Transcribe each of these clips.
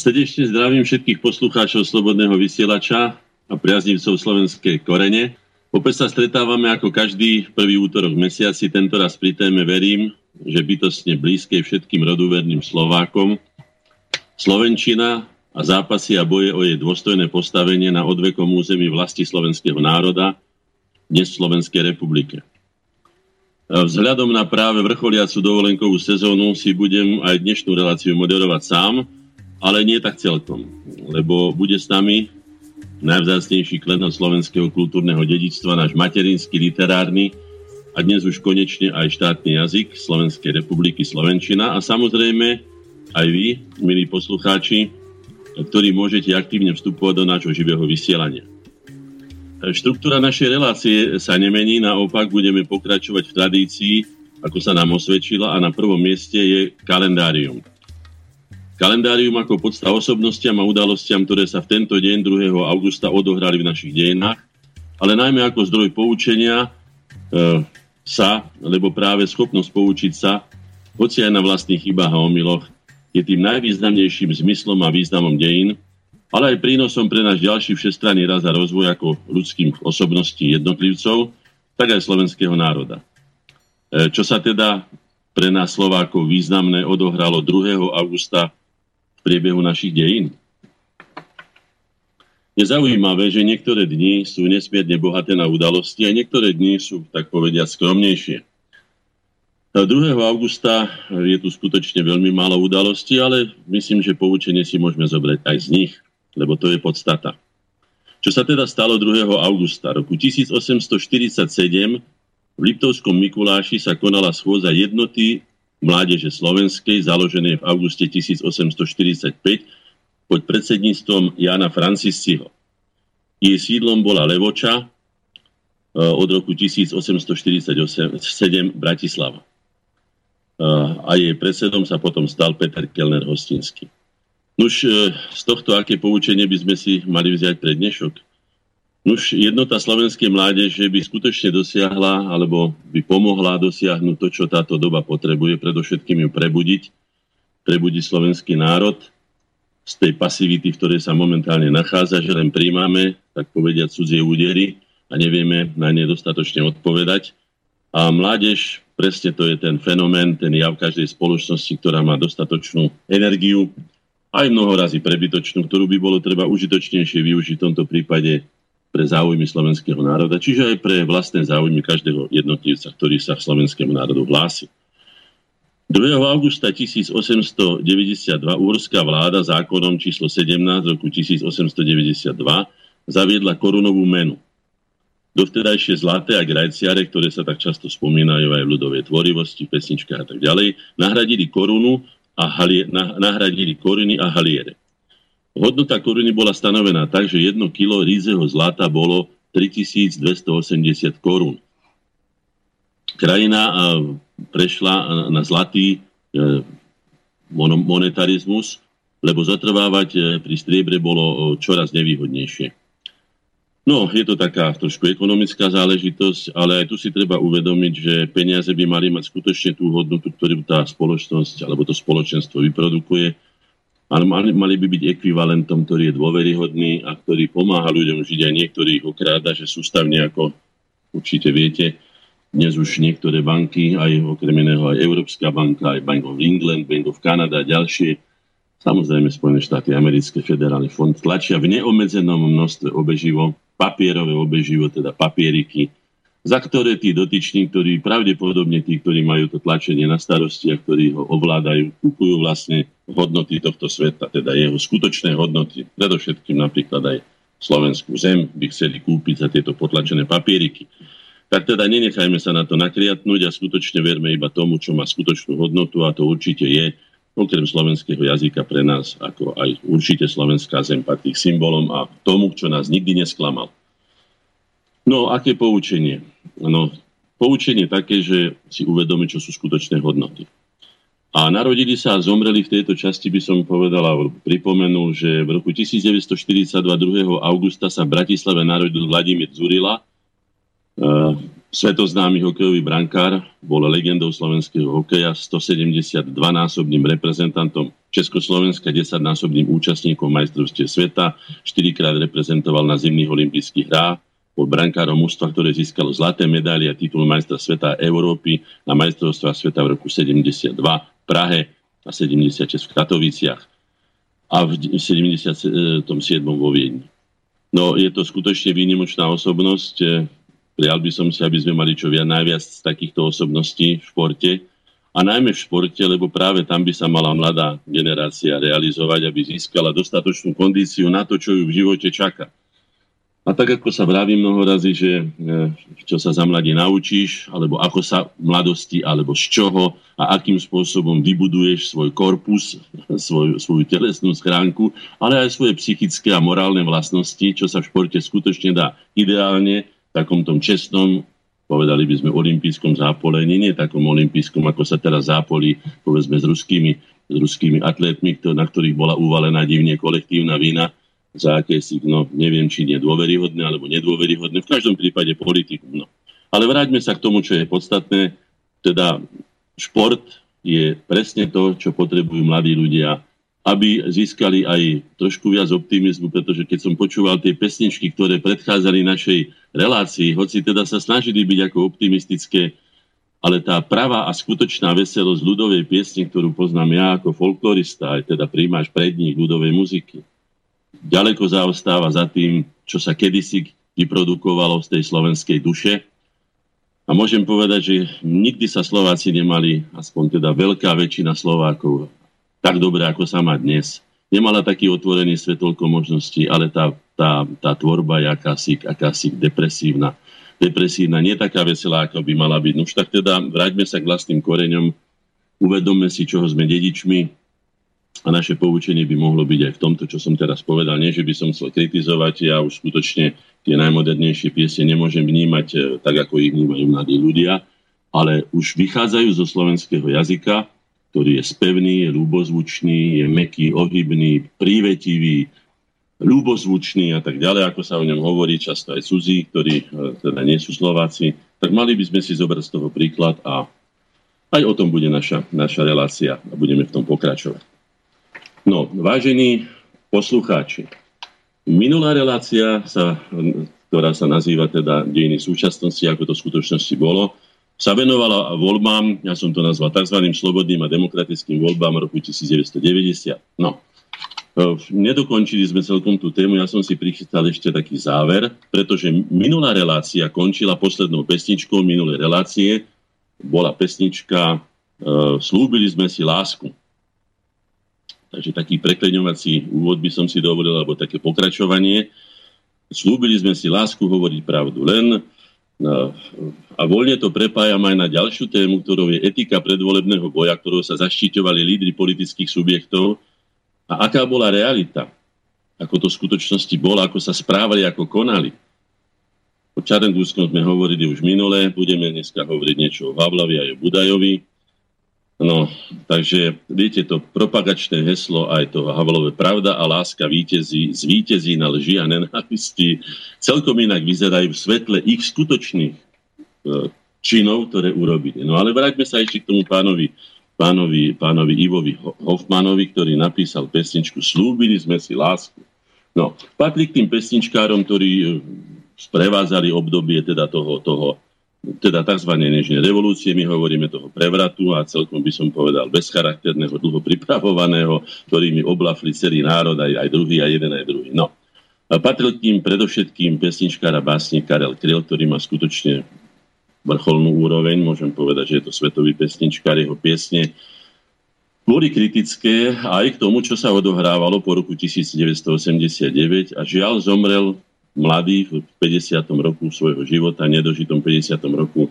Srdečne zdravím všetkých poslucháčov Slobodného vysielača a priaznivcov slovenskej korene. Opäť sa stretávame ako každý prvý útorok v mesiaci, tento raz pri téme verím, že bytostne blízkej všetkým roduverným Slovákom. Slovenčina a zápasy a boje o jej dôstojné postavenie na odvekom území vlasti slovenského národa, dnes v Slovenskej republike. Vzhľadom na práve vrcholiacu dovolenkovú sezónu si budem aj dnešnú reláciu moderovať sám, ale nie tak celkom, lebo bude s nami najvzácnejší klen slovenského kultúrneho dedičstva, náš materinský literárny a dnes už konečne aj štátny jazyk Slovenskej republiky Slovenčina a samozrejme aj vy, milí poslucháči, ktorí môžete aktívne vstupovať do nášho živého vysielania. Štruktúra našej relácie sa nemení, naopak budeme pokračovať v tradícii, ako sa nám osvedčila a na prvom mieste je kalendárium. Kalendárium ako podsta osobnostiam a udalostiam, ktoré sa v tento deň 2. augusta odohrali v našich dejinách, ale najmä ako zdroj poučenia e, sa, lebo práve schopnosť poučiť sa, hoci aj na vlastných chybách a omyloch, je tým najvýznamnejším zmyslom a významom dejín, ale aj prínosom pre náš ďalší všestranný raz a rozvoj ako ľudských osobností jednotlivcov, tak aj slovenského národa. E, čo sa teda pre nás Slovákov významné odohralo 2. augusta priebehu našich dejín. Je zaujímavé, že niektoré dni sú nesmierne bohaté na udalosti a niektoré dni sú, tak povediať, skromnejšie. 2. augusta je tu skutočne veľmi málo udalostí, ale myslím, že poučenie si môžeme zobrať aj z nich, lebo to je podstata. Čo sa teda stalo 2. augusta? Roku 1847 v Liptovskom Mikuláši sa konala schôza jednoty Mládeže slovenskej, založenej v auguste 1845 pod predsedníctvom Jana Francisciho. Jej sídlom bola Levoča e, od roku 1847 Bratislava. E, a jej predsedom sa potom stal Peter Kellner Hostinský. Nuž e, z tohto, aké poučenie by sme si mali vziať pre dnešok? Nuž jednota slovenskej mládeže by skutočne dosiahla alebo by pomohla dosiahnuť to, čo táto doba potrebuje, predovšetkým ju prebudiť, prebudiť slovenský národ z tej pasivity, v ktorej sa momentálne nachádza, že len príjmame, tak povediať, cudzie údery a nevieme na ne dostatočne odpovedať. A mládež, presne to je ten fenomén, ten jav každej spoločnosti, ktorá má dostatočnú energiu, aj mnoho razy prebytočnú, ktorú by bolo treba užitočnejšie využiť v tomto prípade pre záujmy slovenského národa, čiže aj pre vlastné záujmy každého jednotlivca, ktorý sa k slovenskému národu hlási. 2. augusta 1892 úrská vláda zákonom číslo 17 roku 1892 zaviedla korunovú menu. Dovtedajšie zlaté a grajciare, ktoré sa tak často spomínajú aj v ľudovej tvorivosti, pesničkách a tak ďalej, nahradili korunu a halie, nahradili koruny a haliere. Hodnota koruny bola stanovená tak, že 1 kilo rízeho zlata bolo 3280 korún. Krajina prešla na zlatý e, monetarizmus, lebo zatrvávať e, pri striebre bolo čoraz nevýhodnejšie. No, je to taká trošku ekonomická záležitosť, ale aj tu si treba uvedomiť, že peniaze by mali mať skutočne tú hodnotu, ktorú tá spoločnosť alebo to spoločenstvo vyprodukuje ale mali, mali by byť ekvivalentom, ktorý je dôveryhodný a ktorý pomáha ľuďom žiť. Aj niektorých okráda, že sústavne ako určite viete, dnes už niektoré banky, aj okrem iného aj Európska banka, aj Bank of England, Bank of Canada a ďalšie, samozrejme Spojené štáty americké federálny fond tlačia v neobmedzenom množstve obeživo, papierové obeživo, teda papieriky, za ktoré tí dotyční, ktorí pravdepodobne tí, ktorí majú to tlačenie na starosti a ktorí ho ovládajú, kupujú vlastne hodnoty tohto sveta, teda jeho skutočné hodnoty, predovšetkým napríklad aj slovenskú zem by chceli kúpiť za tieto potlačené papieriky. Tak teda nenechajme sa na to nakriatnúť a skutočne verme iba tomu, čo má skutočnú hodnotu a to určite je, okrem slovenského jazyka pre nás, ako aj určite slovenská zem patrí symbolom a tomu, čo nás nikdy nesklamal. No, aké poučenie? No, poučenie také, že si uvedomiť, čo sú skutočné hodnoty. A narodili sa a zomreli v tejto časti, by som povedal a pripomenul, že v roku 1942 2. augusta sa v Bratislave narodil Vladimír Zurila, uh, svetoznámy hokejový brankár, bol legendou slovenského hokeja, 172-násobným reprezentantom Československa 10-násobným účastníkom majstrovstiev sveta, 4 krát reprezentoval na zimných olympijských hrách, bol brankárom mústva, ktoré získalo zlaté medály a titul majstra sveta Európy na majstrovstvách sveta v roku 72 v Prahe a 76 v Katoviciach a v 77 vo Viedni. No, je to skutočne výnimočná osobnosť. Prijal by som si, aby sme mali čo viac najviac z takýchto osobností v športe a najmä v športe, lebo práve tam by sa mala mladá generácia realizovať, aby získala dostatočnú kondíciu na to, čo ju v živote čaká. A tak ako sa vraví mnoho razy, že e, čo sa za mladí naučíš, alebo ako sa v mladosti, alebo z čoho a akým spôsobom vybuduješ svoj korpus, svoj, svoju telesnú schránku, ale aj svoje psychické a morálne vlastnosti, čo sa v športe skutočne dá ideálne, v takom tom čestnom, povedali by sme, olimpijskom zápolení, nie takom olimpijskom, ako sa teraz zápolí, povedzme, s ruskými, s ruskými atletmi, na ktorých bola uvalená divne kolektívna vína za akési, no neviem, či nedôveryhodné alebo nedôveryhodné, v každom prípade politikum. No. Ale vráťme sa k tomu, čo je podstatné, teda šport je presne to, čo potrebujú mladí ľudia aby získali aj trošku viac optimizmu, pretože keď som počúval tie pesničky, ktoré predchádzali našej relácii, hoci teda sa snažili byť ako optimistické, ale tá pravá a skutočná veselosť ľudovej piesne, ktorú poznám ja ako folklorista, aj teda príjmaš predních ľudovej muziky, ďaleko zaostáva za tým, čo sa kedysi vyprodukovalo z tej slovenskej duše. A môžem povedať, že nikdy sa Slováci nemali, aspoň teda veľká väčšina Slovákov, tak dobre, ako sa má dnes. Nemala taký otvorený svet toľko možností, ale tá, tá, tá tvorba je akási, akási depresívna. Depresívna, nie taká veselá, ako by mala byť. No už tak teda vráťme sa k vlastným koreňom, uvedomme si, čoho sme dedičmi a naše poučenie by mohlo byť aj v tomto, čo som teraz povedal. Nie, že by som chcel kritizovať, ja už skutočne tie najmodernejšie piesne nemôžem vnímať eh, tak, ako ich vnímajú mladí ľudia, ale už vychádzajú zo slovenského jazyka, ktorý je spevný, je ľubozvučný, je meký, ohybný, prívetivý, ľubozvučný a tak ďalej, ako sa o ňom hovorí často aj cudzí, ktorí e, teda nie sú Slováci, tak mali by sme si zobrať z toho príklad a aj o tom bude naša, naša relácia a budeme v tom pokračovať. No, vážení poslucháči, minulá relácia, sa, ktorá sa nazýva teda dejiny súčasnosti, ako to v skutočnosti bolo, sa venovala voľbám, ja som to nazval tzv. slobodným a demokratickým voľbám roku 1990. No, e, nedokončili sme celkom tú tému, ja som si prichystal ešte taký záver, pretože minulá relácia končila poslednou pesničkou minulej relácie, bola pesnička e, Slúbili sme si lásku. Takže taký prekleňovací úvod by som si dovolil, alebo také pokračovanie. Slúbili sme si lásku, hovoriť pravdu len, No, a voľne to prepájam aj na ďalšiu tému, ktorou je etika predvolebného boja, ktorou sa zaštiťovali lídry politických subjektov a aká bola realita, ako to v skutočnosti bolo, ako sa správali, ako konali. O Čarengúskom sme hovorili už minule, budeme dneska hovoriť niečo o Havlovi a o Budajovi. No, takže viete to propagačné heslo aj to Havlové pravda a láska víťazí, zvíťazí na lži a nenávisti celkom inak vyzerajú v svetle ich skutočných e, činov, ktoré urobili. No ale vráťme sa ešte k tomu pánovi, pánovi, pánovi Ivovi Hoffmanovi, ktorý napísal pesničku Slúbili sme si lásku. No, patrí k tým pesničkárom, ktorí e, sprevázali obdobie teda toho, toho teda tzv. nežnej revolúcie, my hovoríme toho prevratu a celkom by som povedal bezcharakterného, dlho pripravovaného, ktorými oblafli celý národ, aj, aj druhý, aj jeden, aj druhý. No. A patril k predovšetkým pesničkár a básnik Karel Kryl, ktorý má skutočne vrcholnú úroveň, môžem povedať, že je to svetový pesničkár, jeho piesne boli kritické aj k tomu, čo sa odohrávalo po roku 1989 a žiaľ zomrel mladý v 50. roku svojho života, nedožitom 50. roku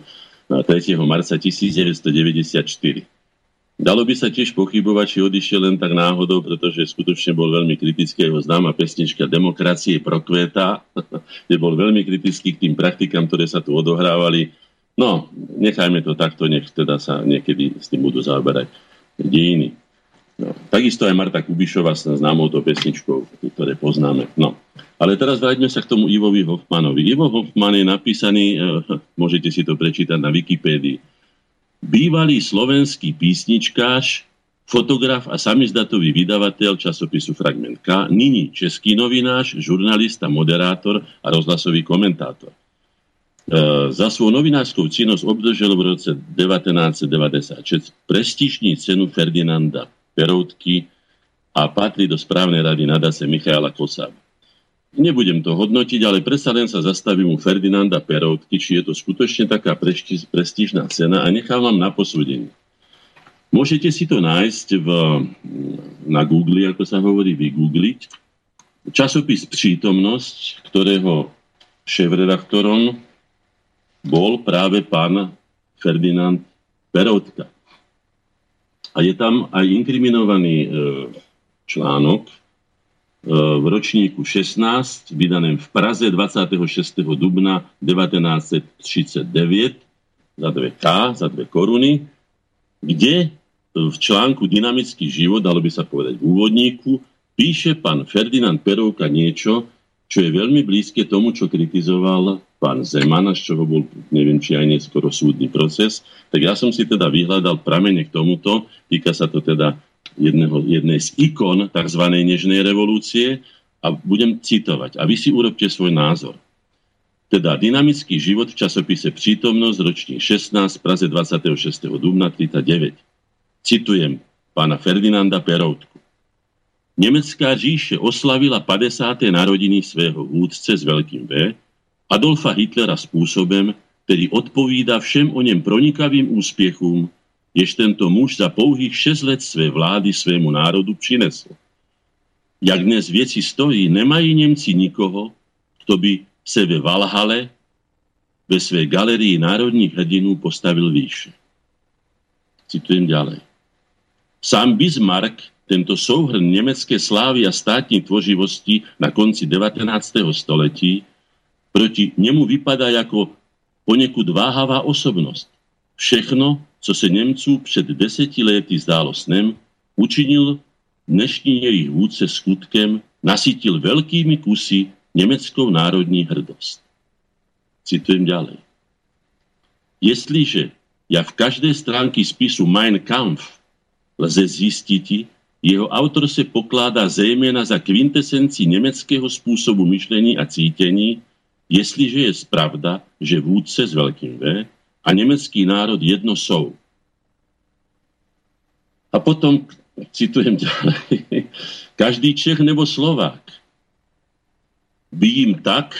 3. marca 1994. Dalo by sa tiež pochybovať, či odišiel len tak náhodou, pretože skutočne bol veľmi kritický jeho známa pesnička Demokracie prokveta, kde bol veľmi kritický k tým praktikám, ktoré sa tu odohrávali. No, nechajme to takto, nech teda sa niekedy s tým budú zaoberať dejiny. No, takisto aj Marta Kubišova s známou to pesničkou, ktoré poznáme. No. Ale teraz vráťme sa k tomu Ivovi Hoffmanovi. Ivo Hoffman je napísaný, eh, môžete si to prečítať na Wikipédii, bývalý slovenský písničkáš, fotograf a samizdatový vydavateľ časopisu Fragment K, nyní český novinář, žurnalista, moderátor a rozhlasový komentátor. E, za svoju novinářskou činnosť obdržel v roce 1996 prestížní cenu Ferdinanda Peroutky a patrí do správnej rady nadace Michaela Kosába. Nebudem to hodnotiť, ale predsa len sa zastavím u Ferdinanda Peroutky, či je to skutočne taká prestížná cena a nechávam na posúdenie. Môžete si to nájsť v, na Google, ako sa hovorí, vygoogliť. Časopis Prítomnosť, ktorého šéf-redaktorom bol práve pán Ferdinand Perotka. A je tam aj inkriminovaný e, článok e, v ročníku 16, vydaném v Praze 26. dubna 1939 za 2K, za 2 koruny, kde v článku Dynamický život, dalo by sa povedať v úvodníku, píše pán Ferdinand Perovka niečo, čo je veľmi blízke tomu, čo kritizoval pán Zeman, z čoho bol, neviem, či aj neskoro súdny proces. Tak ja som si teda vyhľadal pramene k tomuto, týka sa to teda jedného, jednej z ikon tzv. nežnej revolúcie a budem citovať. A vy si urobte svoj názor. Teda dynamický život v časopise Prítomnosť, ročník 16, Praze 26. dubna 39 Citujem pána Ferdinanda Peroutku. Nemecká říše oslavila 50. narodiny svého vůdce s veľkým V, Adolfa Hitlera spôsobem, ktorý odpovída všem o něm pronikavým úspěchům, jež tento muž za pouhých 6 let své vlády svému národu přinesl. Jak dnes věci stojí, nemají Němci nikoho, kto by se ve Valhale ve své galerii národních hrdinů postavil výše. Citujem ďalej. Sám Bismarck tento souhrn nemecké slávy a státní tvořivosti na konci 19. století proti nemu vypadá jako poněkud váhavá osobnost. Všechno, co se Němců před deseti lety zdálo snem, učinil dnešní jejich vůdce skutkem, nasytil veľkými kusy nemeckou národní hrdost. Citujem ďalej. Jestliže ja v každej stránky spisu Mein Kampf lze zistiť, jeho autor se pokládá zejména za kvintesenci nemeckého spôsobu myšlení a cítení, jestliže je spravda, že vůdce s veľkým V a nemecký národ jedno jsou. A potom, citujem ďalej, každý Čech nebo Slovák by im tak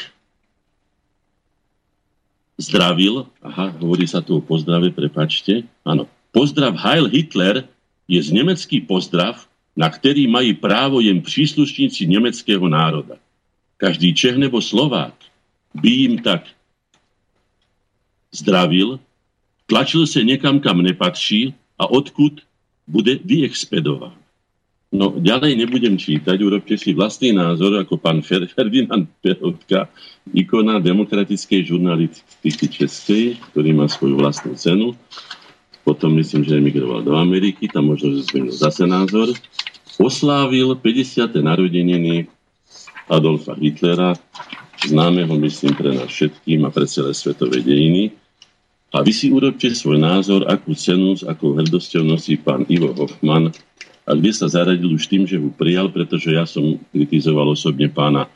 zdravil, aha, hovorí sa tu o pozdrave, prepačte, áno, pozdrav Heil Hitler je z nemecký pozdrav, na ktorý mají právo jen príslušníci nemeckého národa. Každý Čech nebo Slovák by im tak zdravil, tlačil sa niekam, kam nepatří a odkud bude vyexpedován. No, ďalej nebudem čítať, urobte si vlastný názor ako pán Ferdinand Perotka, ikona demokratickej žurnalistiky českej, ktorý má svoju vlastnú cenu potom myslím, že emigroval do Ameriky, tam možno, že zmenil zase názor, oslávil 50. narodeniny Adolfa Hitlera, známeho, myslím, pre nás všetkým a pre celé svetové dejiny. A vy si urobte svoj názor, akú cenu, s akou hrdosťou nosí pán Ivo Hoffman a kde sa zaradil už tým, že ho prijal, pretože ja som kritizoval osobne pána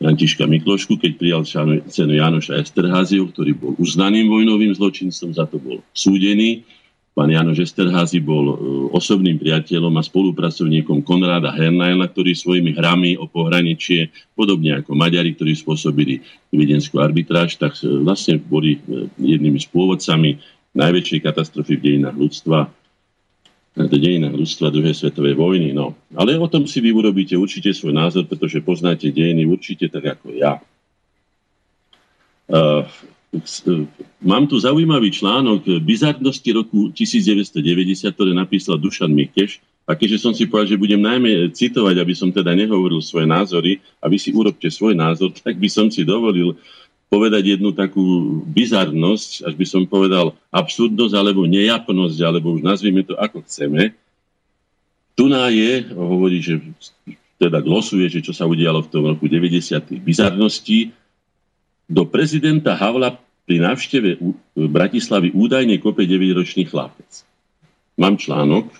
Františka Miklošku, keď prijal cenu Janoša Esterháziho, ktorý bol uznaným vojnovým zločincom, za to bol súdený Pán Janoš Esterházy bol e, osobným priateľom a spolupracovníkom Konráda Hernajla, ktorý svojimi hrami o pohraničie, podobne ako Maďari, ktorí spôsobili viedenskú arbitráž, tak e, vlastne boli e, jednými z pôvodcami najväčšej katastrofy v dejinách ľudstva, v dejinách ľudstva druhej svetovej vojny. No. Ale o tom si vy urobíte určite svoj názor, pretože poznáte dejiny určite tak ako ja. Uh, Mám tu zaujímavý článok Bizarnosti roku 1990, ktoré napísal Dušan Mikeš. A keďže som si povedal, že budem najmä citovať, aby som teda nehovoril svoje názory a vy si urobte svoj názor, tak by som si dovolil povedať jednu takú bizarnosť, až by som povedal absurdnosť alebo nejapnosť, alebo už nazvime to ako chceme. Tu je, hovorí, že teda glosuje, že čo sa udialo v tom roku 90. bizarností, do prezidenta Havla pri návšteve Bratislavy údajne kope 9-ročný chlapec. Mám článok,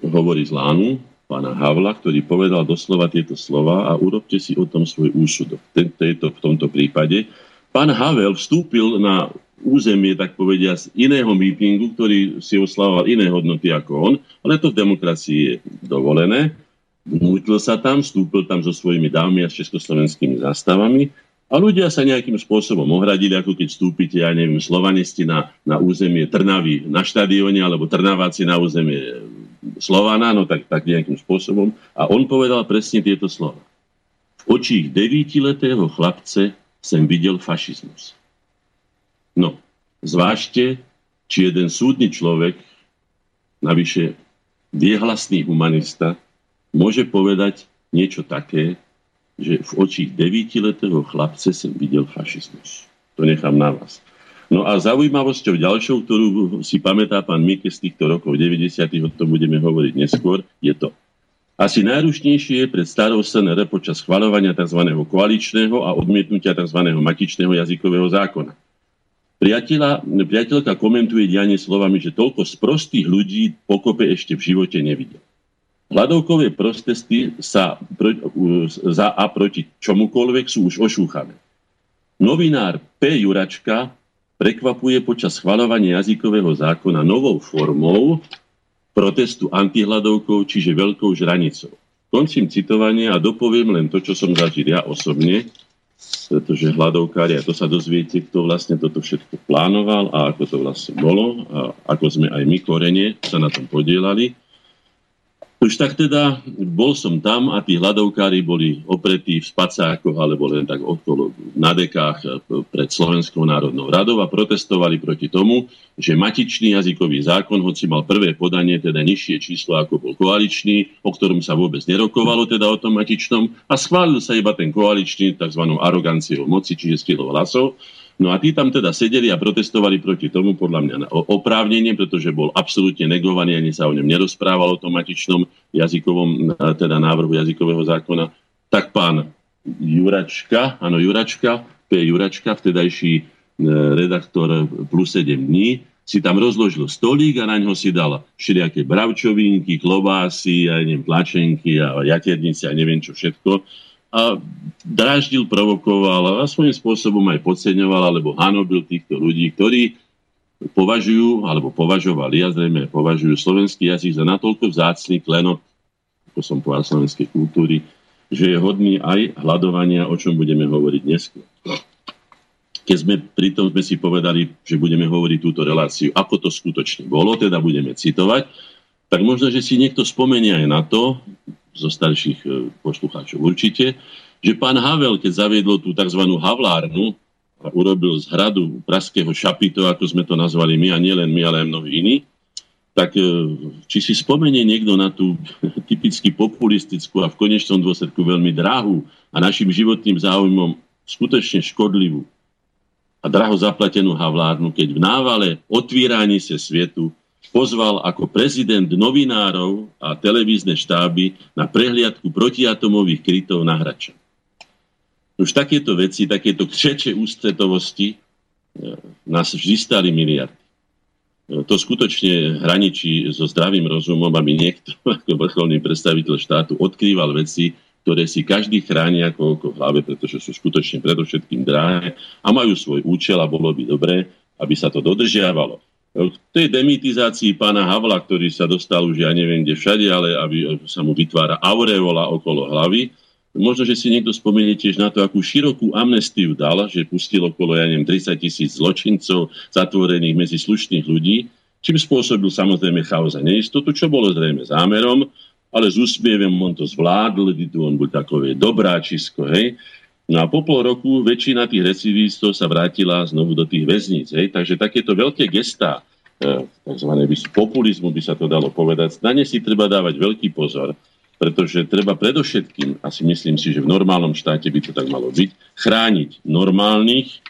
hovorí z Lánu, pána Havla, ktorý povedal doslova tieto slova a urobte si o tom svoj úsudok. Tento, v tomto prípade. Pán Havel vstúpil na územie, tak povedia, z iného mítingu, ktorý si oslavoval iné hodnoty ako on, ale to v demokracii je dovolené. Vnútil sa tam, vstúpil tam so svojimi dávmi a s československými zástavami a ľudia sa nejakým spôsobom ohradili, ako keď vstúpite, ja neviem, slovanisti na, na územie Trnavy na štadióne, alebo Trnaváci na územie Slovana, no tak, tak nejakým spôsobom. A on povedal presne tieto slova. V očích devítiletého chlapce som videl fašizmus. No, zvážte, či jeden súdny človek, navyše viehlasný humanista, môže povedať niečo také, že v očích devítiletého chlapce som videl fašizmus. To nechám na vás. No a zaujímavosťou ďalšou, ktorú si pamätá pán Mike z týchto rokov 90. o tom budeme hovoriť neskôr, je to. Asi najrušnejšie je pred starou SNR počas schvaľovania tzv. koaličného a odmietnutia tzv. matičného jazykového zákona. Priateľa, priateľka komentuje dianie slovami, že toľko z prostých ľudí pokope ešte v živote nevidel. Hladovkové protesty sa pro, za a proti čomukoľvek sú už ošúchané. Novinár P. Juračka prekvapuje počas schvalovania jazykového zákona novou formou protestu antihladovkov, čiže veľkou žranicou. Končím citovanie a dopoviem len to, čo som zažil ja osobne, pretože hladovkári, a to sa dozviete, kto vlastne toto všetko plánoval a ako to vlastne bolo a ako sme aj my korene sa na tom podielali. Už tak teda bol som tam a tí hľadovkári boli opretí v spacákoch alebo len tak okolo na dekách eh, pred Slovenskou národnou radou a protestovali proti tomu, že matičný jazykový zákon, hoci mal prvé podanie, teda nižšie číslo ako bol koaličný, o ktorom sa vôbec nerokovalo, teda o tom matičnom, a schválil sa iba ten koaličný tzv. aroganciou moci, čiže stilo hlasov. No a tí tam teda sedeli a protestovali proti tomu, podľa mňa oprávnenie, pretože bol absolútne negovaný, ani sa o ňom nerozprával o tom matičnom jazykovom, teda návrhu jazykového zákona. Tak pán Juračka, áno Juračka, P. Juračka, vtedajší e, redaktor plus 7 dní, si tam rozložil stolík a na ňo si dal všelijaké bravčovinky, klobásy, a neviem, tlačenky a jaternice a neviem čo všetko a dráždil, provokoval a svojím spôsobom aj podceňoval alebo hanobil týchto ľudí, ktorí považujú, alebo považovali, a zrejme považujú slovenský jazyk za natoľko vzácný klenot, ako som povedal, slovenskej kultúry, že je hodný aj hľadovania, o čom budeme hovoriť neskôr. Keď sme pri tom sme si povedali, že budeme hovoriť túto reláciu, ako to skutočne bolo, teda budeme citovať, tak možno, že si niekto spomenie aj na to, zo starších e, poslucháčov určite, že pán Havel, keď zaviedol tú tzv. Havlárnu a urobil z hradu praského šapito, ako sme to nazvali my, a nielen my, ale aj mnohí iní, tak e, či si spomenie niekto na tú typicky populistickú a v konečnom dôsledku veľmi drahú a našim životným záujmom skutočne škodlivú a draho zaplatenú havlárnu, keď v návale otvíraní sa svetu pozval ako prezident novinárov a televízne štáby na prehliadku protiatomových krytov na Hrača. Už takéto veci, takéto křeče ústretovosti e, nás vždy stali miliardy. E, to skutočne hraničí so zdravým rozumom, aby niekto ako vrcholný predstaviteľ štátu odkrýval veci, ktoré si každý chráni ako oko v hlave, pretože sú skutočne predovšetkým drahé a majú svoj účel a bolo by dobré, aby sa to dodržiavalo v tej demitizácii pána Havla, ktorý sa dostal už ja neviem kde všade, ale aby sa mu vytvára aureola okolo hlavy, možno, že si niekto spomenie tiež na to, akú širokú amnestiu dal, že pustil okolo, ja neviem, 30 tisíc zločincov zatvorených medzi slušných ľudí, čím spôsobil samozrejme chaos a neistotu, čo bolo zrejme zámerom, ale s úsmievom on to zvládl, tu on bol takové dobráčisko, hej. No a po pol roku väčšina tých recidivistov sa vrátila znovu do tých väzníc. Hej. Takže takéto veľké gestá, e, tzv. populizmu by sa to dalo povedať, na ne si treba dávať veľký pozor, pretože treba predovšetkým, asi myslím si, že v normálnom štáte by to tak malo byť, chrániť normálnych,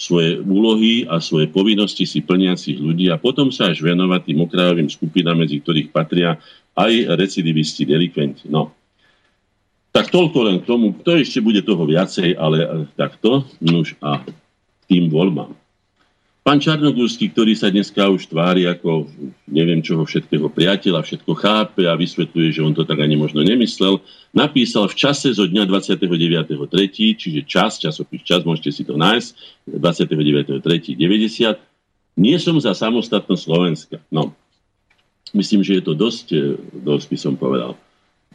svoje úlohy a svoje povinnosti si plniacich ľudí a potom sa až venovať tým okrajovým skupinám, medzi ktorých patria aj recidivisti, delikventi. No, tak toľko len k tomu. To ešte bude toho viacej, ale takto. Nuž a tým voľbám. Pán Čarnogórsky, ktorý sa dneska už tvári ako neviem čoho všetkého priateľa, všetko chápe a vysvetľuje, že on to tak ani možno nemyslel, napísal v čase zo dňa 29.3., čiže čas, časopis čas, môžete si to nájsť, 29.3.90. Nie som za samostatnosť Slovenska. No, myslím, že je to dosť, eh, dosť by som povedal,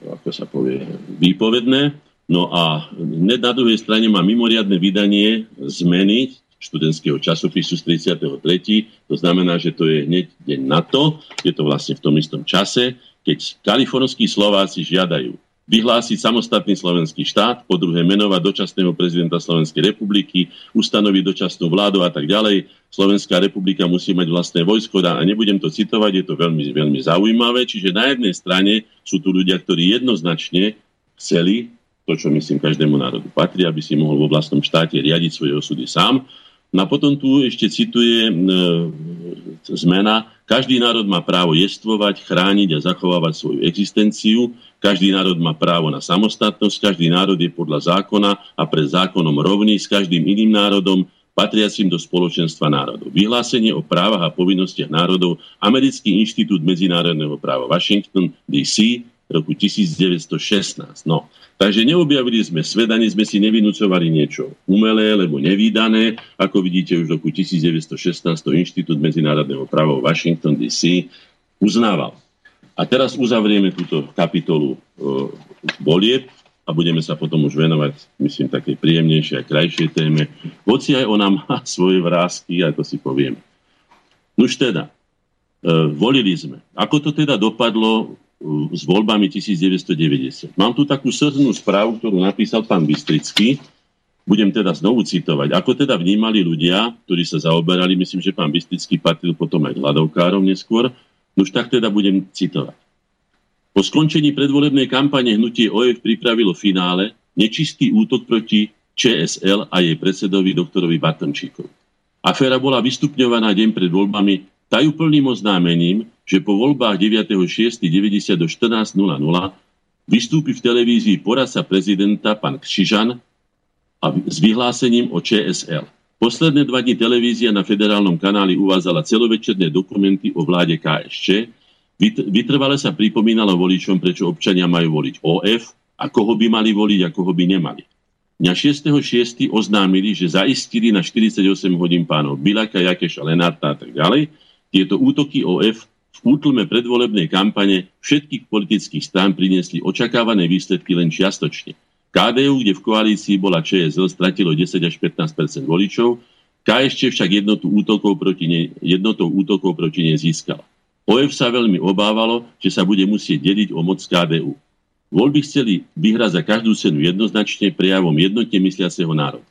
ako sa povie, výpovedné. No a na druhej strane má mimoriadne vydanie zmeny študentského časopisu z 33. To znamená, že to je hneď deň na to, je to vlastne v tom istom čase, keď kalifornskí Slováci žiadajú vyhlásiť samostatný slovenský štát, po druhé menovať dočasného prezidenta Slovenskej republiky, ustanoviť dočasnú vládu a tak ďalej. Slovenská republika musí mať vlastné vojsko a nebudem to citovať, je to veľmi, veľmi zaujímavé. Čiže na jednej strane sú tu ľudia, ktorí jednoznačne chceli to, čo myslím každému národu patrí, aby si mohol vo vlastnom štáte riadiť svoje osudy sám. No a potom tu ešte cituje e, zmena. Každý národ má právo jestvovať, chrániť a zachovávať svoju existenciu. Každý národ má právo na samostatnosť. Každý národ je podľa zákona a pred zákonom rovný s každým iným národom patriacim do spoločenstva národov. Vyhlásenie o právach a povinnostiach národov Americký inštitút medzinárodného práva Washington DC roku 1916. No, Takže neobjavili sme svet, ani sme si nevynúcovali niečo umelé, lebo nevýdané. Ako vidíte, už v roku 1916 Inštitút medzinárodného práva Washington DC uznával. A teraz uzavrieme túto kapitolu volieb a budeme sa potom už venovať, myslím, takej príjemnejšej a krajšej téme. Hoci aj ona má svoje vrázky, ako si poviem. Nuž teda, e, volili sme. Ako to teda dopadlo, s voľbami 1990. Mám tu takú srdnú správu, ktorú napísal pán Bystrický. Budem teda znovu citovať. Ako teda vnímali ľudia, ktorí sa zaoberali, myslím, že pán Bystrický patril potom aj hľadovkárom neskôr, už tak teda budem citovať. Po skončení predvolebnej kampane hnutie OF pripravilo finále nečistý útok proti ČSL a jej predsedovi doktorovi Batončíkovi. Aféra bola vystupňovaná deň pred voľbami tajúplným oznámením, že po voľbách 9.6.90 do 14.00 vystúpi v televízii poradca prezidenta pán Kšižan a s vyhlásením o ČSL. Posledné dva dni televízia na federálnom kanáli uvádzala celovečerné dokumenty o vláde KSČ. Vytrvale sa pripomínalo voličom, prečo občania majú voliť OF a koho by mali voliť a koho by nemali. Dňa 6.6. oznámili, že zaistili na 48 hodín pánov Bilaka, Jakeša, Lenárta a tak ďalej. Tieto útoky OF v útlme predvolebnej kampane všetkých politických strán priniesli očakávané výsledky len čiastočne. KDU, kde v koalícii bola ČSL, stratilo 10 až 15% voličov, KSČ však jednotu útokov proti ne, jednotou útokov proti nej získala. OF sa veľmi obávalo, že sa bude musieť deliť o moc KDU. Voľby chceli vyhrať za každú cenu jednoznačne prejavom jednotne mysliaceho národa.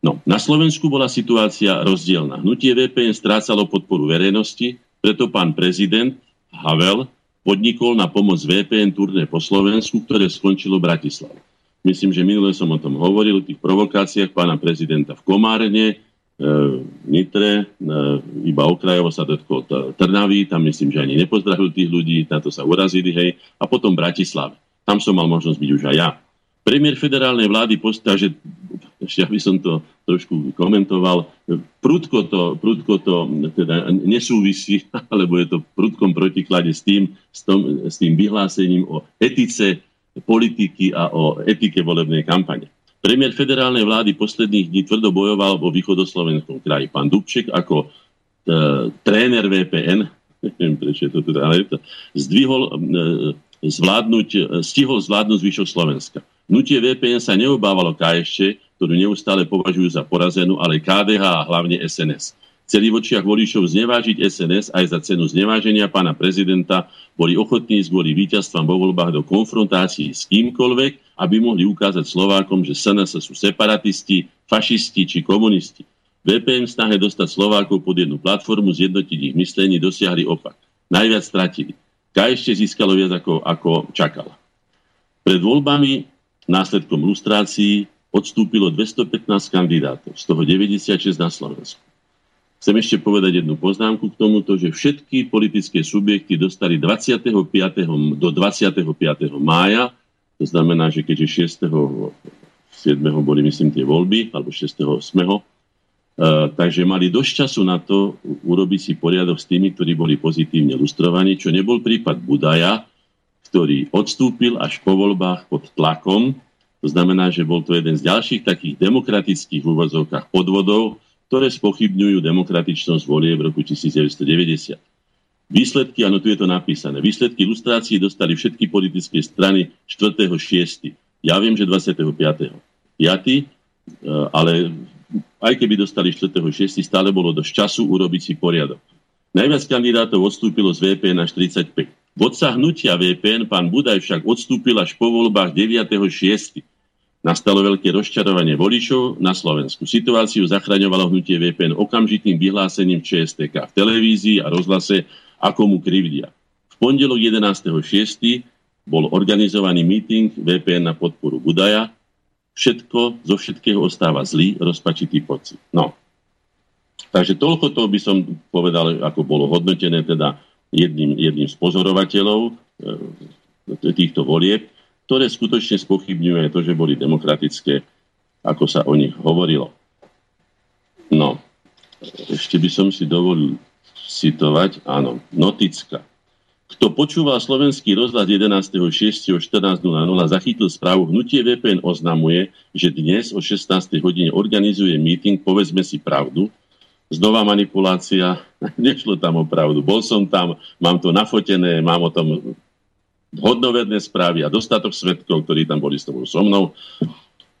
No, na Slovensku bola situácia rozdielna. Hnutie VPN strácalo podporu verejnosti, preto pán prezident Havel podnikol na pomoc VPN turné po Slovensku, ktoré skončilo v. Myslím, že minule som o tom hovoril, o tých provokáciách pána prezidenta v Komárne, e, v Nitre, e, iba okrajovo sa dotkol Trnavy, tam myslím, že ani nepozdravil tých ľudí, na to sa urazili, hej, a potom Bratislave. Tam som mal možnosť byť už aj ja. Premiér federálnej vlády postá, že ešte aby som to trošku komentoval, prudko to, prudko to teda nesúvisí, alebo je to prudkom protiklade s tým, s, tom, s tým vyhlásením o etice politiky a o etike volebnej kampane. Premiér federálnej vlády posledných dní tvrdo bojoval vo východoslovenskom kraji. Pán Dubček ako e, tréner VPN, neviem prečo je to teda, ale to, zdvihol, e, zvládnuť, e, stihol zvládnuť zvyšok Slovenska. Nutie VPN sa neobávalo KSČ, ktorú neustále považujú za porazenú, ale KDH a hlavne SNS. Celý v voličov znevážiť SNS aj za cenu zneváženia pána prezidenta boli ochotní z kvôli víťazstvom vo voľbách do konfrontácií s kýmkoľvek, aby mohli ukázať Slovákom, že SNS sú separatisti, fašisti či komunisti. VPN v snahe dostať Slovákov pod jednu platformu, zjednotiť ich myslení, dosiahli opak. Najviac stratili. KSČ získalo viac ako, ako čakala. Pred voľbami Následkom lustrácií odstúpilo 215 kandidátov, z toho 96 na Slovensku. Chcem ešte povedať jednu poznámku k tomuto, že všetky politické subjekty dostali 25. do 25. mája, to znamená, že keďže 6. 7. boli myslím tie voľby, alebo 6. 8. takže mali dosť času na to urobiť si poriadok s tými, ktorí boli pozitívne lustrovaní, čo nebol prípad Budaja, ktorý odstúpil až po voľbách pod tlakom. To znamená, že bol to jeden z ďalších takých demokratických úvozovkách podvodov, ktoré spochybňujú demokratičnosť volie v roku 1990. Výsledky, áno, tu je to napísané. Výsledky ilustrácií dostali všetky politické strany 4.6. Ja viem, že 25. 5. ale aj keby dostali 4.6. stále bolo dosť času urobiť si poriadok. Najviac kandidátov odstúpilo z VPN až 35. Vodca hnutia VPN, pán Budaj, však odstúpil až po voľbách 9.6. Nastalo veľké rozčarovanie voličov na Slovensku. Situáciu zachraňovalo hnutie VPN okamžitým vyhlásením ČSTK v televízii a rozhlase, ako mu krivdia. V pondelok 11.6. bol organizovaný meeting VPN na podporu Budaja. Všetko, zo všetkého ostáva zlý, rozpačitý pocit. No. Takže toľko to by som povedal, ako bolo hodnotené teda jedným, jedným z pozorovateľov e, týchto volieb ktoré skutočne spochybňuje to, že boli demokratické, ako sa o nich hovorilo. No, ešte by som si dovolil citovať, áno, Noticka. Kto počúval slovenský rozhľad 11.6. o 14.00 zachytil správu Hnutie VPN oznamuje, že dnes o 16. hodine organizuje meeting Povedzme si pravdu. Znova manipulácia, nešlo tam o pravdu. Bol som tam, mám to nafotené, mám o tom hodnoverné správy a dostatok svetkov, ktorí tam boli s tebou so mnou.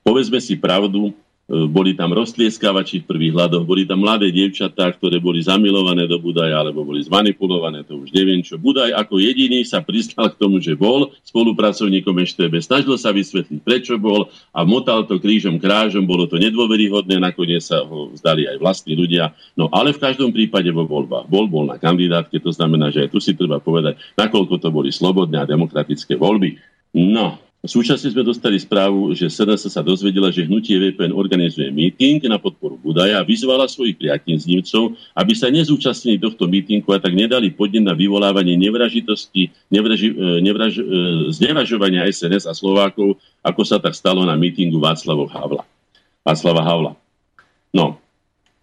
Povedzme si pravdu, boli tam roztlieskavači v prvých hľadoch, boli tam mladé dievčatá, ktoré boli zamilované do Budaja, alebo boli zmanipulované, to už neviem čo. Budaj ako jediný sa priznal k tomu, že bol spolupracovníkom EŠTB, snažil sa vysvetliť, prečo bol a motal to krížom krážom, bolo to nedôveryhodné, nakoniec sa ho vzdali aj vlastní ľudia. No ale v každom prípade vo voľbách bol, bol na kandidátke, to znamená, že aj tu si treba povedať, nakoľko to boli slobodné a demokratické voľby. No, Súčasne sme dostali správu, že SNS sa dozvedela, že hnutie VPN organizuje meeting na podporu Budaja a vyzvala svojich priateľnícov, aby sa nezúčastnili tohto meetingu a tak nedali podnet na vyvolávanie nevražitosti, nevraži, e, nevraž, e, znevažovania SNS a Slovákov, ako sa tak stalo na meetingu Václava Havla. Václava Havla. No,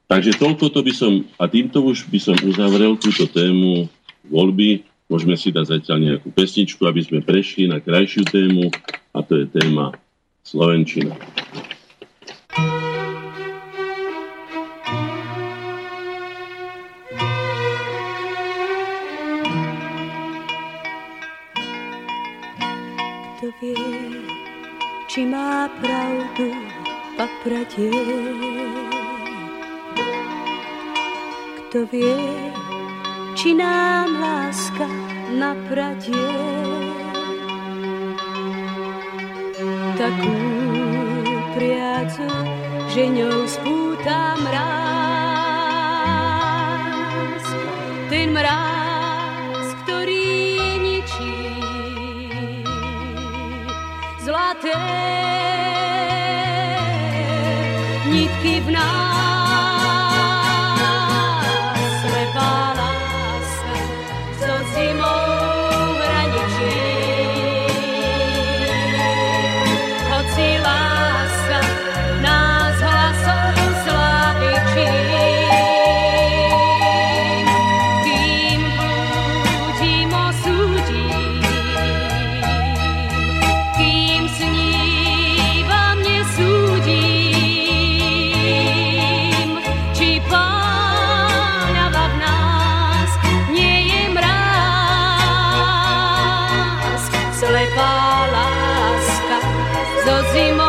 takže toľko to by som, a týmto už by som uzavrel túto tému voľby Môžeme si dať zatiaľ nejakú pesničku, aby sme prešli na krajšiu tému a to je téma Slovenčina. Kto vie, či má pravdu papratie. Kto vie, či nám láska napradie. Takú priacu, že ňou spúta mráz. Ten mráz, ktorý ničí zlaté nitky v nás. Čo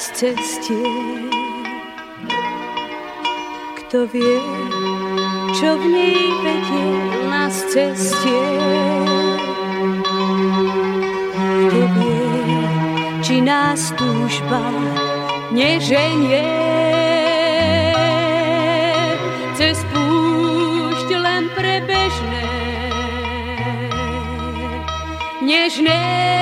raz cestie. Kto vie, čo v nej vedie nás cestie. Kto vie, či nás túžba neženie. Nežné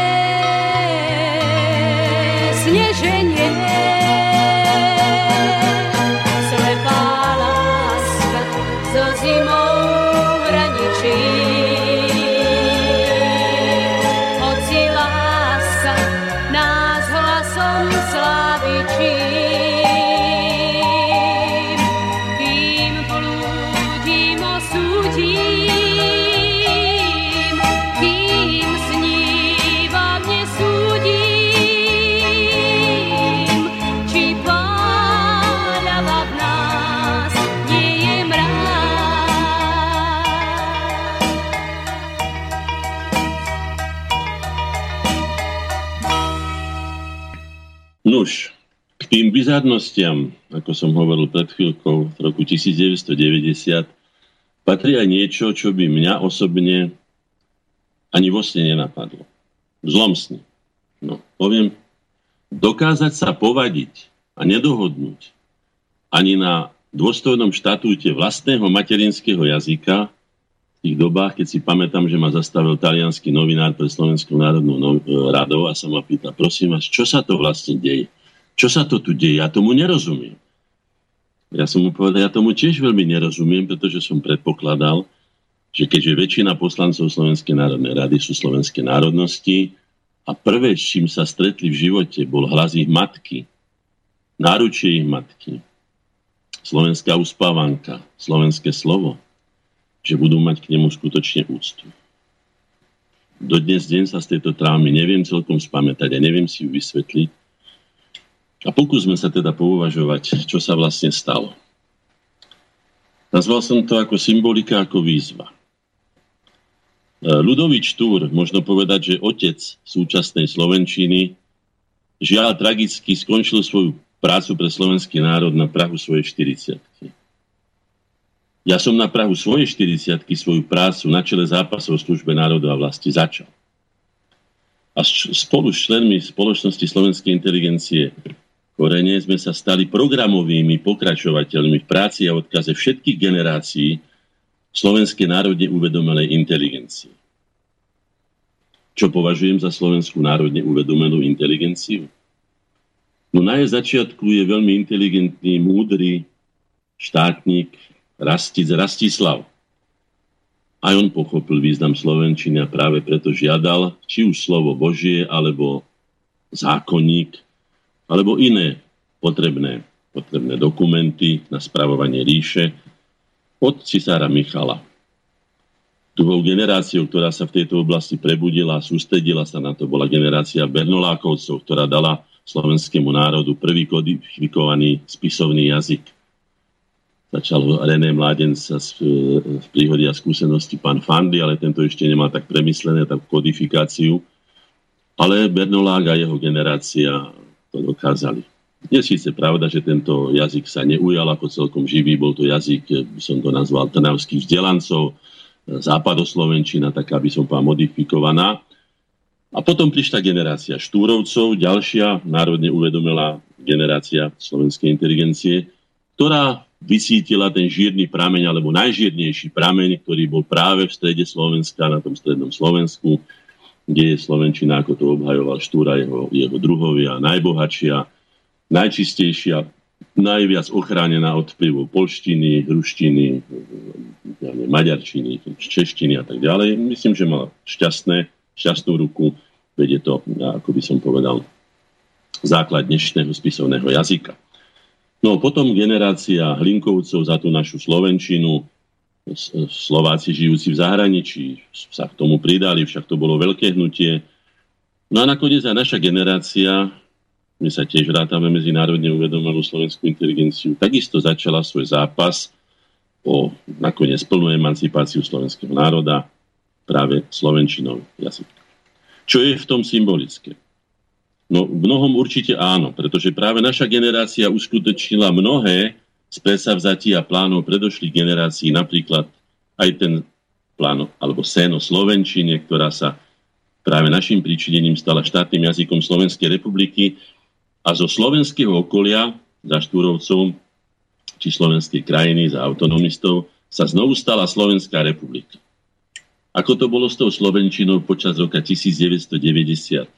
bizarnostiam, ako som hovoril pred chvíľkou, v roku 1990, patrí aj niečo, čo by mňa osobne ani vo sne nenapadlo. V zlom sne. No, poviem, dokázať sa povadiť a nedohodnúť ani na dôstojnom štatúte vlastného materinského jazyka v tých dobách, keď si pamätám, že ma zastavil talianský novinár pre Slovenskú národnú no- radou a sa ma pýta, prosím vás, čo sa to vlastne deje? Čo sa to tu deje? Ja tomu nerozumiem. Ja som mu povedal, ja tomu tiež veľmi nerozumiem, pretože som predpokladal, že keďže väčšina poslancov Slovenskej národnej rady sú slovenské národnosti a prvé, s čím sa stretli v živote, bol hlas ich matky, náručie ich matky, slovenská uspávanka, slovenské slovo, že budú mať k nemu skutočne úctu. Do dnes deň sa z tejto traumy neviem celkom spamätať a neviem si ju vysvetliť, a pokúsme sa teda pouvažovať, čo sa vlastne stalo. Nazval som to ako symbolika, ako výzva. E, Ludovič Túr, možno povedať, že otec súčasnej Slovenčiny, žiaľ tragicky skončil svoju prácu pre slovenský národ na Prahu svojej 40 Ja som na Prahu svojej 40 svoju prácu na čele zápasov v službe národu a vlasti začal. A spolu s členmi spoločnosti slovenskej inteligencie korene sme sa stali programovými pokračovateľmi v práci a odkaze všetkých generácií slovenskej národne uvedomelej inteligencie. Čo považujem za slovenskú národne uvedomelú inteligenciu? No na jej začiatku je veľmi inteligentný, múdry štátnik Rastic Rastislav. Aj on pochopil význam Slovenčiny a práve preto žiadal, či už slovo Božie, alebo zákonník, alebo iné potrebné, potrebné dokumenty na spravovanie ríše od cisára Michala. Druhou generáciou, ktorá sa v tejto oblasti prebudila a sústredila sa na to, bola generácia Bernolákovcov, ktorá dala slovenskému národu prvý kodifikovaný spisovný jazyk. Začal René Mládenca v príhode a skúsenosti pán Fandy, ale tento ešte nemá tak premyslené, tak kodifikáciu. Ale Bernolák a jeho generácia to dokázali. Je síce pravda, že tento jazyk sa neujal ako celkom živý, bol to jazyk, by som to nazval, trnavských vzdelancov, západoslovenčina, taká by som povedal modifikovaná. A potom prišla generácia Štúrovcov, ďalšia národne uvedomelá generácia slovenskej inteligencie, ktorá vysítila ten žírny prameň, alebo najžírnejší prameň, ktorý bol práve v strede Slovenska, na tom strednom Slovensku, kde je Slovenčina, ako to obhajoval Štúra, jeho, jeho druhovia, najbohatšia, najčistejšia, najviac ochránená od vplyvu polštiny, hruštiny, ja maďarčiny, češtiny a tak ďalej. Myslím, že mal šťastné, šťastnú ruku, vedie to, ako by som povedal, základ dnešného spisovného jazyka. No potom generácia Hlinkovcov za tú našu Slovenčinu, Slováci žijúci v zahraničí sa k tomu pridali, však to bolo veľké hnutie. No a nakoniec aj naša generácia, my sa tiež rátame medzinárodne uvedomelú slovenskú inteligenciu, takisto začala svoj zápas o nakoniec plnú emancipáciu slovenského národa práve slovenčinou jazyka. Čo je v tom symbolické? No v mnohom určite áno, pretože práve naša generácia uskutočnila mnohé z predsavzatí a plánov predošlých generácií, napríklad aj ten plán alebo sen o Slovenčine, ktorá sa práve našim príčinením stala štátnym jazykom Slovenskej republiky a zo slovenského okolia za Štúrovcov či slovenskej krajiny za autonomistov sa znovu stala Slovenská republika. Ako to bolo s tou Slovenčinou počas roka 1990?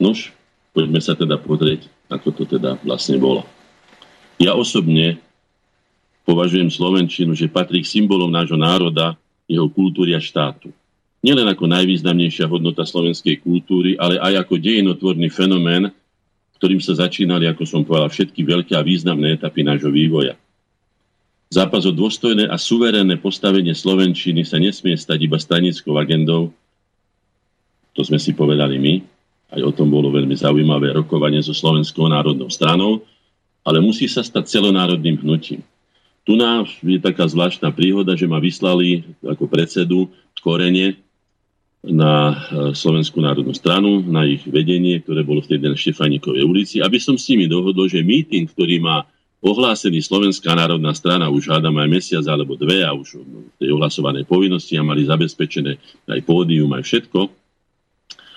Nož, poďme sa teda pozrieť, ako to teda vlastne bolo. Ja osobne považujem Slovenčinu, že patrí k symbolom nášho národa, jeho kultúry a štátu nielen ako najvýznamnejšia hodnota slovenskej kultúry, ale aj ako dejinotvorný fenomén, ktorým sa začínali, ako som povedal, všetky veľké a významné etapy nášho vývoja. Zápas o dôstojné a suverénne postavenie Slovenčiny sa nesmie stať iba stranickou agendou. To sme si povedali my. Aj o tom bolo veľmi zaujímavé rokovanie so Slovenskou národnou stranou, ale musí sa stať celonárodným hnutím. Tu nás je taká zvláštna príhoda, že ma vyslali ako predsedu korene na e, Slovenskú národnú stranu, na ich vedenie, ktoré bolo vtedy na Štefanikovej ulici, aby som s nimi dohodol, že meeting, ktorý má ohlásený Slovenská národná strana, už hádam aj mesiac alebo dve a už v tej ohlasovanej povinnosti a mali zabezpečené aj pódium, aj všetko,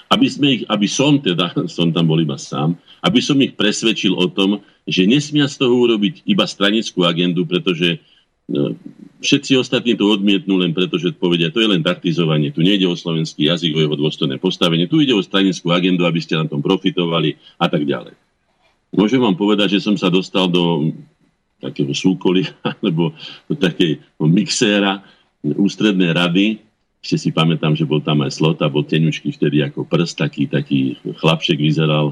aby, sme ich, aby som teda, som tam bol iba sám, aby som ich presvedčil o tom, že nesmia z toho urobiť iba stranickú agendu, pretože No, všetci ostatní to odmietnú len preto, že povedia, to je len taktizovanie, tu nejde o slovenský jazyk, o jeho dôstojné postavenie, tu ide o stranickú agendu, aby ste na tom profitovali a tak ďalej. Môžem vám povedať, že som sa dostal do takého súkolia, alebo do takej mixéra ústrednej rady. Ešte si pamätám, že bol tam aj Slota, bol tenučky vtedy ako prst, taký, taký chlapček vyzeral,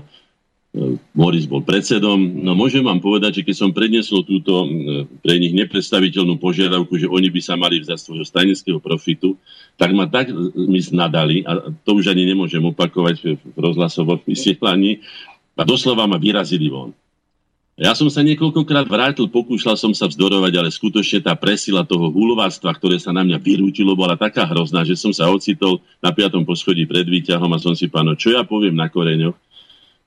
Moris bol predsedom. No môžem vám povedať, že keď som prednesol túto pre nich nepredstaviteľnú požiadavku, že oni by sa mali vzdať svojho stranického profitu, tak ma tak mi znadali, a to už ani nemôžem opakovať v rozhlasovom vysielaní, a doslova ma vyrazili von. Ja som sa niekoľkokrát vrátil, pokúšal som sa vzdorovať, ale skutočne tá presila toho hulovárstva, ktoré sa na mňa vyrútilo, bola taká hrozná, že som sa ocitol na piatom poschodí pred výťahom a som si páno, čo ja poviem na koreňoch,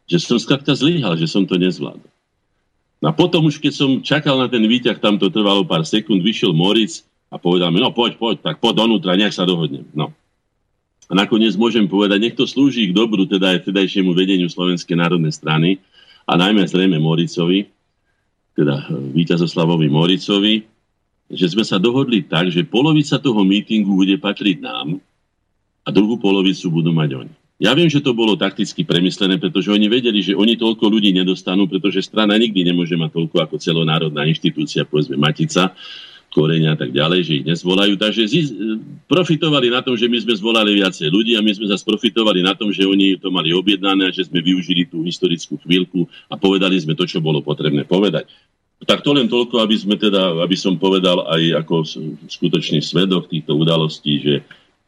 že som skrátka zlyhal, že som to nezvládol. No a potom už keď som čakal na ten výťah, tam to trvalo pár sekúnd, vyšiel Moric a povedal mi, no poď, poď, tak poď donútra, nech sa dohodnem. No. A nakoniec môžem povedať, nech to slúži k dobru teda aj vtedajšiemu vedeniu Slovenskej národnej strany a najmä zrejme Moricovi, teda víťazoslavovi Moricovi, že sme sa dohodli tak, že polovica toho mítingu bude patriť nám a druhú polovicu budú mať oni. Ja viem, že to bolo takticky premyslené, pretože oni vedeli, že oni toľko ľudí nedostanú, pretože strana nikdy nemôže mať toľko ako celonárodná inštitúcia, povedzme Matica, Koreňa a tak ďalej, že ich nezvolajú. Takže profitovali na tom, že my sme zvolali viacej ľudí a my sme zase profitovali na tom, že oni to mali objednané a že sme využili tú historickú chvíľku a povedali sme to, čo bolo potrebné povedať. Tak to len toľko, aby, sme teda, aby som povedal aj ako skutočný svedok týchto udalostí, že,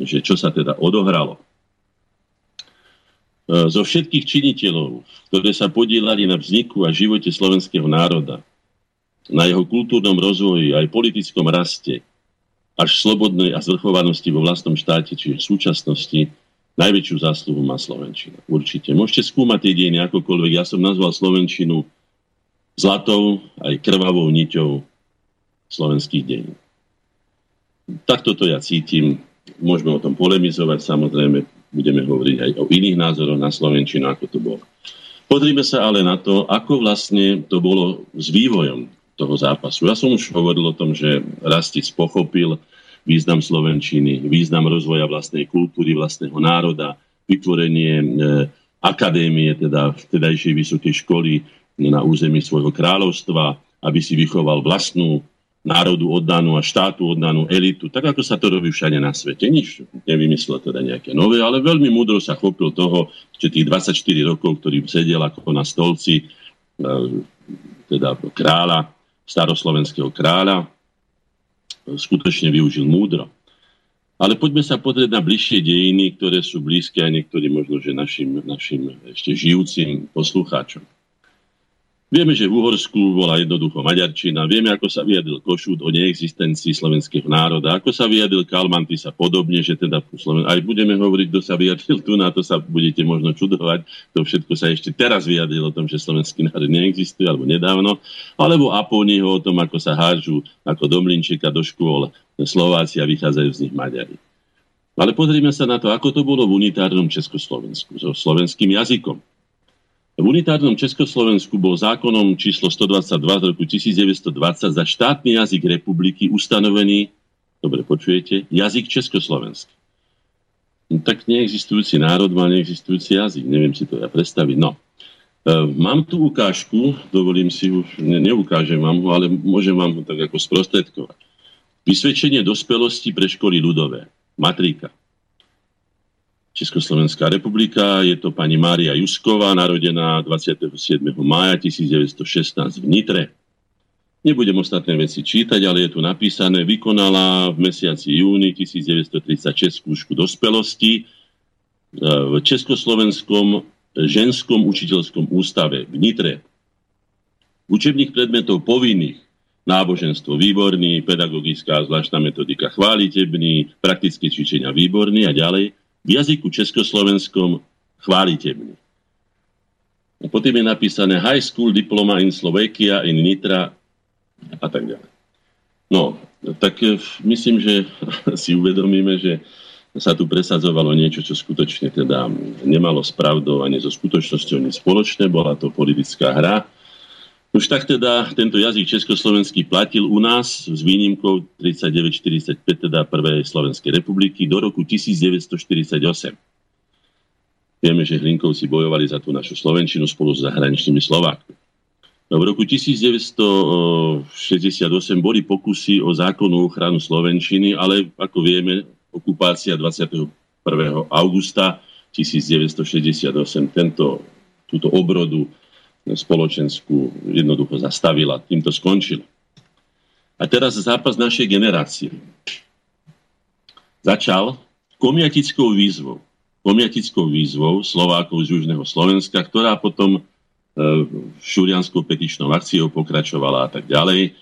že čo sa teda odohralo. E, zo všetkých činiteľov, ktoré sa podielali na vzniku a živote slovenského národa, na jeho kultúrnom rozvoji aj politickom raste, až slobodnej a zvrchovanosti vo vlastnom štáte, čiže v súčasnosti, najväčšiu zásluhu má Slovenčina. Určite. Môžete skúmať tie dejiny akokoľvek. Ja som nazval Slovenčinu zlatou aj krvavou niťou slovenských dejín. Takto to ja cítim. Môžeme o tom polemizovať, samozrejme budeme hovoriť aj o iných názoroch na Slovenčinu, ako to bolo. Podrime sa ale na to, ako vlastne to bolo s vývojom toho zápasu. Ja som už hovoril o tom, že Rastic pochopil význam Slovenčiny, význam rozvoja vlastnej kultúry, vlastného národa, vytvorenie e, akadémie, teda vtedajšej vysokej školy na území svojho kráľovstva, aby si vychoval vlastnú národu oddanú a štátu oddanú elitu, tak ako sa to robí všade na svete. Nič nevymyslel teda nejaké nové, ale veľmi múdro sa chopil toho, že tých 24 rokov, ktorý sedel ako na stolci e, teda kráľa, staroslovenského kráľa, skutočne využil múdro. Ale poďme sa pozrieť na bližšie dejiny, ktoré sú blízke aj niektorým možno, že našim, našim ešte žijúcim poslucháčom. Vieme, že v Uhorsku bola jednoducho Maďarčina, vieme, ako sa vyjadil Košút o neexistencii slovenského národa, ako sa vyjadil Kalmanty sa podobne, že teda Sloven... aj budeme hovoriť, kto sa vyjadil tu, na to sa budete možno čudovať, to všetko sa ešte teraz vyjadrilo o tom, že slovenský národ neexistuje, alebo nedávno, alebo Apóniho o tom, ako sa hážu ako domlinčeka do škôl Slováci a vychádzajú z nich Maďari. Ale pozrime sa na to, ako to bolo v unitárnom Československu so slovenským jazykom. V unitárnom Československu bol zákonom číslo 122 z roku 1920 za štátny jazyk republiky ustanovený, dobre počujete, jazyk československý. No, tak neexistujúci národ má neexistujúci jazyk. Neviem si to ja predstaviť. No. E, mám tu ukážku, dovolím si už, ne, neukážem vám ho, ale môžem vám ho tak ako sprostredkovať. Vysvedčenie dospelosti pre školy ľudové. Matrika. Československá republika. Je to pani Mária Jusková, narodená 27. mája 1916 v Nitre. Nebudem ostatné veci čítať, ale je tu napísané, vykonala v mesiaci júni 1936 skúšku dospelosti e, v Československom ženskom učiteľskom ústave v Nitre. Učebných predmetov povinných náboženstvo výborný, pedagogická zvláštna metodika chválitebný, praktické cvičenia výborný a ďalej v jazyku československom chválitebný. A potom je napísané High School Diploma in Slovakia in Nitra a tak ďalej. No, tak eh, myslím, že si uvedomíme, že sa tu presadzovalo niečo, čo skutočne teda nemalo s pravdou ani so skutočnosťou nič spoločné. Bola to politická hra, už tak teda tento jazyk československý platil u nás s výnimkou 39-45, teda prvej Slovenskej republiky, do roku 1948. Vieme, že Hlinkovci bojovali za tú našu Slovenčinu spolu s zahraničnými Slovákmi. No, v roku 1968 boli pokusy o zákonnú ochranu Slovenčiny, ale ako vieme, okupácia 21. augusta 1968 tento, túto obrodu spoločenskú jednoducho zastavila. Týmto skončil. A teraz zápas našej generácie. Začal komiatickou výzvou. Komiatickou výzvou Slovákov z Južného Slovenska, ktorá potom e, šurianskou petičnou akciou pokračovala a tak ďalej.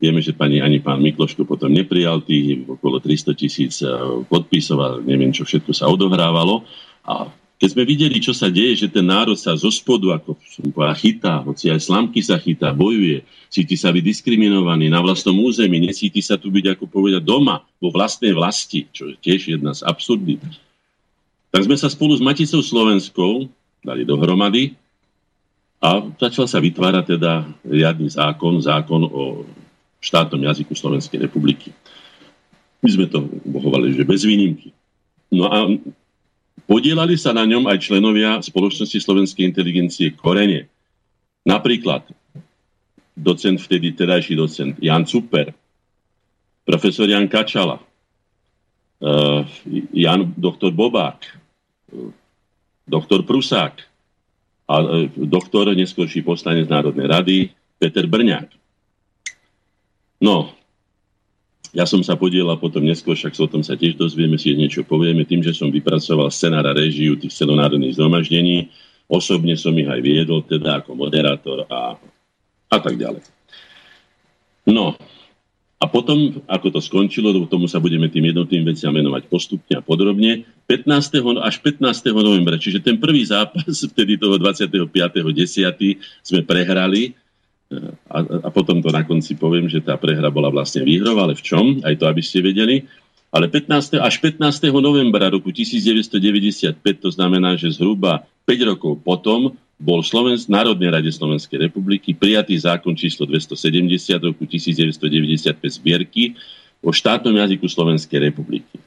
Vieme, že pani ani pán Mikloško potom neprijal tých okolo 300 tisíc e, podpisov a neviem, čo všetko sa odohrávalo. A keď sme videli, čo sa deje, že ten národ sa zo spodu, ako povedal, chytá, hoci aj slamky sa chytá, bojuje, cíti sa byť diskriminovaný na vlastnom území, necíti sa tu byť, ako povedať, doma, vo vlastnej vlasti, čo je tiež jedna z absurdít. Tak sme sa spolu s Maticou Slovenskou dali dohromady a začal sa vytvárať teda riadny zákon, zákon o štátnom jazyku Slovenskej republiky. My sme to bohovali, že bez výnimky. No a Podielali sa na ňom aj členovia spoločnosti slovenskej inteligencie Korene. Napríklad docent, vtedy tedajší docent Jan Cuper, profesor Jan Kačala, uh, Jan doktor Bobák, doktor Prusák a uh, doktor, neskôrší poslanec Národnej rady, Peter Brňák. No, ja som sa podielal potom neskôr, však o tom sa tiež dozvieme, si niečo povieme, tým, že som vypracoval scenára režiu tých celonárodných zhromaždení. Osobne som ich aj viedol, teda ako moderátor a, a tak ďalej. No, a potom, ako to skončilo, do tomu sa budeme tým jednotným veciam venovať postupne a podrobne. 15. až 15. novembra, čiže ten prvý zápas, vtedy toho 25.10. sme prehrali a, a potom to na konci poviem, že tá prehra bola vlastne výhrou, ale v čom? Aj to, aby ste vedeli. Ale 15. až 15. novembra roku 1995, to znamená, že zhruba 5 rokov potom, bol Slovensk, Národnej rade Slovenskej republiky prijatý zákon číslo 270 roku 1995 zbierky o štátnom jazyku Slovenskej republiky.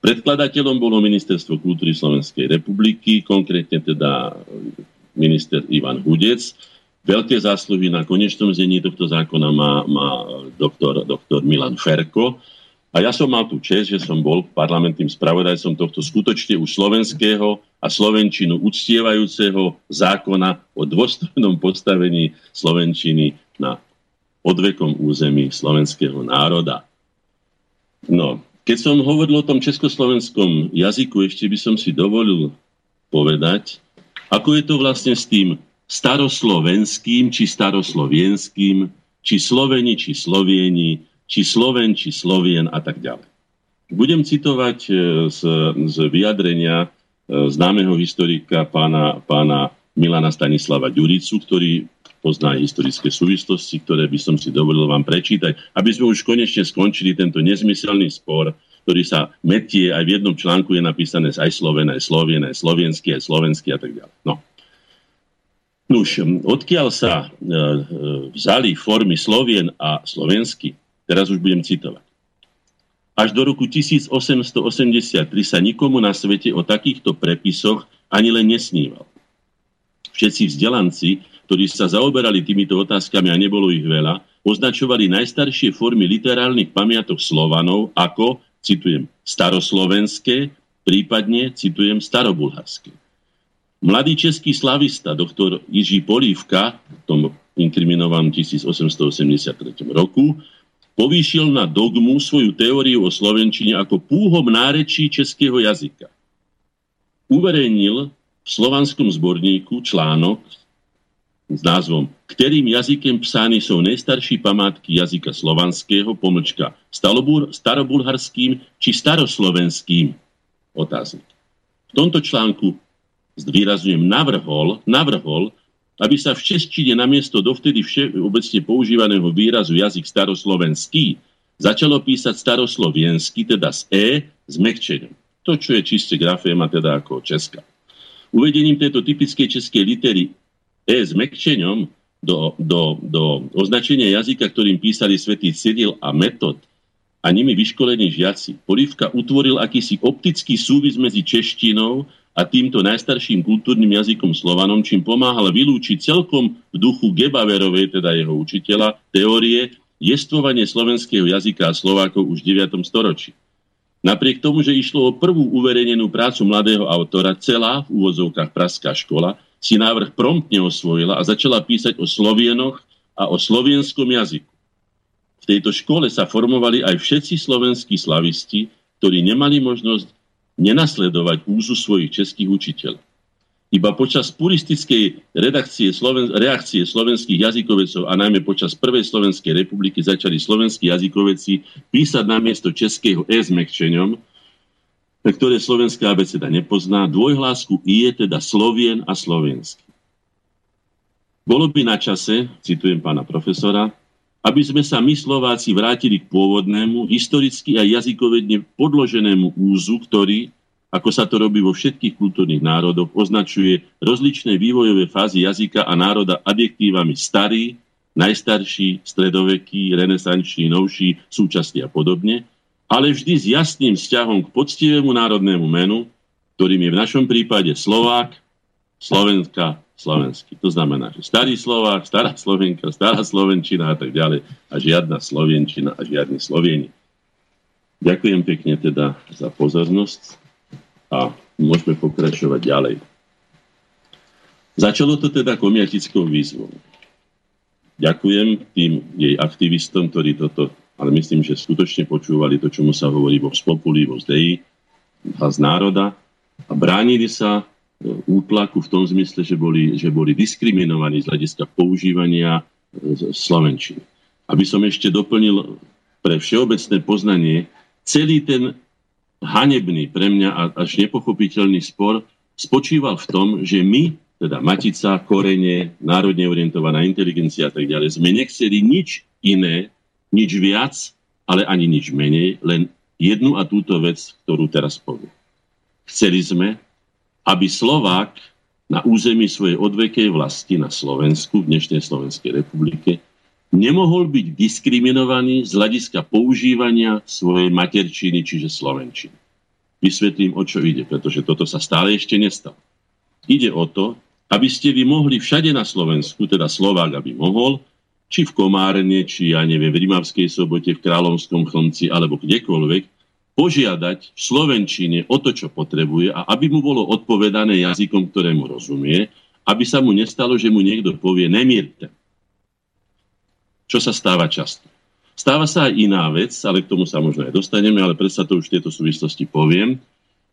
Predkladateľom bolo Ministerstvo kultúry Slovenskej republiky, konkrétne teda minister Ivan Hudec, Veľké zásluhy na konečnom znení tohto zákona má, má doktor, doktor Milan Ferko. A ja som mal tú čest, že som bol parlamentným spravodajcom tohto skutočne už slovenského a slovenčinu uctievajúceho zákona o dôstojnom postavení slovenčiny na odvekom území slovenského národa. No, keď som hovoril o tom československom jazyku, ešte by som si dovolil povedať, ako je to vlastne s tým staroslovenským, či staroslovienským, či Sloveni, či Slovieni, či Sloven, či Slovien a tak ďalej. Budem citovať e, z, z vyjadrenia e, známeho historika pána, pána Milana Stanislava Ďuricu, ktorý pozná historické súvislosti, ktoré by som si dovolil vám prečítať, aby sme už konečne skončili tento nezmyselný spor, ktorý sa metie, aj v jednom článku je napísané aj slovené, slovené, slovenské, slovenské a tak ďalej. No. Nuž, odkiaľ sa e, e, vzali formy Slovien a slovensky, teraz už budem citovať. Až do roku 1883 sa nikomu na svete o takýchto prepisoch ani len nesníval. Všetci vzdelanci, ktorí sa zaoberali týmito otázkami a nebolo ich veľa, označovali najstaršie formy literálnych pamiatok Slovanov ako, citujem, staroslovenské, prípadne, citujem, starobulharské. Mladý český slavista, doktor Jiří Polívka, v tom inkriminovanom 1883 roku, povýšil na dogmu svoju teóriu o Slovenčine ako púhom nárečí českého jazyka. Uverejnil v slovanskom zborníku článok s názvom Ktorým jazykem psány sú najstarší památky jazyka slovanského, pomlčka starobulharským či staroslovenským otáznik. V tomto článku zvýrazňujem, navrhol, navrhol, aby sa v češtine namiesto dovtedy všeobecne používaného výrazu jazyk staroslovenský začalo písať starosloviensky, teda s E, s mekčením. To, čo je čiste graféma, teda ako česká. Uvedením tejto typickej českej litery E s mekčením do, do, do označenia jazyka, ktorým písali svätý Cyril a Metod a nimi vyškolení žiaci, Polívka utvoril akýsi optický súvis medzi češtinou a týmto najstarším kultúrnym jazykom Slovanom, čím pomáhal vylúčiť celkom v duchu Gebaverovej, teda jeho učiteľa, teórie jestvovanie slovenského jazyka a Slovákov už v 9. storočí. Napriek tomu, že išlo o prvú uverejnenú prácu mladého autora, celá v úvozovkách Praská škola si návrh promptne osvojila a začala písať o Slovienoch a o slovienskom jazyku. V tejto škole sa formovali aj všetci slovenskí slavisti, ktorí nemali možnosť nenasledovať úzu svojich českých učiteľov. Iba počas puristickej redakcie Sloven- reakcie slovenských jazykovecov a najmä počas Prvej Slovenskej republiky začali slovenskí jazykoveci písať namiesto českého E s mekčeňom, ktoré slovenská abeceda nepozná, dvojhlásku I je teda Slovien a slovenský. Bolo by na čase, citujem pána profesora, aby sme sa my Slováci vrátili k pôvodnému, historicky a jazykovedne podloženému úzu, ktorý, ako sa to robí vo všetkých kultúrnych národoch, označuje rozličné vývojové fázy jazyka a národa adjektívami starý, najstarší, stredoveký, renesančný, novší, súčasný a podobne, ale vždy s jasným vzťahom k poctivému národnému menu, ktorým je v našom prípade Slovák, Slovenska, slovenský. To znamená, že starý Slovák, stará Slovenka, stará Slovenčina a tak ďalej a žiadna Slovenčina a žiadni Slovieni. Ďakujem pekne teda za pozornosť a môžeme pokračovať ďalej. Začalo to teda komiatickou výzvou. Ďakujem tým jej aktivistom, ktorí toto, ale myslím, že skutočne počúvali to, čomu sa hovorí vo Spopuli, vo Zdeji, hlas národa a bránili sa útlaku v tom zmysle, že boli, že boli diskriminovaní z hľadiska používania e, slovenčiny. Aby som ešte doplnil pre všeobecné poznanie, celý ten hanebný pre mňa až nepochopiteľný spor spočíval v tom, že my, teda Matica, korene, národne orientovaná inteligencia a tak ďalej, sme nechceli nič iné, nič viac, ale ani nič menej, len jednu a túto vec, ktorú teraz poviem. Chceli sme, aby Slovák na území svojej odvekej vlasti na Slovensku, v dnešnej Slovenskej republike, nemohol byť diskriminovaný z hľadiska používania svojej materčiny, čiže slovenčiny. Vysvetlím, o čo ide, pretože toto sa stále ešte nestalo. Ide o to, aby ste vy mohli všade na Slovensku, teda Slovák, aby mohol, či v Komárne, či ja neviem, v Rimavskej sobote, v Kráľovskom chlmci, alebo kdekoľvek, požiadať v Slovenčine o to, čo potrebuje a aby mu bolo odpovedané jazykom, ktorému rozumie, aby sa mu nestalo, že mu niekto povie nemírte. Čo sa stáva často. Stáva sa aj iná vec, ale k tomu sa možno aj dostaneme, ale predsa to už v tejto súvislosti poviem,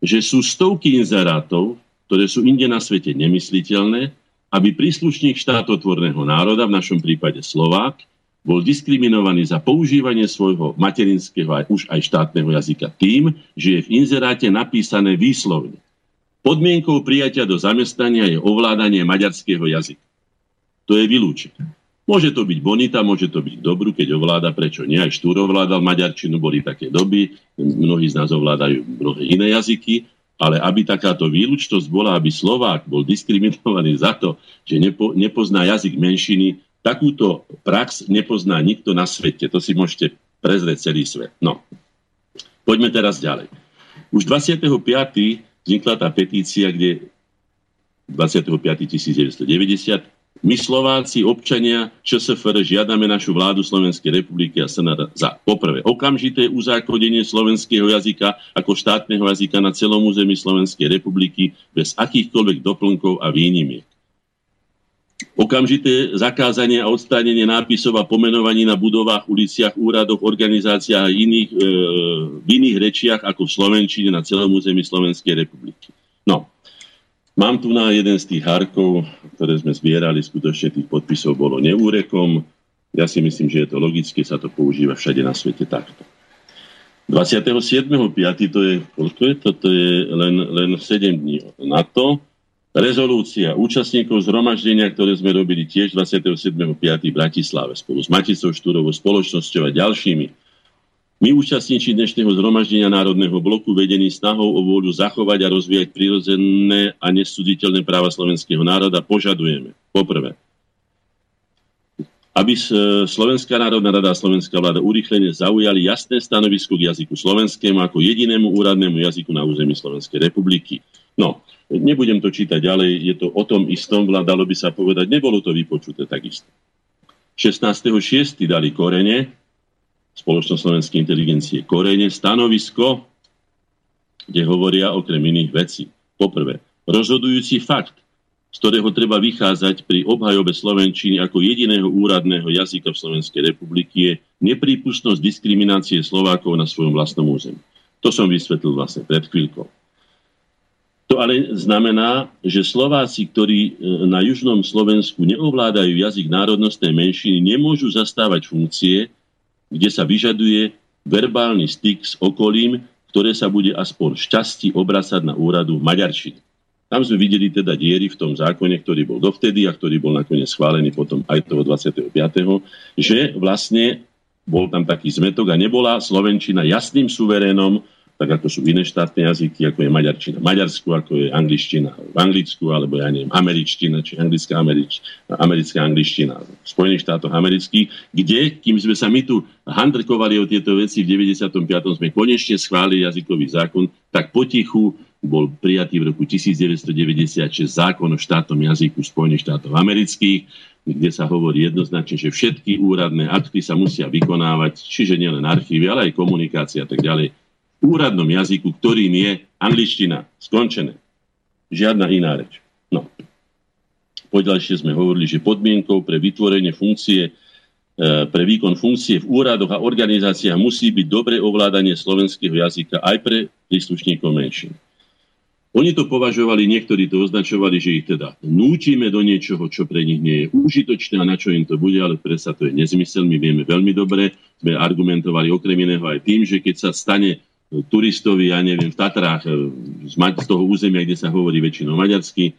že sú stovky inzerátov, ktoré sú inde na svete nemysliteľné aby príslušník štátotvorného národa, v našom prípade Slovák, bol diskriminovaný za používanie svojho materinského a už aj štátneho jazyka tým, že je v inzeráte napísané výslovne. Podmienkou prijatia do zamestnania je ovládanie maďarského jazyka. To je vylúčené. Môže to byť bonita, môže to byť dobrú, keď ovláda, prečo nie. Aj Štúr ovládal maďarčinu, boli také doby, mnohí z nás ovládajú mnohé iné jazyky, ale aby takáto výlučnosť bola, aby Slovák bol diskriminovaný za to, že nepo, nepozná jazyk menšiny, takúto prax nepozná nikto na svete. To si môžete prezrieť celý svet. No, poďme teraz ďalej. Už 25. vznikla tá petícia, kde 25. 1990 my Slováci, občania ČSFR, žiadame našu vládu Slovenskej republiky a Senát za poprvé okamžité uzákonenie slovenského jazyka ako štátneho jazyka na celom území Slovenskej republiky bez akýchkoľvek doplnkov a výnimiek. Okamžité zakázanie a odstránenie nápisov a pomenovaní na budovách, uliciach, úradoch, organizáciách a iných, e, v iných rečiach ako v Slovenčine na celom území Slovenskej republiky. No, Mám tu na jeden z tých hárkov, ktoré sme zbierali, skutočne tých podpisov bolo neúrekom. Ja si myslím, že je to logické, sa to používa všade na svete takto. 27.5. to je, koľko je to? To je len, len 7 dní na to. Rezolúcia účastníkov zhromaždenia, ktoré sme robili tiež 27.5. v Bratislave spolu s Maticou Štúrovou spoločnosťou a ďalšími my účastníci dnešného zhromaždenia Národného bloku vedení snahou o vôľu zachovať a rozvíjať prírodzené a nesuditeľné práva slovenského národa požadujeme. Poprvé, aby Slovenská národná rada a Slovenská vláda urýchlene zaujali jasné stanovisko k jazyku slovenskému ako jedinému úradnému jazyku na území Slovenskej republiky. No, nebudem to čítať ďalej, je to o tom istom, dalo by sa povedať, nebolo to vypočuté takisto. 16.6. dali korene spoločnosť slovenskej inteligencie Korene stanovisko, kde hovoria okrem iných vecí. Poprvé, rozhodujúci fakt, z ktorého treba vychádzať pri obhajobe Slovenčiny ako jediného úradného jazyka v Slovenskej republiky je neprípustnosť diskriminácie Slovákov na svojom vlastnom území. To som vysvetlil vlastne pred chvíľkou. To ale znamená, že Slováci, ktorí e, na južnom Slovensku neovládajú jazyk národnostnej menšiny, nemôžu zastávať funkcie, kde sa vyžaduje verbálny styk s okolím, ktoré sa bude aspoň šťastí obracať na úradu Maďarčiny. Tam sme videli teda diery v tom zákone, ktorý bol dovtedy a ktorý bol nakoniec schválený potom aj toho 25. že vlastne bol tam taký zmetok a nebola Slovenčina jasným suverénom tak ako sú iné štátne jazyky, ako je maďarčina v Maďarsku, ako je angličtina v Anglicku, alebo ja neviem, američtina, či anglická, američ, americká angličtina v Spojených štátoch amerických, kde, kým sme sa my tu handrkovali o tieto veci, v 95. sme konečne schválili jazykový zákon, tak potichu bol prijatý v roku 1996 zákon o štátnom jazyku Spojených štátov amerických, kde sa hovorí jednoznačne, že všetky úradné akty sa musia vykonávať, čiže nielen archívy, ale aj komunikácia a tak ďalej, úradnom jazyku, ktorým je angličtina. Skončené. Žiadna iná reč. No. Poďalšie sme hovorili, že podmienkou pre vytvorenie funkcie e, pre výkon funkcie v úradoch a organizáciách musí byť dobré ovládanie slovenského jazyka aj pre príslušníkov menšín. Oni to považovali, niektorí to označovali, že ich teda núčime do niečoho, čo pre nich nie je užitočné a na čo im to bude, ale predsa to je nezmysel. My vieme veľmi dobre, sme argumentovali okrem iného aj tým, že keď sa stane turistovi, ja neviem, v Tatrách, e, z toho územia, kde sa hovorí väčšinou maďarsky, e,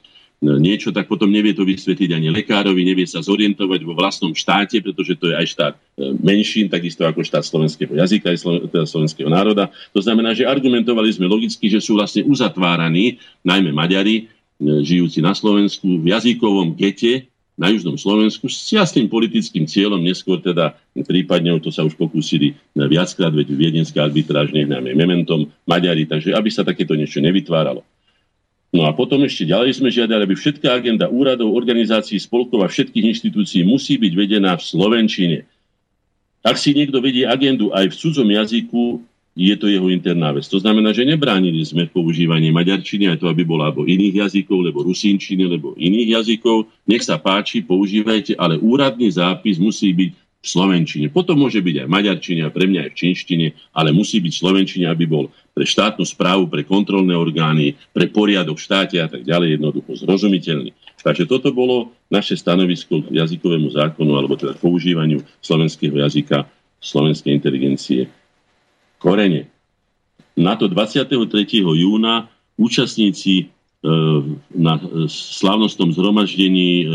niečo, tak potom nevie to vysvetliť ani lekárovi, nevie sa zorientovať vo vlastnom štáte, pretože to je aj štát e, menšín, takisto ako štát slovenského jazyka, aj teda slovenského národa. To znamená, že argumentovali sme logicky, že sú vlastne uzatváraní, najmä Maďari, žijúci na Slovensku, v jazykovom gete, na južnom Slovensku s jasným politickým cieľom, neskôr teda prípadne to sa už pokúsili viackrát, veď viedenská arbitráž nehnáme mementom Maďari, takže aby sa takéto niečo nevytváralo. No a potom ešte ďalej sme žiadali, aby všetká agenda úradov, organizácií, spolkov a všetkých inštitúcií musí byť vedená v Slovenčine. Ak si niekto vedie agendu aj v cudzom jazyku, je to jeho interná vec. To znamená, že nebránili sme v používaní maďarčiny, aj to, aby bola alebo iných jazykov, lebo rusínčiny, alebo iných jazykov. Nech sa páči, používajte, ale úradný zápis musí byť v slovenčine. Potom môže byť aj v maďarčine a pre mňa aj v čínštine, ale musí byť v slovenčine, aby bol pre štátnu správu, pre kontrolné orgány, pre poriadok v štáte a tak ďalej jednoducho zrozumiteľný. Takže toto bolo naše stanovisko k jazykovému zákonu alebo teda používaniu slovenského jazyka, slovenskej inteligencie. Korene. Na to 23. júna účastníci e, na slávnostnom zhromaždení e,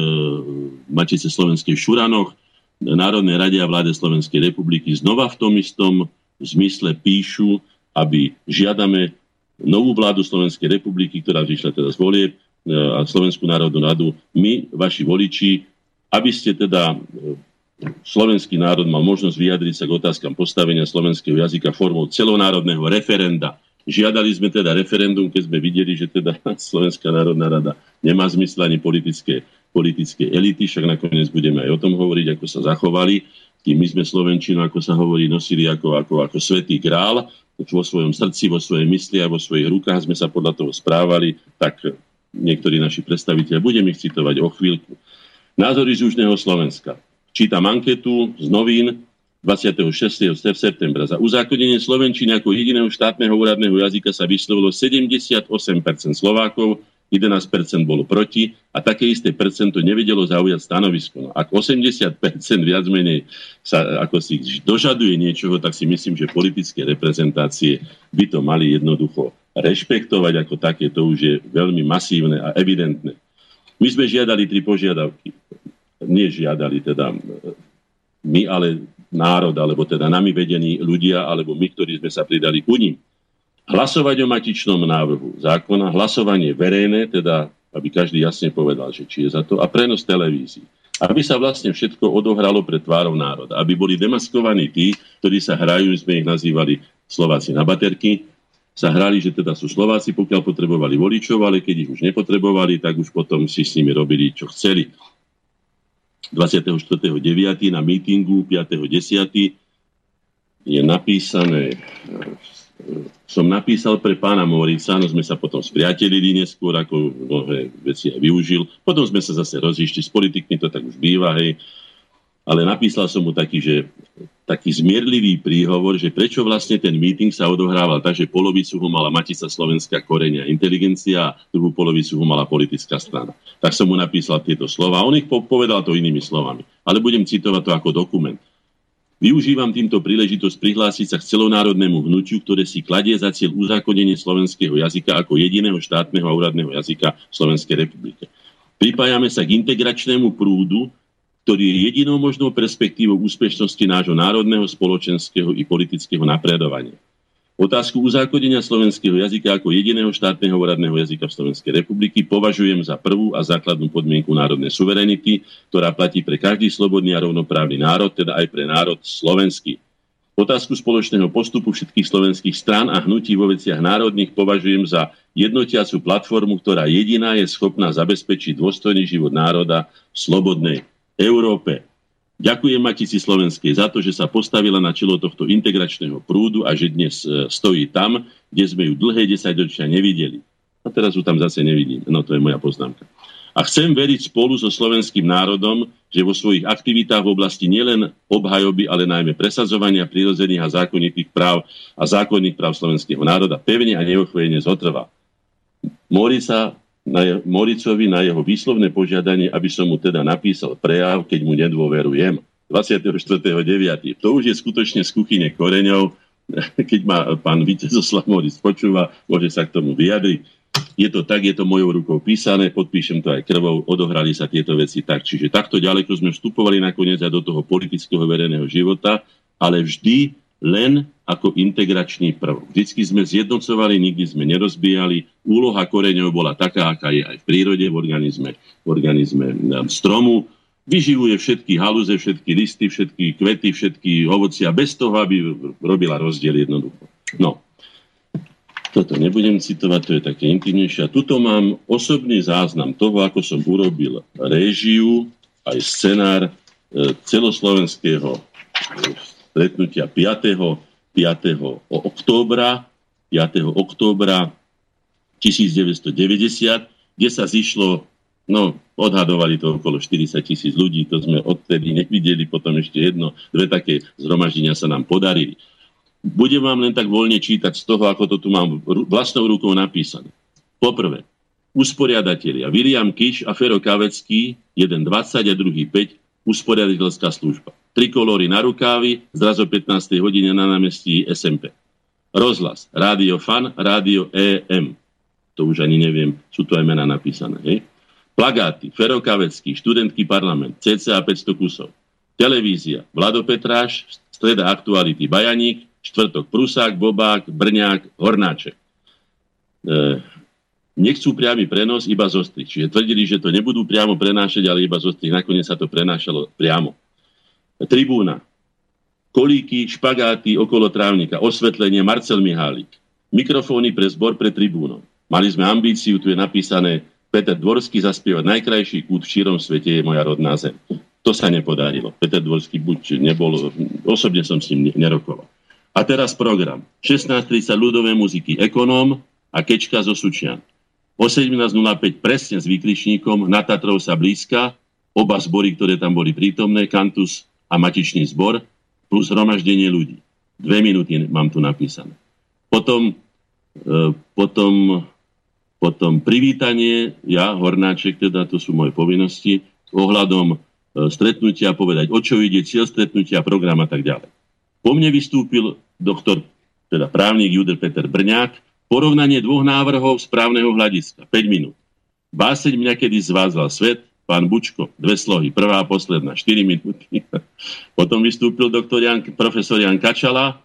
Matice Slovenskej Šuranoch Národnej rade a vláde Slovenskej republiky znova v tom istom zmysle píšu, aby žiadame novú vládu Slovenskej republiky, ktorá vyšla teda z volieb e, a Slovenskú národnú radu, my, vaši voliči, aby ste teda slovenský národ mal možnosť vyjadriť sa k otázkam postavenia slovenského jazyka formou celonárodného referenda. Žiadali sme teda referendum, keď sme videli, že teda Slovenská národná rada nemá zmysel ani politické politické elity, však nakoniec budeme aj o tom hovoriť, ako sa zachovali, kým my sme Slovenčinu, ako sa hovorí, nosili ako, ako, ako svetý král, vo svojom srdci, vo svojej mysli a vo svojich rukách sme sa podľa toho správali, tak niektorí naši predstaviteľ, budem ich citovať o chvíľku. Názory z Južného Slovenska. Čítam anketu z novín 26. septembra. Za uzákonenie Slovenčiny ako jediného štátneho úradného jazyka sa vyslovilo 78% Slovákov, 11% bolo proti a také isté percento nevedelo zaujať stanovisko. No, ak 80% viac menej sa ako si dožaduje niečoho, tak si myslím, že politické reprezentácie by to mali jednoducho rešpektovať ako také. To už je veľmi masívne a evidentné. My sme žiadali tri požiadavky. Nie žiadali teda my, ale národ, alebo teda nami vedení ľudia, alebo my, ktorí sme sa pridali ku ním hlasovať o matičnom návrhu zákona, hlasovanie verejné, teda aby každý jasne povedal, že či je za to, a prenos televízií. Aby sa vlastne všetko odohralo pred tvárou národa. Aby boli demaskovaní tí, ktorí sa hrajú, sme ich nazývali Slováci na baterky, sa hrali, že teda sú Slováci, pokiaľ potrebovali voličov, ale keď ich už nepotrebovali, tak už potom si s nimi robili, čo chceli. 24.9. na mítingu 5.10. je napísané som napísal pre pána Morica, no sme sa potom spriatelili neskôr, ako mnohé veci aj využil. Potom sme sa zase rozišli s politikmi, to tak už býva, hej. Ale napísal som mu taký, že taký zmierlivý príhovor, že prečo vlastne ten meeting sa odohrával tak, že polovicu ho mala Matica Slovenská korenia inteligencia a druhú polovicu ho mala politická strana. Tak som mu napísal tieto slova. On ich povedal to inými slovami. Ale budem citovať to ako dokument. Využívam týmto príležitosť prihlásiť sa k celonárodnému hnutiu, ktoré si kladie za cieľ uzákonenie slovenského jazyka ako jediného štátneho a úradného jazyka Slovenskej republike. Pripájame sa k integračnému prúdu, ktorý je jedinou možnou perspektívou úspešnosti nášho národného, spoločenského i politického napredovania. Otázku uzákonenia slovenského jazyka ako jediného štátneho úradného jazyka v Slovenskej republiky považujem za prvú a základnú podmienku národnej suverenity, ktorá platí pre každý slobodný a rovnoprávny národ, teda aj pre národ slovenský. Otázku spoločného postupu všetkých slovenských strán a hnutí vo veciach národných považujem za jednotiacu platformu, ktorá jediná je schopná zabezpečiť dôstojný život národa v slobodnej Európe. Ďakujem Matici Slovenskej za to, že sa postavila na čelo tohto integračného prúdu a že dnes e, stojí tam, kde sme ju dlhé desaťročia nevideli. A teraz ju tam zase nevidím. No to je moja poznámka. A chcem veriť spolu so slovenským národom, že vo svojich aktivitách v oblasti nielen obhajoby, ale najmä presadzovania prírodzených a zákonitých práv a zákonných práv slovenského národa pevne a neochvejne zotrvá. Morica na je, Moricovi na jeho výslovné požiadanie, aby som mu teda napísal prejav, keď mu nedôverujem. 24.9. To už je skutočne z kuchyne koreňov. Keď ma pán Vitezoslav Moric počúva, môže sa k tomu vyjadriť. Je to tak, je to mojou rukou písané, podpíšem to aj krvou, odohrali sa tieto veci tak. Čiže takto ďaleko sme vstupovali nakoniec aj do toho politického verejného života, ale vždy len ako integračný prvok. Vždycky sme zjednocovali, nikdy sme nerozbíjali. Úloha koreňov bola taká, aká je aj v prírode, v organizme, v organizme stromu. Vyživuje všetky halúze, všetky listy, všetky kvety, všetky ovocia, bez toho, aby robila rozdiel jednoducho. No, toto nebudem citovať, to je také intimnejšie. A tuto mám osobný záznam toho, ako som urobil réžiu, aj scenár e, celoslovenského stretnutia 5. 5. októbra, 5. októbra 1990, kde sa zišlo No, odhadovali to okolo 40 tisíc ľudí, to sme odtedy nevideli, potom ešte jedno, dve také zhromaždenia sa nám podarili. Budem vám len tak voľne čítať z toho, ako to tu mám vlastnou rukou napísané. Poprvé, usporiadatelia William Kiš a Fero Kavecký, jeden 20 a druhý 5, usporiadateľská služba. Trikolory na rukávy, zraz o 15. hodine na námestí SMP. Rozhlas, Rádio Fan, Rádio EM. To už ani neviem, sú to aj mená napísané. Hej? Plagáty, Ferokavecký, študentský parlament, cca 500 kusov. Televízia, Vlado Petráš, streda aktuality Bajaník, štvrtok Prusák, Bobák, Brňák, Hornáček. E, nechcú priamy prenos iba zo strich. Čiže tvrdili, že to nebudú priamo prenášať, ale iba zo strich. Nakoniec sa to prenášalo priamo. Tribúna. Kolíky, špagáty okolo trávnika, osvetlenie Marcel Mihálik. Mikrofóny pre zbor pre tribúnom. Mali sme ambíciu, tu je napísané Peter Dvorský zaspievať najkrajší kút v šírom svete je moja rodná zem. To sa nepodarilo. Peter Dvorský buď nebol, osobne som s ním nerokoval. A teraz program. 16.30 ľudové muziky Ekonóm a Kečka zo Sučian. O 17.05 presne s výkričníkom na Tatrov sa blízka, oba zbory, ktoré tam boli prítomné, Kantus a Matičný zbor, plus hromaždenie ľudí. Dve minúty mám tu napísané. Potom, e, potom potom privítanie, ja, Hornáček, teda to sú moje povinnosti, ohľadom e, stretnutia, povedať, o čo ide, cieľ stretnutia, program a tak ďalej. Po mne vystúpil doktor, teda právnik Juder Peter Brňák, porovnanie dvoch návrhov správneho hľadiska, 5 minút. Báseň mňa kedy zvázal svet, pán Bučko, dve slohy, prvá a posledná, 4 minúty. Potom vystúpil doktor Jan, profesor Jan Kačala,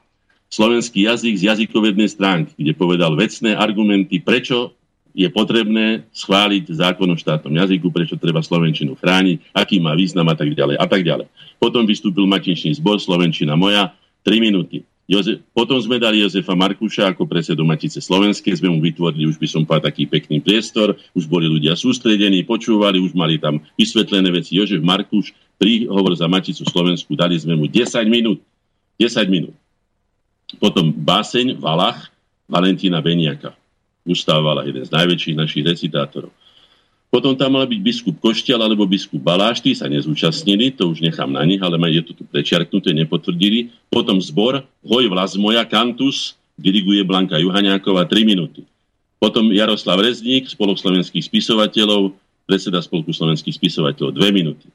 slovenský jazyk z jazykovednej stránky, kde povedal vecné argumenty, prečo je potrebné schváliť zákon o štátnom jazyku, prečo treba Slovenčinu chrániť, aký má význam a tak ďalej a tak ďalej. Potom vystúpil Matinčný zbor Slovenčina moja, 3 minúty. Jozef, potom sme dali Jozefa Markuša ako predsedu Matice Slovenskej, sme mu vytvorili, už by som povedal, taký pekný priestor, už boli ľudia sústredení, počúvali, už mali tam vysvetlené veci. Jozef Markuš, príhovor za Maticu Slovensku, dali sme mu 10 minút. 10 minút. Potom báseň Valach Valentína Beniaka Gustav jeden z najväčších našich recitátorov. Potom tam mal byť biskup Koštiel alebo biskup Baláš, tí sa nezúčastnili, to už nechám na nich, ale je to tu prečiarknuté, nepotvrdili. Potom zbor Hoj vlas moja, Kantus, diriguje Blanka Juhaniáková 3 minúty. Potom Jaroslav Rezník, spolok slovenských spisovateľov, predseda spolku slovenských spisovateľov, 2 minúty.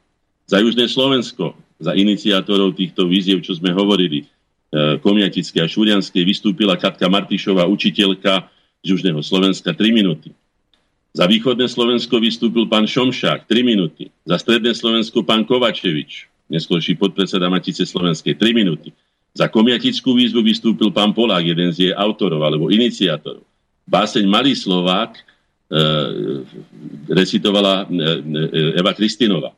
Za Južné Slovensko, za iniciátorov týchto víziev, čo sme hovorili, e, Komiatické a Šurianskej, vystúpila Katka Martišová, učiteľka z Južného Slovenska 3 minúty. Za východné Slovensko vystúpil pán Šomšák 3 minúty. Za stredné Slovensko pán Kovačevič, neskôrší podpredseda Matice Slovenskej 3 minúty. Za komiatickú výzvu vystúpil pán Polák, jeden z jej autorov alebo iniciátorov. Báseň Malý Slovák e, recitovala e, e, Eva Kristinova.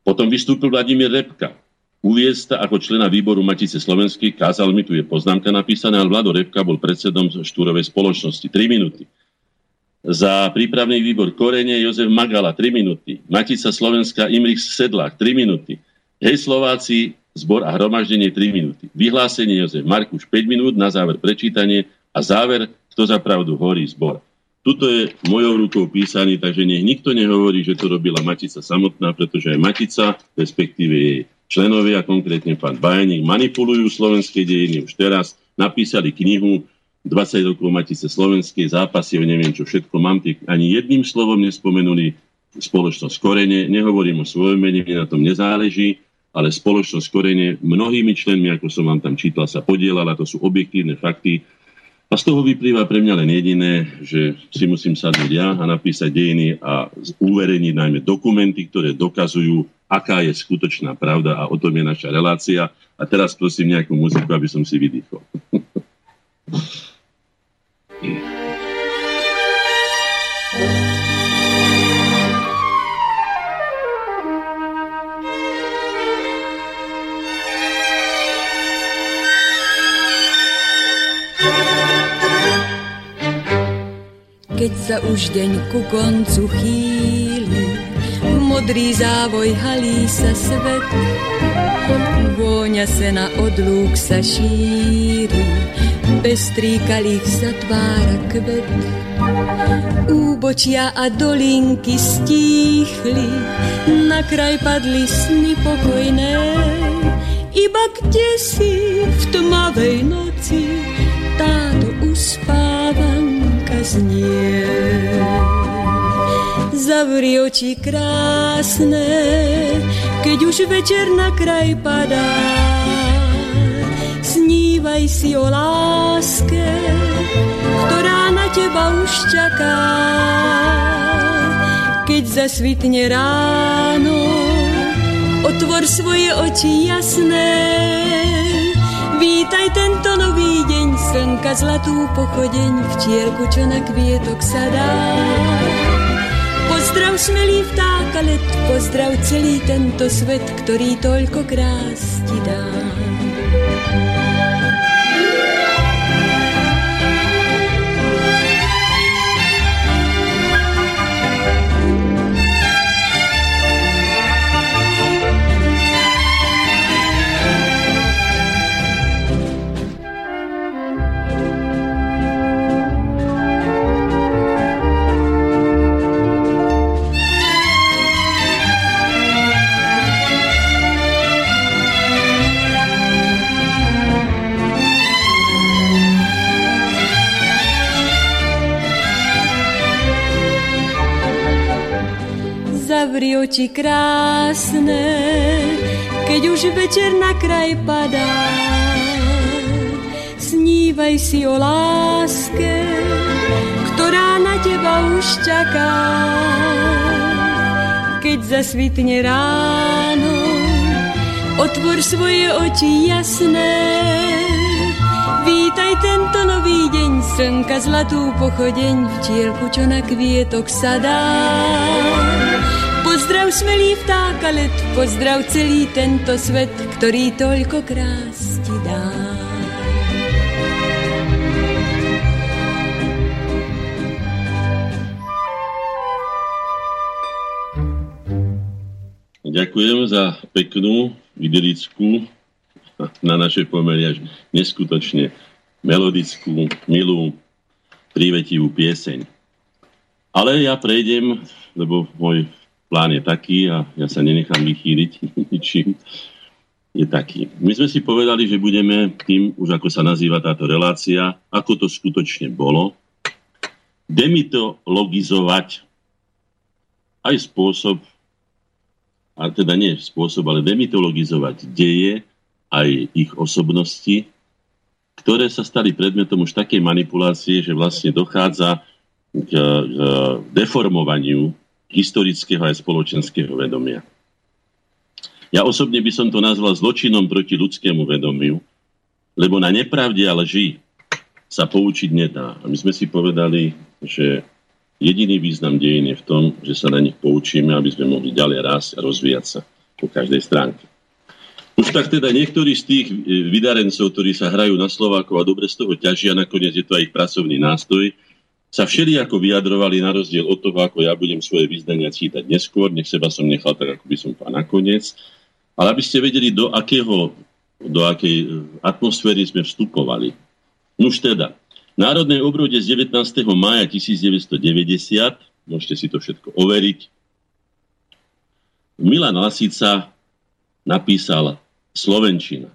Potom vystúpil Vladimír Repka, uviezť ako člena výboru Matice Slovenskej, kázal mi, tu je poznámka napísaná, ale Vlado Repka bol predsedom štúrovej spoločnosti. 3 minúty. Za prípravný výbor Korene Jozef Magala 3 minúty. Matica Slovenská Imrich Sedlák 3 minúty. Hej Slováci, zbor a hromaždenie 3 minúty. Vyhlásenie Jozef Markuš 5 minút, na záver prečítanie a záver, kto za pravdu horí zbor. Tuto je mojou rukou písaný, takže nech nikto nehovorí, že to robila Matica samotná, pretože aj Matica, respektíve jej členovia, konkrétne pán Bajaník, manipulujú slovenské dejiny už teraz, napísali knihu 20 rokov Matice slovenskej, zápasy o neviem čo všetko, mám tých, ani jedným slovom nespomenuli spoločnosť Korene, nehovorím o svojom mene, mne na tom nezáleží, ale spoločnosť Korene mnohými členmi, ako som vám tam čítal, sa podielala, to sú objektívne fakty, a z toho vyplýva pre mňa len jediné, že si musím sadnúť ja a napísať dejiny a uverejniť najmä dokumenty, ktoré dokazujú, aká je skutočná pravda a o tom je naša relácia. A teraz prosím nejakú muziku, aby som si vydýchol. keď sa už deň ku koncu chýli, modrý závoj halí sa svet, vôňa se na odlúk sa šíri, Pestríkalých sa tvára kvet. Úbočia a dolinky stíchli, na kraj padli sny pokojné. Iba kde si v tmavej noci táto uspávanka znie. Zavri oči krásne, keď už večer na kraj padá. Snívaj si o láske, ktorá na teba už čaká. Keď zasvitne ráno, otvor svoje oči jasné. Vítaj tento nový deň, slnka zlatú pochodeň, včielku, čo na kvietok sa dá. Pozdrav smelý vták a let, pozdrav celý tento svet, ktorý toľko krás ti dá. Zavri oči krásne, keď už večer na kraj padá. Snívaj si o láske, ktorá na teba už čaká. Keď zasvitne ráno, otvor svoje oči jasné. Vítaj tento nový deň, slnka zlatú pochodeň, včielku, čo na kvietok sadá. Pozdrav smelý vták a let, pozdrav celý tento svet, ktorý toľko krás ti dá. Ďakujem za peknú, idylickú, na naše pomery až neskutočne melodickú, milú, prívetivú pieseň. Ale ja prejdem, lebo môj plán je taký a ja sa nenechám vychýliť ničím, je taký. My sme si povedali, že budeme tým, už ako sa nazýva táto relácia, ako to skutočne bolo, demitologizovať aj spôsob, a teda nie spôsob, ale demitologizovať deje, aj ich osobnosti, ktoré sa stali predmetom už takej manipulácie, že vlastne dochádza k, k deformovaniu historického aj spoločenského vedomia. Ja osobne by som to nazval zločinom proti ľudskému vedomiu, lebo na nepravde a lži sa poučiť nedá. A my sme si povedali, že jediný význam dejín je v tom, že sa na nich poučíme, aby sme mohli ďalej rásť a rozvíjať sa po každej stránke. Už tak teda niektorí z tých vydarencov, ktorí sa hrajú na Slovákov a dobre z toho ťažia, nakoniec je to aj ich pracovný nástroj, sa všelijako vyjadrovali na rozdiel od toho, ako ja budem svoje vyznania čítať neskôr, nech seba som nechal tak, ako by som pán nakoniec. Ale aby ste vedeli, do, akého, do akej e, atmosféry sme vstupovali. Už teda, Národnej obrode z 19. mája 1990, môžete si to všetko overiť, Milan Lasica napísal Slovenčina.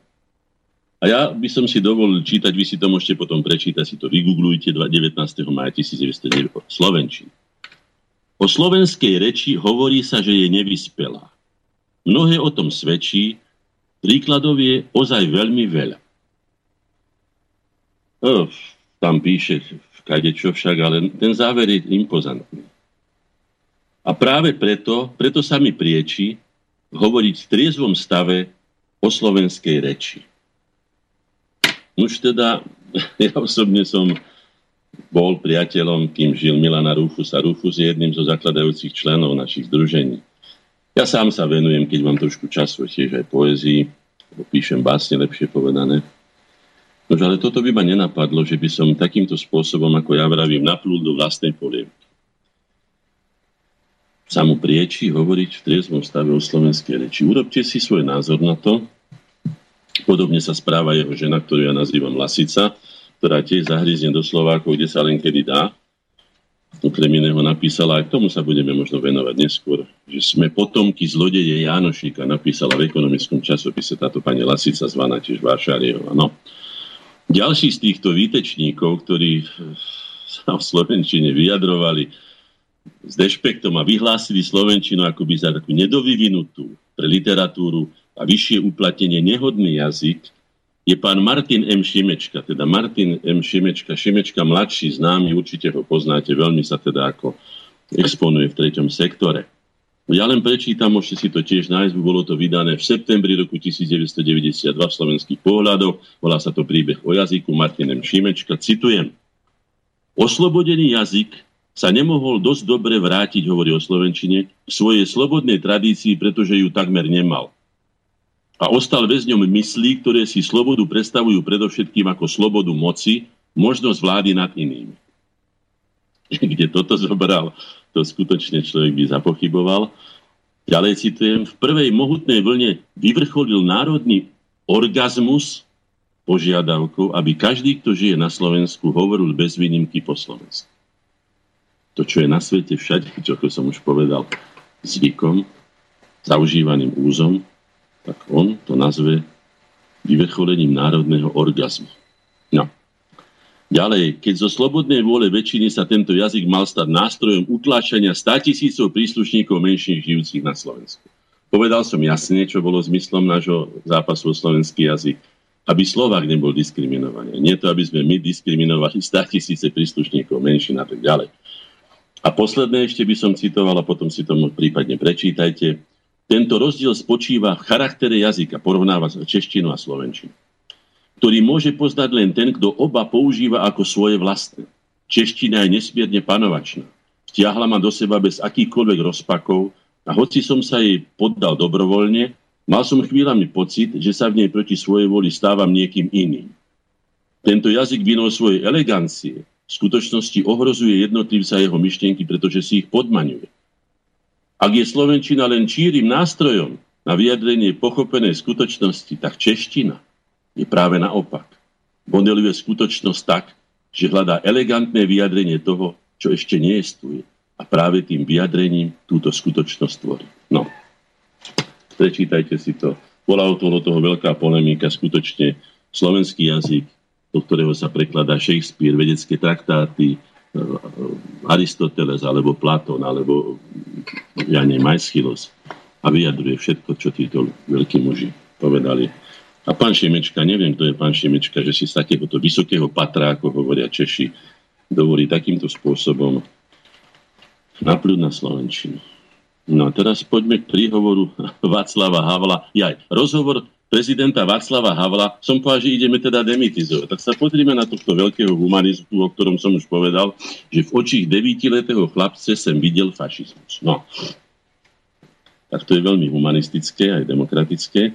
A ja by som si dovolil čítať, vy si to môžete potom prečítať, si to vygooglujte 19. maja 1909 Slovenčí. O slovenskej reči hovorí sa, že je nevyspelá. Mnohé o tom svedčí, príkladov je ozaj veľmi veľa. O, tam píše v čo však, ale ten záver je impozantný. A práve preto, preto sa mi prieči hovoriť v triezvom stave o slovenskej reči. Už teda, ja osobne som bol priateľom, kým žil Milana Rufus a Rufus je jedným zo zakladajúcich členov našich združení. Ja sám sa venujem, keď mám trošku času, tiež aj poezii, píšem básne, lepšie povedané. Nož ale toto by ma nenapadlo, že by som takýmto spôsobom, ako ja vravím, naplul do vlastnej polievky. Sa mu prieči hovoriť v triezvom stave o slovenskej reči. Urobte si svoj názor na to, Podobne sa správa jeho žena, ktorú ja nazývam Lasica. ktorá tiež zahryzne do Slovákov, kde sa len kedy dá. Okrem iného napísala, aj k tomu sa budeme možno venovať neskôr, že sme potomky zlodeje Jánošíka, napísala v ekonomickom časopise táto pani Lasica zvaná tiež Vášarieva. No. Ďalší z týchto výtečníkov, ktorí sa v Slovenčine vyjadrovali s dešpektom a vyhlásili Slovenčinu akoby za takú nedovyvinutú pre literatúru a vyššie uplatenie nehodný jazyk, je pán Martin M. Šimečka, teda Martin M. Šimečka, Šimečka mladší, známy, určite ho poznáte, veľmi sa teda ako exponuje v treťom sektore. Ja len prečítam, môžete si to tiež nájsť, bolo to vydané v septembri roku 1992 v slovenských pohľadoch, volá sa to príbeh o jazyku Martin M. Šimečka, citujem. Oslobodený jazyk sa nemohol dosť dobre vrátiť, hovorí o Slovenčine, k svojej slobodnej tradícii, pretože ju takmer nemal a ostal väzňom myslí, ktoré si slobodu predstavujú predovšetkým ako slobodu moci, možnosť vlády nad inými. Kde toto zobral, to skutočne človek by zapochyboval. Ďalej citujem, v prvej mohutnej vlne vyvrcholil národný orgazmus požiadavkou, aby každý, kto žije na Slovensku, hovoril bez výnimky po Slovensku. To, čo je na svete všade, čo som už povedal, zvykom, zaužívaným úzom, tak on to nazve vyvrcholením národného orgazmu. No. Ďalej, keď zo slobodnej vôle väčšiny sa tento jazyk mal stať nástrojom utláčania 100 tisícov príslušníkov menších žijúcich na Slovensku. Povedal som jasne, čo bolo zmyslom nášho zápasu o slovenský jazyk. Aby Slovák nebol diskriminovaný. Nie to, aby sme my diskriminovali 100 tisíce príslušníkov menšín a tak ďalej. A posledné ešte by som citoval a potom si to prípadne prečítajte. Tento rozdiel spočíva v charaktere jazyka, porovnáva češtinu a slovenčinu, ktorý môže poznať len ten, kto oba používa ako svoje vlastné. Čeština je nesmierne panovačná. Vtiahla ma do seba bez akýchkoľvek rozpakov a hoci som sa jej poddal dobrovoľne, mal som chvíľami pocit, že sa v nej proti svojej voli stávam niekým iným. Tento jazyk vinou svojej elegancie v skutočnosti ohrozuje jednotlivca jeho myšlienky, pretože si ich podmaňuje. Ak je Slovenčina len čírim nástrojom na vyjadrenie pochopenej skutočnosti, tak čeština je práve naopak. Modeluje skutočnosť tak, že hľadá elegantné vyjadrenie toho, čo ešte neestuje. A práve tým vyjadrením túto skutočnosť tvorí. No, prečítajte si to. Bola okolo toho veľká polemika, skutočne slovenský jazyk, do ktorého sa prekladá Shakespeare, vedecké traktáty, Aristoteles, alebo Platón, alebo ja neviem, Aeschylus a vyjadruje všetko, čo títo veľkí muži povedali. A pán Šimečka, neviem, kto je pán Šimečka, že si z takéhoto vysokého patra, ako hovoria Češi, dovolí takýmto spôsobom napľúť na Slovenčinu. No a teraz poďme k príhovoru Václava Havla. Jaj, rozhovor prezidenta Václava Havla, som povedal, že ideme teda demitizovať. Tak sa pozrime na tohto veľkého humanistu, o ktorom som už povedal, že v očích devítiletého chlapce sem videl fašizmus. No. Tak to je veľmi humanistické aj demokratické.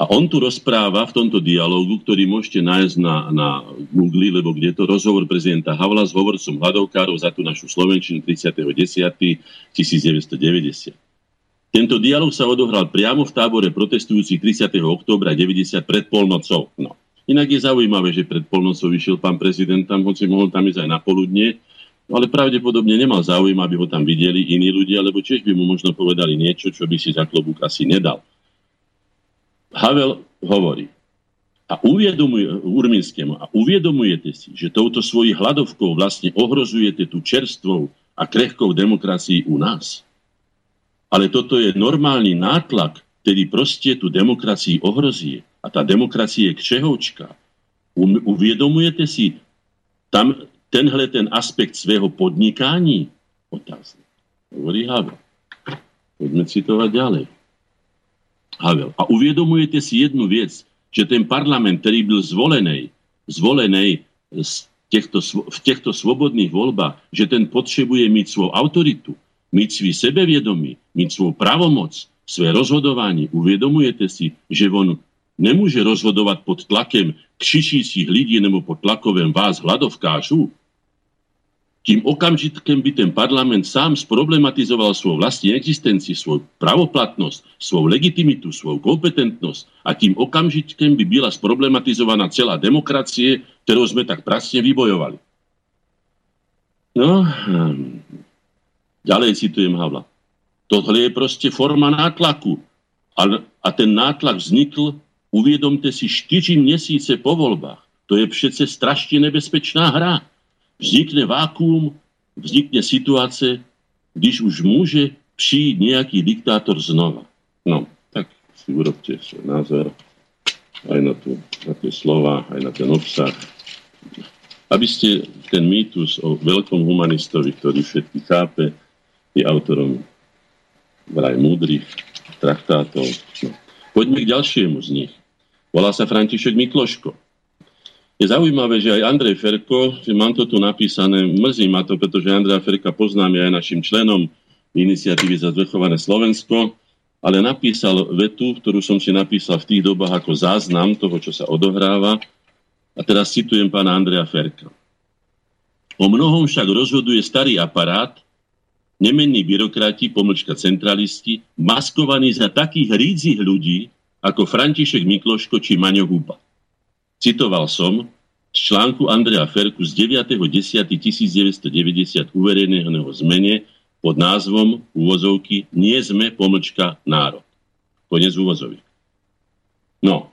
A on tu rozpráva v tomto dialogu, ktorý môžete nájsť na, na Google, lebo kde to rozhovor prezidenta Havla s hovorcom hľadovkárov za tú našu Slovenčinu 30.10.1990. Tento dialog sa odohral priamo v tábore protestujúcich 30. októbra 90 pred polnocou. No. Inak je zaujímavé, že pred polnocou vyšiel pán prezident tam, hoci mohol tam ísť aj na poludne, ale pravdepodobne nemal záujem, aby ho tam videli iní ľudia, lebo tiež by mu možno povedali niečo, čo by si za klobúk asi nedal. Havel hovorí, a uvedomuje, Urminskému, a uvedomujete si, že touto svojí hladovkou vlastne ohrozujete tú čerstvou a krehkou demokracii u nás. Ale toto je normálny nátlak, ktorý proste tú demokracii ohrozí. A tá demokracie je kšehovčka. Uviedomujete si tam tenhle ten aspekt svého podnikání? Otázka. Hovorí Havel. Poďme citovať ďalej. Havel. A uviedomujete si jednu vec, že ten parlament, ktorý byl zvolený, zvolený z týchto, v týchto svobodných voľbách, že ten potrebuje mít svoju autoritu, mít svý sebevědomí, mít svou pravomoc, své rozhodování. Uvědomujete si, že on nemůže rozhodovat pod tlakem křičících lidí nebo pod tlakovem vás hladovkářů? kým okamžitkem by ten parlament sám sproblematizoval svoju vlastní existencii, svoju pravoplatnosť, svoju legitimitu, svoju kompetentnosť a kým okamžitkem by byla sproblematizovaná celá demokracie, ktorú sme tak prasne vybojovali. No, hm, ďalej citujem Havla. Tohle je proste forma nátlaku. A, ten nátlak vznikl, uvědomte si, 4 měsíce po voľbách. To je přece strašne nebezpečná hra vznikne vákuum, vznikne situácia, když už môže přijít nejaký diktátor znova. No, tak si urobte svoj názor aj na, tu, na tie slova, aj na ten obsah. Aby ste ten mýtus o veľkom humanistovi, ktorý všetky chápe, je autorom vraj múdrych traktátov. No. Poďme k ďalšiemu z nich. Volá sa František Mikloško. Je zaujímavé, že aj Andrej Ferko, že mám to tu napísané, mrzí ma to, pretože Andreja Ferka poznám aj našim členom iniciatívy za zvrchované Slovensko, ale napísal vetu, ktorú som si napísal v tých dobách ako záznam toho, čo sa odohráva. A teraz citujem pána Andreja Ferka. O mnohom však rozhoduje starý aparát, nemenní byrokrati, pomlčka centralisti, maskovaní za takých rídzich ľudí, ako František Mikloško či Maňo Huba. Citoval som z článku Andrea Ferku z 9.10.1990 uverejneného zmene pod názvom úvozovky Nie sme pomlčka národ. Konec úvozoviek. No,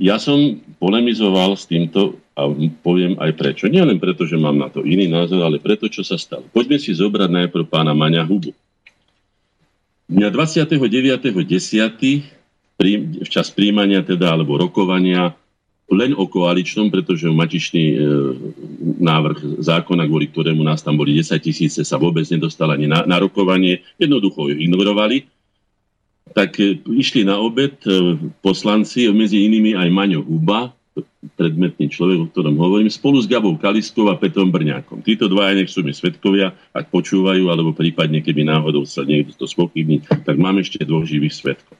ja som polemizoval s týmto a poviem aj prečo. Nie len preto, že mám na to iný názor, ale preto, čo sa stalo. Poďme si zobrať najprv pána Maňa Hubu. Dňa 29.10. včas príjmania teda, alebo rokovania len o koaličnom, pretože matičný e, návrh zákona, kvôli ktorému nás tam boli 10 tisíce, sa vôbec nedostal ani na, na rokovanie. Jednoducho ju ignorovali. Tak e, išli na obed e, poslanci, medzi inými aj Maňo Huba, predmetný človek, o ktorom hovorím, spolu s Gabou Kaliskou a Petrom Brňákom. Títo dvaja nech sú mi svetkovia, ak počúvajú, alebo prípadne, keby náhodou sa niekto to spochybní, tak mám ešte dvoch živých svetkov.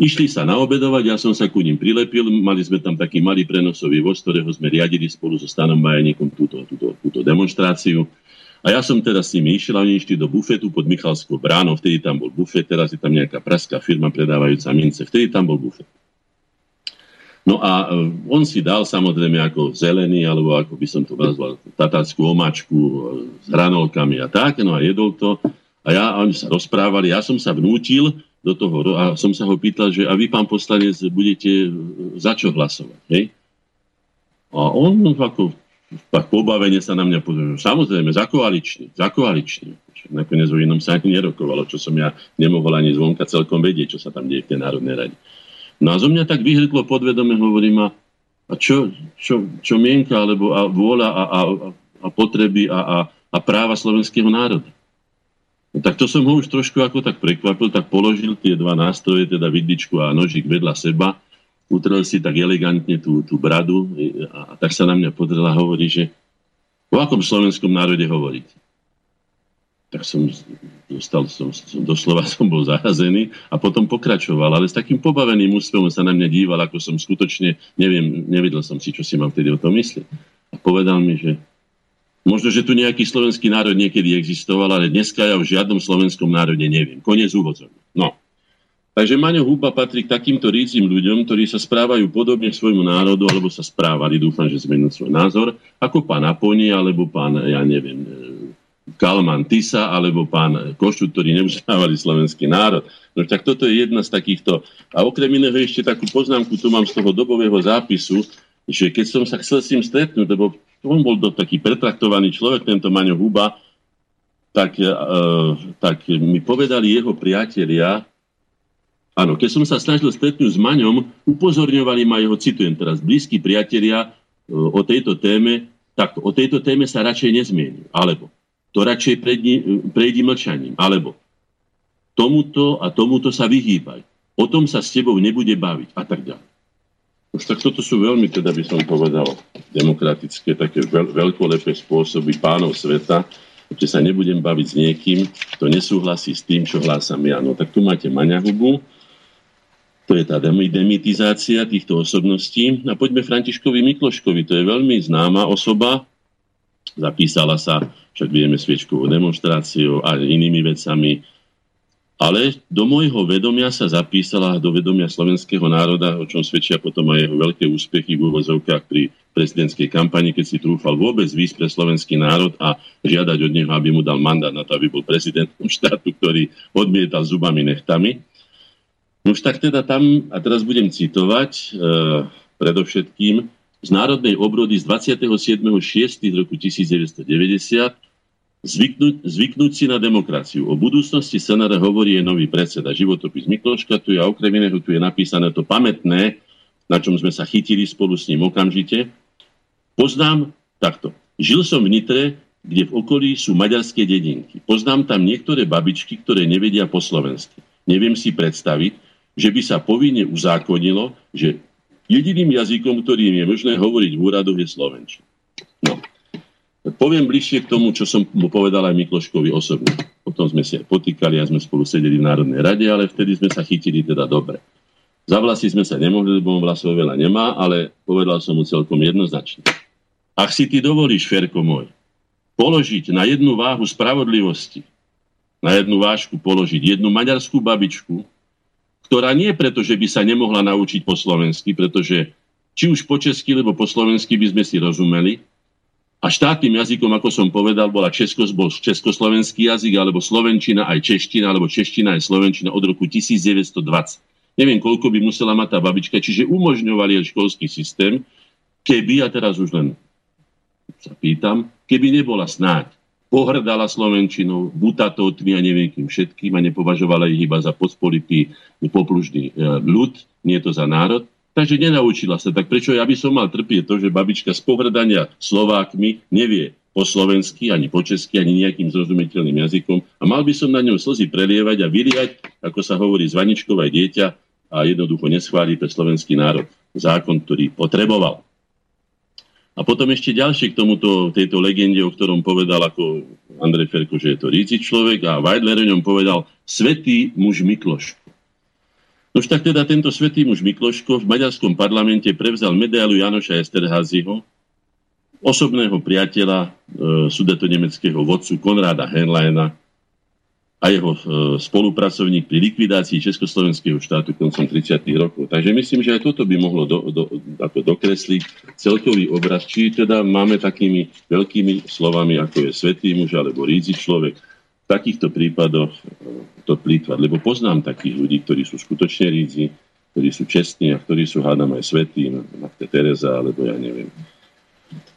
Išli sa naobedovať, ja som sa ku ním prilepil, mali sme tam taký malý prenosový voz, ktorého sme riadili spolu so Stanom Majaníkom túto, túto, túto demonstráciu. A ja som teda s nimi išiel a oni išli do bufetu pod Michalskou bránou, vtedy tam bol bufet, teraz je tam nejaká praská firma predávajúca mince, vtedy tam bol bufet. No a e, on si dal samozrejme ako zelený, alebo ako by som to nazval, tatáckú omačku e, s hranolkami a tak, no a jedol to. A ja, oni sa rozprávali, ja som sa vnútil, do toho. A som sa ho pýtal, že a vy, pán poslanec, budete za čo hlasovať? Hej? A on ako tak pobavene sa na mňa pozrel, samozrejme, za koaličný, za koaličný. Nakoniec o inom sa ani nerokovalo, čo som ja nemohol ani zvonka celkom vedieť, čo sa tam deje v tej Národnej rade. No a zo mňa tak vyhrklo podvedome, hovorím, a, čo, čo, čo mienka, alebo a vôľa a, a, a potreby a, a, a práva slovenského národa. No, tak to som ho už trošku ako tak prekvapil, tak položil tie dva nástroje, teda vidličku a nožík vedľa seba, utrel si tak elegantne tú, tú bradu a, a tak sa na mňa podrela a hovorí, že o akom slovenskom národe hovoríte? Tak som dostal, som, som, doslova som bol zarazený a potom pokračoval, ale s takým pobaveným úspevom sa na mňa díval, ako som skutočne, neviem, nevedel som si, čo si mám vtedy o tom myslieť. A povedal mi, že Možno, že tu nejaký slovenský národ niekedy existoval, ale dneska ja o žiadnom slovenskom národe neviem. Konec úvodzov. No. Takže Maňo Huba patrí k takýmto rícim ľuďom, ktorí sa správajú podobne svojmu národu, alebo sa správali, dúfam, že zmenil svoj názor, ako pán Aponi, alebo pán, ja neviem, Kalman Tisa, alebo pán Košut, ktorí neuznávali slovenský národ. No tak toto je jedna z takýchto. A okrem iného ešte takú poznámku tu mám z toho dobového zápisu, že keď som sa chcel s ním stretnúť, lebo on bol to taký pretraktovaný človek, tento Maňo Huba, tak, e, tak mi povedali jeho priatelia, áno, keď som sa snažil stretnúť s Maňom, upozorňovali ma jeho, citujem teraz, blízki priatelia e, o tejto téme, tak o tejto téme sa radšej nezmieni. Alebo to radšej prejdi mlčaním. Alebo tomuto a tomuto sa vyhýbaj. O tom sa s tebou nebude baviť a tak ďalej. Už tak toto sú veľmi, teda by som povedal, demokratické, také veľ, veľkolepé spôsoby pánov sveta, že sa nebudem baviť s niekým, kto nesúhlasí s tým, čo hlásam ja. No tak tu máte Maňahubu, to je tá demitizácia týchto osobností. A poďme Františkovi Mikloškovi, to je veľmi známa osoba, zapísala sa, však vieme, sviečkovou demonstráciou a inými vecami. Ale do môjho vedomia sa zapísala do vedomia slovenského národa, o čom svedčia potom aj jeho veľké úspechy v úvozovkách pri prezidentskej kampani, keď si trúfal vôbec výsť pre slovenský národ a žiadať od neho, aby mu dal mandát na to, aby bol prezidentom štátu, ktorý odmietal zubami nechtami. No už tak teda tam, a teraz budem citovať e, predovšetkým, z národnej obrody z 27.6. roku 1990 zvyknúť, zvyknúť si na demokraciu. O budúcnosti scenára hovorí je nový predseda životopis Mikloška, tu je a okrem iného tu je napísané to pamätné, na čom sme sa chytili spolu s ním okamžite. Poznám takto. Žil som v Nitre, kde v okolí sú maďarské dedinky. Poznám tam niektoré babičky, ktoré nevedia po slovensky. Neviem si predstaviť, že by sa povinne uzákonilo, že Jediným jazykom, ktorým je možné hovoriť v úradoch, je slovenčina. No. Poviem bližšie k tomu, čo som mu povedal aj Mikloškovi osobne. Potom sme si aj potýkali a sme spolu sedeli v Národnej rade, ale vtedy sme sa chytili teda dobre. Za vlasy sme sa nemohli, lebo on vlasov veľa nemá, ale povedal som mu celkom jednoznačne. Ak si ty dovolíš, Ferko môj, položiť na jednu váhu spravodlivosti, na jednu vážku položiť jednu maďarskú babičku, ktorá nie preto, že by sa nemohla naučiť po slovensky, pretože či už po česky, alebo po slovensky by sme si rozumeli. A štátnym jazykom, ako som povedal, bola Česko, bol československý jazyk, alebo slovenčina aj čeština, alebo čeština aj slovenčina od roku 1920. Neviem, koľko by musela mať tá babička, čiže umožňovali aj školský systém, keby, a teraz už len sa pýtam, keby nebola snáď pohrdala Slovenčinou, butatotmi a neviem kým všetkým a nepovažovala ich iba za pospolitý poplužný e, ľud, nie to za národ. Takže nenaučila sa. Tak prečo ja by som mal trpieť to, že babička z pohrdania Slovákmi nevie po slovensky, ani po česky, ani nejakým zrozumiteľným jazykom a mal by som na ňom slzy prelievať a vyliať, ako sa hovorí, zvaničkové dieťa a jednoducho neschváli pre slovenský národ zákon, ktorý potreboval. A potom ešte ďalšie k tomuto, tejto legende, o ktorom povedal ako Andrej Ferko, že je to ríci človek a Weidler o ňom povedal svetý muž Mikloško. Nož tak teda tento svetý muž Mikloško v maďarskom parlamente prevzal medailu Janoša Esterházyho, osobného priateľa e, sudeto nemeckého vodcu Konráda Henleina, a jeho e, spolupracovník pri likvidácii Československého štátu koncom 30. rokov. Takže myslím, že aj toto by mohlo do, do, ako dokresliť celkový obraz, či teda máme takými veľkými slovami, ako je svetý muž alebo rídzi človek, v takýchto prípadoch e, to plýtvať. Lebo poznám takých ľudí, ktorí sú skutočne rídzi, ktorí sú čestní a ktorí sú, hádam, aj svetí, Matka Teresa, alebo ja neviem,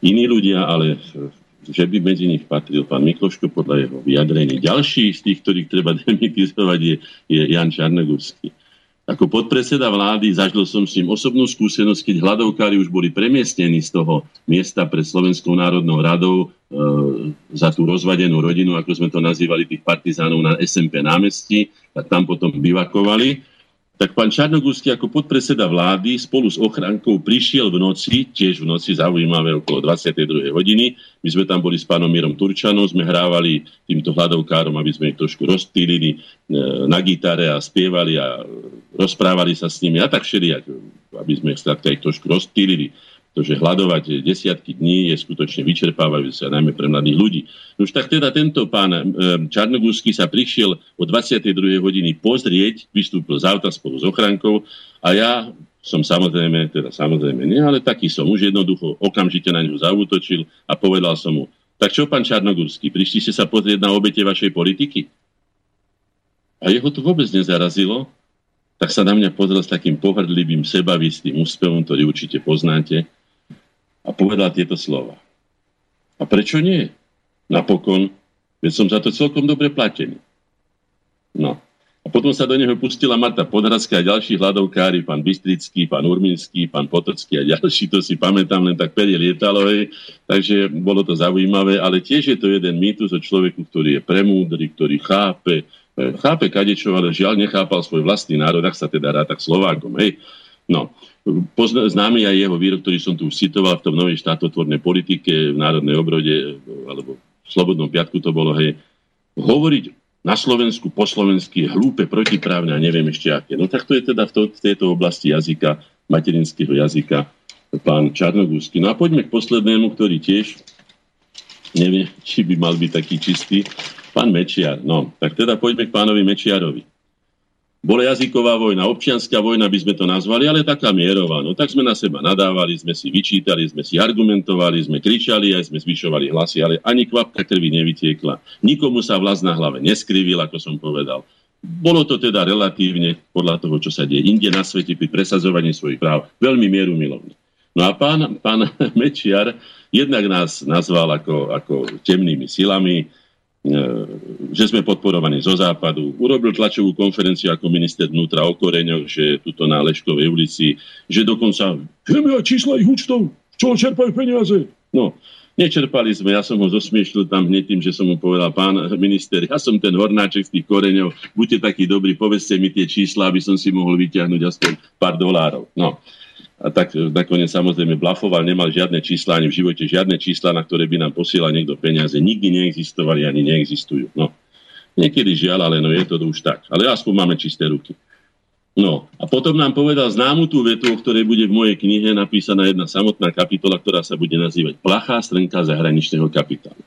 iní ľudia, ale že by medzi nich patril pán Mikloško podľa jeho vyjadrení. Ďalší z tých, ktorých treba demitizovať, je, je Jan Čarnogurský. Ako podpredseda vlády zažil som s ním osobnú skúsenosť, keď hľadovkári už boli premiestnení z toho miesta pred Slovenskou národnou radou e, za tú rozvadenú rodinu, ako sme to nazývali, tých partizánov na SMP námestí, tak tam potom bivakovali tak pán Čarnogórsky ako podpredseda vlády spolu s ochrankou prišiel v noci, tiež v noci zaujímavé okolo 22. hodiny. My sme tam boli s pánom Mírom Turčanom, sme hrávali týmto hľadovkárom, aby sme ich trošku rozptýlili e, na gitare a spievali a rozprávali sa s nimi a tak všelijak, aby sme ich trošku rozptýlili pretože hľadovať desiatky dní je skutočne vyčerpávajúce, najmä pre mladých ľudí. No už tak teda tento pán Čarnogúrsky sa prišiel o 22. hodiny pozrieť, vystúpil z auta spolu s ochrankou a ja som samozrejme, teda samozrejme nie, ale taký som už jednoducho okamžite na ňu zautočil a povedal som mu, tak čo pán Čarnogórsky, prišli ste sa pozrieť na obete vašej politiky? A jeho to vôbec nezarazilo, tak sa na mňa pozrel s takým pohrdlivým, sebavistým úspevom, ktorý určite poznáte a povedal tieto slova. A prečo nie? Napokon, veď som za to celkom dobre platený. No. A potom sa do neho pustila Marta Podhradská a ďalší hľadovkári, pán Bystrický, pán Urminský, pán Potocký a ďalší, to si pamätám, len tak perie lietalo, hej. takže bolo to zaujímavé, ale tiež je to jeden mýtus o človeku, ktorý je premúdry, ktorý chápe, e, chápe kadečo, ale žiaľ nechápal svoj vlastný národ, ak sa teda rád tak Slovákom, hej. No, Pozna, známy aj jeho výrok, ktorý som tu už citoval v tom novej štátotvornej politike, v Národnej obrode, alebo v Slobodnom piatku to bolo, hej, hovoriť na Slovensku po slovensky hlúpe, protiprávne a neviem ešte aké. No tak to je teda v, to, v tejto oblasti jazyka, materinského jazyka, pán Čarnogúsky. No a poďme k poslednému, ktorý tiež neviem, či by mal byť taký čistý. Pán Mečiar, no, tak teda poďme k pánovi Mečiarovi. Bola jazyková vojna, občianská vojna by sme to nazvali, ale taká mierová. No tak sme na seba nadávali, sme si vyčítali, sme si argumentovali, sme kričali, aj sme zvyšovali hlasy, ale ani kvapka krvi nevytiekla. Nikomu sa vlast na hlave neskrivil, ako som povedal. Bolo to teda relatívne podľa toho, čo sa deje inde na svete pri presadzovaní svojich práv veľmi mieru milovný. No a pán, pán Mečiar jednak nás nazval ako, ako temnými silami, že sme podporovaní zo západu. Urobil tlačovú konferenciu ako minister vnútra o koreňoch, že tuto na Leškovej ulici, že dokonca vieme aj čísla ich účtov, čo čerpajú peniaze. No, nečerpali sme, ja som ho zosmiešil tam hneď tým, že som mu povedal, pán minister, ja som ten hornáček z tých koreňov, buďte takí dobrí, povedzte mi tie čísla, aby som si mohol vyťahnuť aspoň pár dolárov. No, a tak nakoniec samozrejme blafoval, nemal žiadne čísla, ani v živote žiadne čísla, na ktoré by nám posielal niekto peniaze. Nikdy neexistovali, ani neexistujú. No. Niekedy žiaľ, ale no je to už tak. Ale aspoň máme čisté ruky. No a potom nám povedal známu tú vetu, o ktorej bude v mojej knihe napísaná jedna samotná kapitola, ktorá sa bude nazývať Plachá strnka zahraničného kapitálu.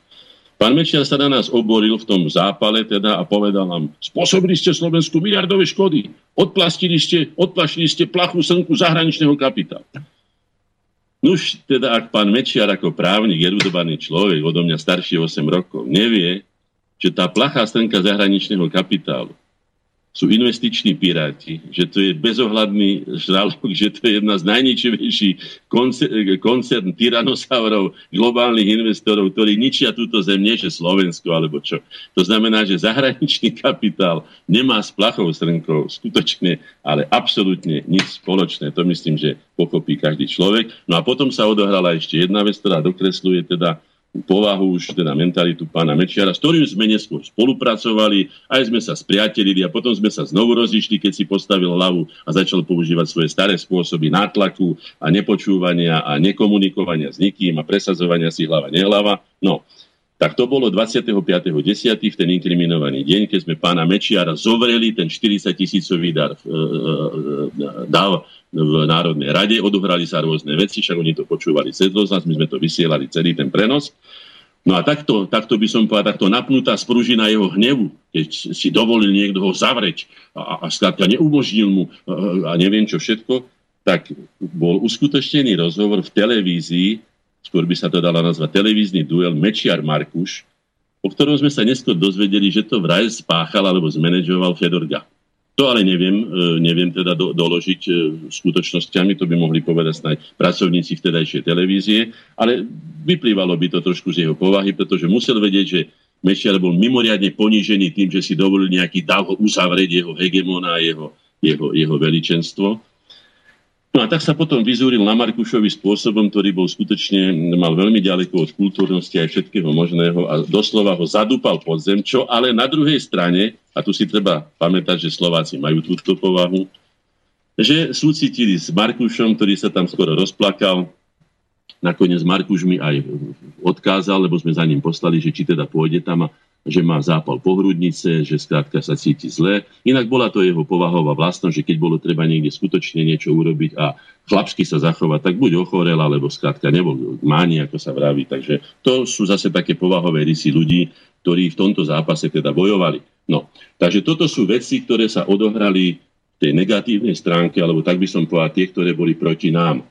Pán Mečiar sa na nás oboril v tom zápale teda a povedal nám, spôsobili ste Slovensku miliardové škody, odplastili ste, odplašili ste plachú slnku zahraničného kapitálu. Nuž, teda ak pán Mečiar ako právnik, erudovaný človek, odo mňa starší 8 rokov, nevie, že tá plachá strnka zahraničného kapitálu sú investiční piráti, že to je bezohľadný žralok, že to je jedna z najničivejších koncern, koncern tyranosaurov, globálnych investorov, ktorí ničia túto zem, nie že Slovensko alebo čo. To znamená, že zahraničný kapitál nemá s plachou srnkou skutočne, ale absolútne nič spoločné. To myslím, že pochopí každý človek. No a potom sa odohrala ešte jedna vec, ktorá dokresluje teda povahu, už teda mentalitu pána Mečiara, s ktorým sme neskôr spolupracovali, aj sme sa spriatelili a potom sme sa znovu rozišli, keď si postavil hlavu a začal používať svoje staré spôsoby nátlaku a nepočúvania a nekomunikovania s nikým a presadzovania si hlava nehlava. No, tak to bolo 25.10. v ten inkriminovaný deň, keď sme pána Mečiara zovreli, ten 40 tisícový dar e, e, e, v Národnej rade, odohrali sa rôzne veci, však oni to počúvali cez rozhlas, my sme to vysielali celý ten prenos. No a takto, takto by som povedal, takto napnutá sprúžina jeho hnevu, keď si dovolil niekto ho zavrieť a, a skrátka neumožnil mu a, neviem čo všetko, tak bol uskutočnený rozhovor v televízii skôr by sa to dalo nazvať televízny duel Mečiar Markuš, o ktorom sme sa neskôr dozvedeli, že to vraj spáchal alebo zmanéžoval Fedor Gach. To ale neviem, e, neviem teda do, doložiť e, skutočnosťami, to by mohli povedať snaj pracovníci vtedajšej televízie, ale vyplývalo by to trošku z jeho povahy, pretože musel vedieť, že Mečiar bol mimoriadne ponížený tým, že si dovolil nejaký dáv uzavrieť jeho hegemona a jeho, jeho, jeho veličenstvo. No a tak sa potom vyzúril na Markušovi spôsobom, ktorý bol skutočne, mal veľmi ďaleko od kultúrnosti aj všetkého možného a doslova ho zadúpal pod zem, čo ale na druhej strane, a tu si treba pamätať, že Slováci majú túto povahu, že súcitili s Markušom, ktorý sa tam skoro rozplakal, nakoniec Markuš mi aj odkázal, lebo sme za ním poslali, že či teda pôjde tam a že má zápal pohrudnice, že skrátka sa cíti zle. Inak bola to jeho povahová vlastnosť, že keď bolo treba niekde skutočne niečo urobiť a chlapsky sa zachovať, tak buď ochorel, alebo skrátka nebol máni, ako sa vraví. Takže to sú zase také povahové rysy ľudí, ktorí v tomto zápase teda bojovali. No, takže toto sú veci, ktoré sa odohrali v tej negatívnej stránke, alebo tak by som povedal, tie, ktoré boli proti nám.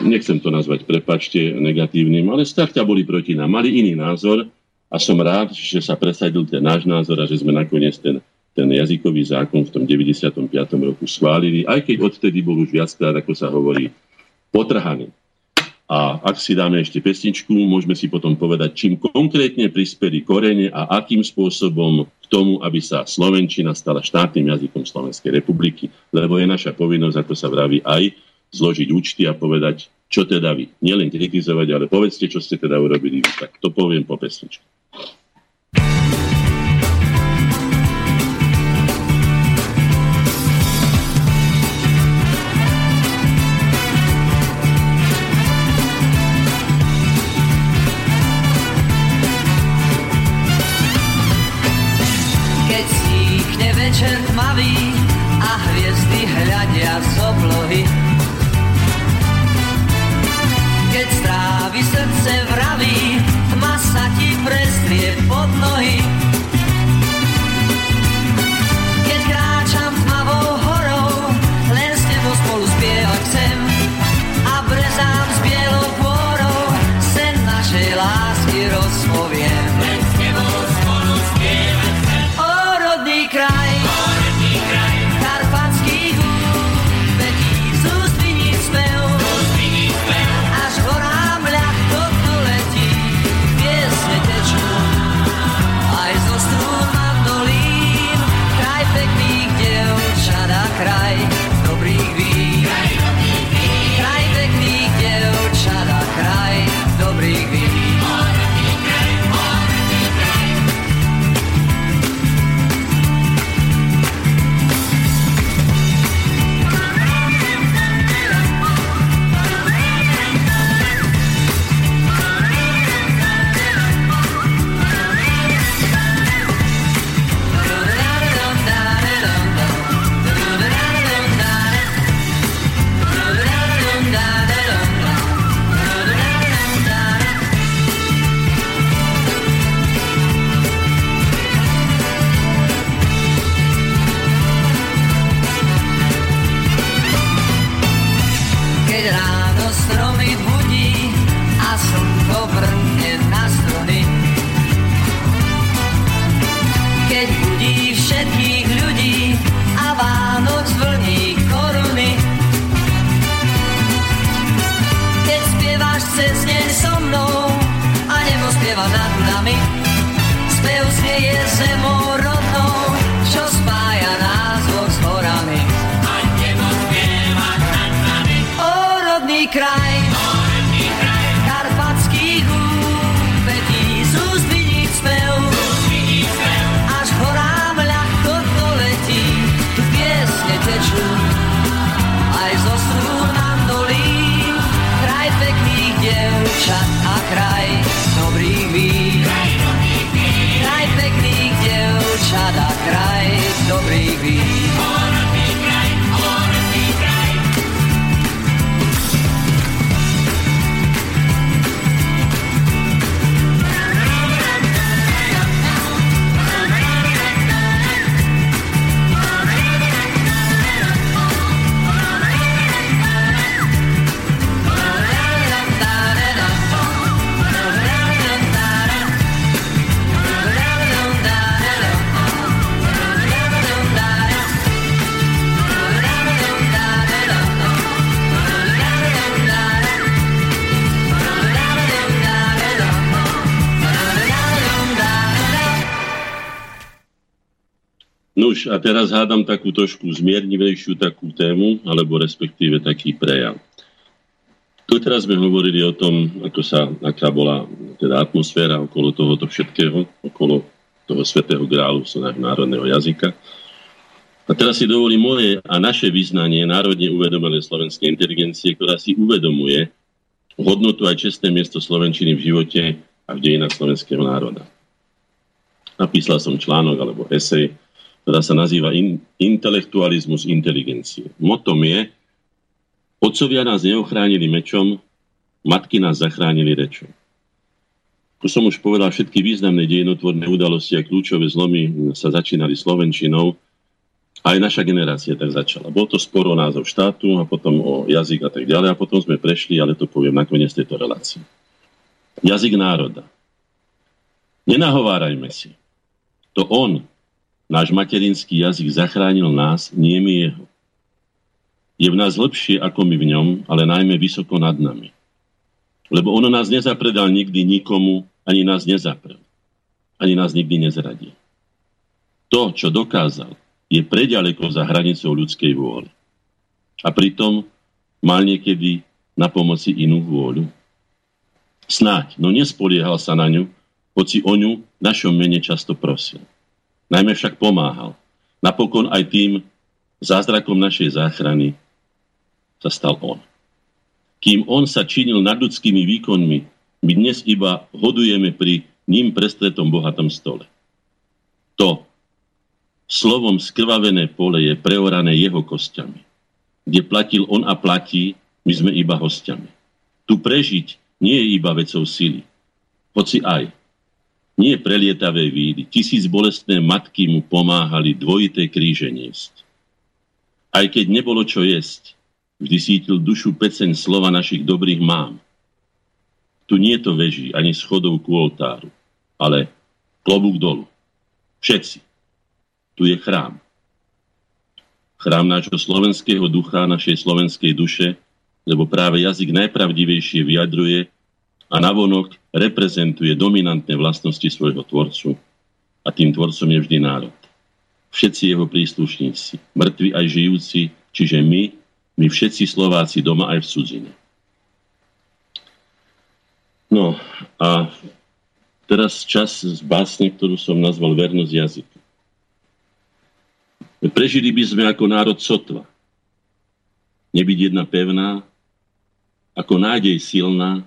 Nechcem to nazvať, prepačte, negatívnym, ale skrátka boli proti nám. Mali iný názor, a som rád, že sa presadil ten náš názor a že sme nakoniec ten, ten jazykový zákon v tom 95. roku schválili, aj keď odtedy bol už viackrát, ako sa hovorí, potrhaný. A ak si dáme ešte pesničku, môžeme si potom povedať, čím konkrétne prispeli korene a akým spôsobom k tomu, aby sa Slovenčina stala štátnym jazykom Slovenskej republiky. Lebo je naša povinnosť, ako sa vraví, aj zložiť účty a povedať, čo teda vy. Nielen kritizovať, ale povedzte, čo ste teda urobili. Tak to poviem po pesničke. večer tmavý a hviezdy hľadia z oblohy. A teraz hádam takú trošku zmiernivejšiu takú tému, alebo respektíve taký prejav. Tu teraz sme hovorili o tom, ako sa, aká bola teda atmosféra okolo tohoto všetkého, okolo toho svetého grálu národného jazyka. A teraz si dovolí moje a naše vyznanie národne uvedomené slovenskej inteligencie, ktorá si uvedomuje hodnotu aj čestné miesto Slovenčiny v živote a v dejinách slovenského národa. Napísal som článok alebo esej, ktorá sa nazýva in, intelektualizmus inteligencie. Motom je, otcovia nás neochránili mečom, matky nás zachránili rečom. Tu som už povedal, všetky významné dejinotvorné udalosti a kľúčové zlomy sa začínali Slovenčinou. Aj naša generácia tak začala. Bol to sporo o názov štátu a potom o jazyk a tak ďalej. A potom sme prešli, ale to poviem nakoniec tejto relácie. Jazyk národa. Nenahovárajme si. To on, náš materinský jazyk, zachránil nás, nie my jeho. Je v nás lepšie ako my v ňom, ale najmä vysoko nad nami. Lebo ono nás nezapredal nikdy nikomu, ani nás nezaprel. Ani nás nikdy nezradí. To, čo dokázal, je preďaleko za hranicou ľudskej vôle. A pritom mal niekedy na pomoci inú vôľu. Snáď, no nespoliehal sa na ňu, hoci o ňu v našom mene často prosil. Najmä však pomáhal. Napokon aj tým zázrakom našej záchrany sa stal on. Kým on sa činil nad ľudskými výkonmi, my dnes iba hodujeme pri ním prestretom bohatom stole. To, slovom skrvavené pole je preorané jeho kostiami. Kde platil on a platí, my sme iba hostiami. Tu prežiť nie je iba vecou sily. Hoci aj, Nie prelietavé vídy. Tisíc bolestné matky mu pomáhali dvojité kríže niesť. Aj keď nebolo čo jesť, vždy sítil dušu peceň slova našich dobrých mám. Tu nie to veží ani schodov ku oltáru, ale klobúk dolu. Všetci. Tu je chrám. Chrám nášho slovenského ducha, našej slovenskej duše, lebo práve jazyk najpravdivejšie vyjadruje a navonok reprezentuje dominantné vlastnosti svojho tvorcu. A tým tvorcom je vždy národ. Všetci jeho príslušníci, mŕtvi aj žijúci, čiže my, my všetci Slováci doma aj v cudzine. No a teraz čas z básne, ktorú som nazval Vernosť jazyka. Prežili by sme ako národ sotva. Nebyť jedna pevná, ako nádej silná,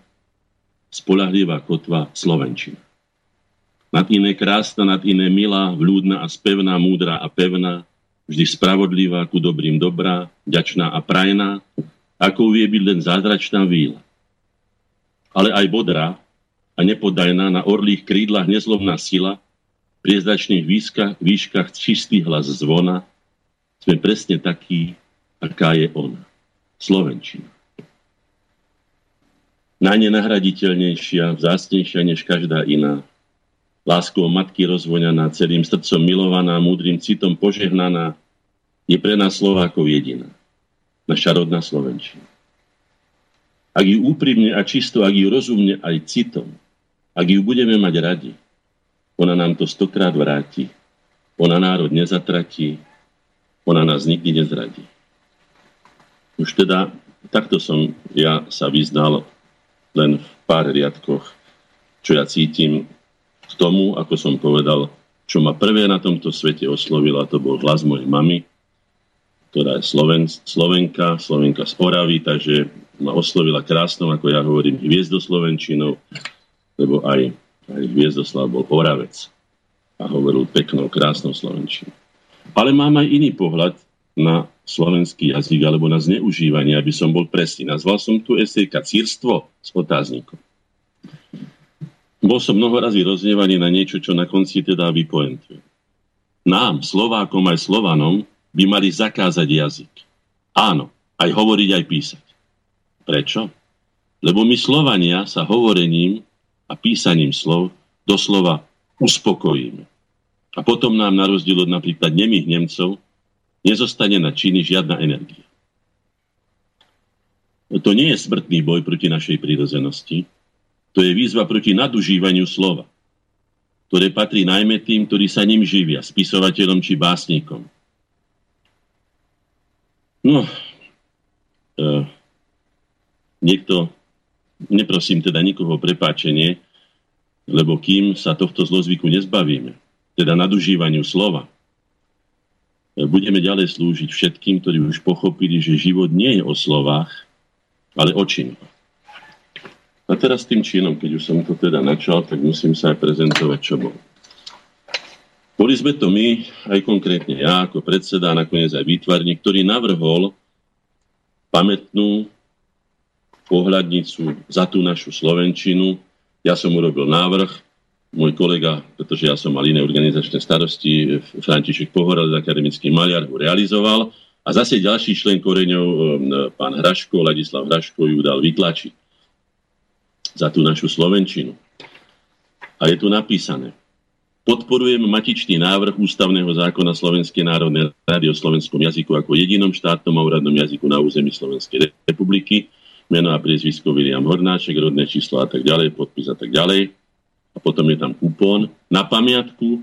spolahlivá kotva Slovenčina. Nad iné krásna, nad iné milá, vľúdna a spevná, múdra a pevná, vždy spravodlivá, ku dobrým dobrá, ďačná a prajná, ako vie byť len zázračná víla. Ale aj bodrá a nepodajná na orlých krídlach nezlovná sila, pri zračných výškach, výškach čistý hlas zvona, sme presne takí, aká je ona. Slovenčina najnenahraditeľnejšia, vzácnejšia než každá iná. Láskou matky rozvoňaná, celým srdcom milovaná, múdrym citom požehnaná, je pre nás Slovákov jediná. Naša rodná Slovenčina. Ak ju úprimne a čisto, ak ju rozumne aj citom, ak ju budeme mať radi, ona nám to stokrát vráti. Ona národ nezatratí, ona nás nikdy nezradí. Už teda takto som ja sa vyznal len v pár riadkoch, čo ja cítim k tomu, ako som povedal, čo ma prvé na tomto svete oslovila, to bol hlas mojej mamy, ktorá je Sloven, Slovenka, Slovenka z Oravy, takže ma oslovila krásnou, ako ja hovorím, hviezdoslovenčinou, lebo aj, aj Hviezdoslav bol Oravec a hovoril peknou, krásnou slovenčinou. Ale mám aj iný pohľad na slovenský jazyk alebo na zneužívanie, aby som bol presný. Nazval som tu esejka Círstvo s otáznikom. Bol som mnoho razy na niečo, čo na konci teda vypoentujem. Nám, Slovákom aj Slovanom, by mali zakázať jazyk. Áno, aj hovoriť, aj písať. Prečo? Lebo my Slovania sa hovorením a písaním slov doslova uspokojíme. A potom nám na rozdiel od napríklad nemých Nemcov nezostane na činy žiadna energia. To nie je smrtný boj proti našej prírodzenosti, to je výzva proti nadužívaniu slova, ktoré patrí najmä tým, ktorí sa ním živia, spisovateľom či básnikom. No, e, niekto, neprosím teda nikoho prepáčenie, lebo kým sa tohto zlozvyku nezbavíme, teda nadužívaniu slova, budeme ďalej slúžiť všetkým, ktorí už pochopili, že život nie je o slovách, ale o činoch. A teraz tým činom, keď už som to teda načal, tak musím sa aj prezentovať, čo bolo. Boli sme to my, aj konkrétne ja, ako predseda, a nakoniec aj výtvarník, ktorý navrhol pamätnú pohľadnicu za tú našu Slovenčinu. Ja som urobil návrh, môj kolega, pretože ja som mal iné organizačné starosti, František Pohorel, akademický maliar, ho realizoval. A zase ďalší člen koreňov, um, pán Hraško, Ladislav Hraško, ju dal vytlačiť za tú našu Slovenčinu. A je tu napísané. Podporujem matičný návrh Ústavného zákona Slovenskej národnej rady o slovenskom jazyku ako jedinom štátnom a úradnom jazyku na území Slovenskej republiky. Meno a priezvisko William Hornáček, rodné číslo a tak ďalej, podpis a tak ďalej a potom je tam kupón. Na pamiatku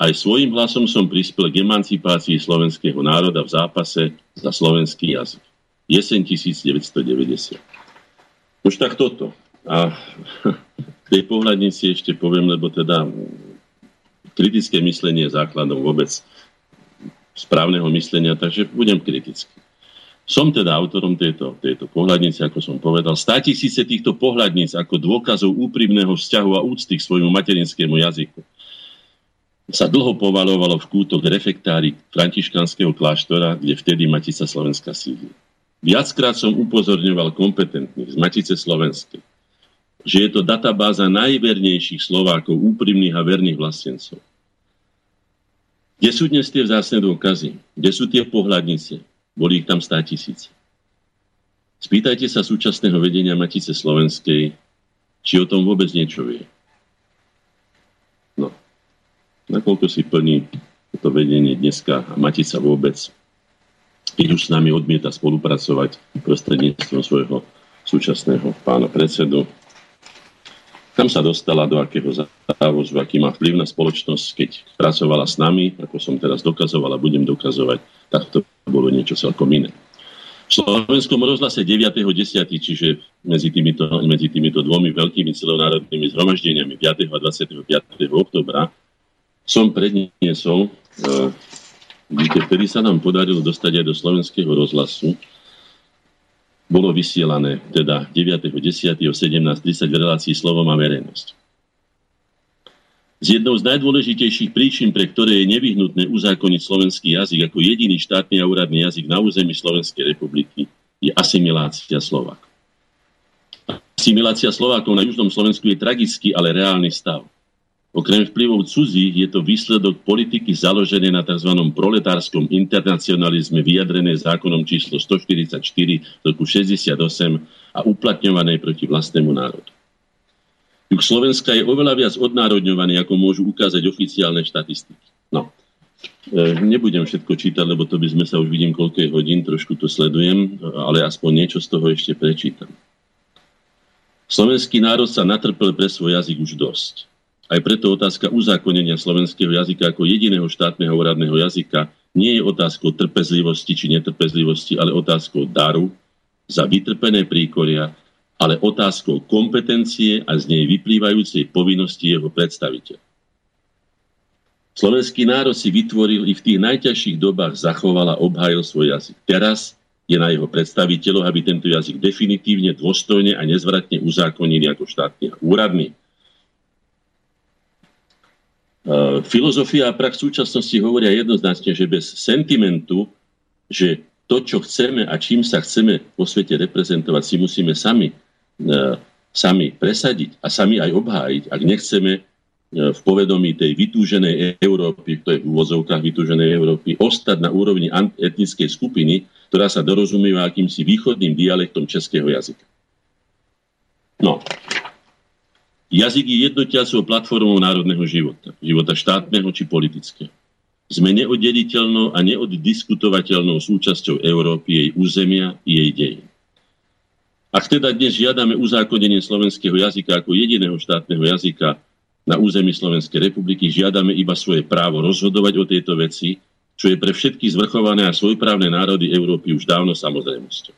aj svojim hlasom som prispel k emancipácii slovenského národa v zápase za slovenský jazyk. Jeseň 1990. Už tak toto. A k tej pohľadnici ešte poviem, lebo teda kritické myslenie je základom vôbec správneho myslenia, takže budem kritický. Som teda autorom tejto, tejto pohľadnice, ako som povedal. Stá tisíce týchto pohľadníc ako dôkazov úprimného vzťahu a úcty k svojmu materinskému jazyku sa dlho povalovalo v kútok refektári františkanského kláštora, kde vtedy Matica Slovenska sídli. Viackrát som upozorňoval kompetentných z Matice Slovenskej. že je to databáza najvernejších Slovákov, úprimných a verných vlastencov. Kde sú dnes tie vzácne dôkazy? Kde sú tie pohľadnice? Boli ich tam stá tisíc. Spýtajte sa súčasného vedenia Matice Slovenskej, či o tom vôbec niečo vie. No, nakoľko si plní to vedenie dneska a Matica vôbec, keď už s nami odmieta spolupracovať prostredníctvom svojho súčasného pána predsedu, kam sa dostala, do akého závozu, aký má vplyv na spoločnosť, keď pracovala s nami, ako som teraz dokazoval a budem dokazovať, tak to bolo niečo celkom iné. V slovenskom rozhlase 9.10., čiže medzi týmito, medzi týmito dvomi veľkými celonárodnými zhromaždeniami 5. a 25. oktobra som predniesol, vidíte, vtedy sa nám podarilo dostať aj do slovenského rozhlasu bolo vysielané teda 9.10. o 17.30 v relácii Slovo má verejnosť. Z jednou z najdôležitejších príčin, pre ktoré je nevyhnutné uzákoniť slovenský jazyk ako jediný štátny a úradný jazyk na území Slovenskej republiky, je asimilácia Slovákov. Asimilácia Slovákov na južnom Slovensku je tragický, ale reálny stav. Okrem vplyvov cudzích je to výsledok politiky založené na tzv. proletárskom internacionalizme vyjadrené zákonom číslo 144 roku 68 a uplatňované proti vlastnému národu. Juh Slovenska je oveľa viac odnárodňovaný, ako môžu ukázať oficiálne štatistiky. No, e, nebudem všetko čítať, lebo to by sme sa už vidím koľkej hodín, trošku to sledujem, ale aspoň niečo z toho ešte prečítam. Slovenský národ sa natrpel pre svoj jazyk už dosť. Aj preto otázka uzákonenia slovenského jazyka ako jediného štátneho úradného jazyka nie je otázkou trpezlivosti či netrpezlivosti, ale otázkou daru za vytrpené príkoria, ale otázkou kompetencie a z nej vyplývajúcej povinnosti jeho predstaviteľ. Slovenský národ si vytvoril i v tých najťažších dobách zachoval a obhajil svoj jazyk. Teraz je na jeho predstaviteľov, aby tento jazyk definitívne, dôstojne a nezvratne uzákonili ako štátny a úradný. E, filozofia a prax súčasnosti hovoria jednoznačne, že bez sentimentu, že to, čo chceme a čím sa chceme vo svete reprezentovať, si musíme sami, sami presadiť a sami aj obhájiť, ak nechceme e, v povedomí tej vytúženej Európy, to je v úvozovkách vytúženej Európy, ostať na úrovni etnickej skupiny, ktorá sa dorozumieva akýmsi východným dialektom českého jazyka. No, Jazyk je jednotiacou platformou národného života, života štátneho či politického. Sme neoddeliteľnou a neoddiskutovateľnou súčasťou Európy, jej územia i jej dejín. Ak teda dnes žiadame uzákonenie slovenského jazyka ako jediného štátneho jazyka na území Slovenskej republiky, žiadame iba svoje právo rozhodovať o tejto veci, čo je pre všetky zvrchované a svojprávne národy Európy už dávno samozrejmosťou.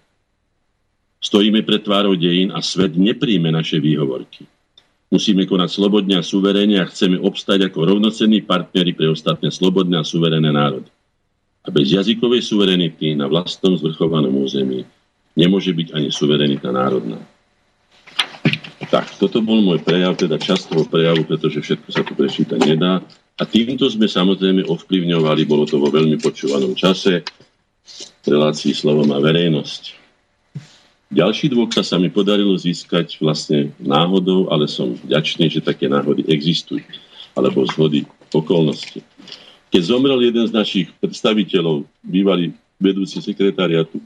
Stojíme pred tvárou dejín a svet nepríjme naše výhovorky. Musíme konať slobodne a suverénne a chceme obstať ako rovnocenní partnery pre ostatné slobodné a suverénne národy. A bez jazykovej suverenity na vlastnom zvrchovanom území nemôže byť ani suverenita národná. Tak, toto bol môj prejav, teda časť prejavu, pretože všetko sa tu prečítať nedá. A týmto sme samozrejme ovplyvňovali, bolo to vo veľmi počúvanom čase, v relácii slovo má verejnosť. Ďalší dôkaz sa mi podarilo získať vlastne náhodou, ale som vďačný, že také náhody existujú, alebo zhody okolnosti. Keď zomrel jeden z našich predstaviteľov, bývalý vedúci sekretariatu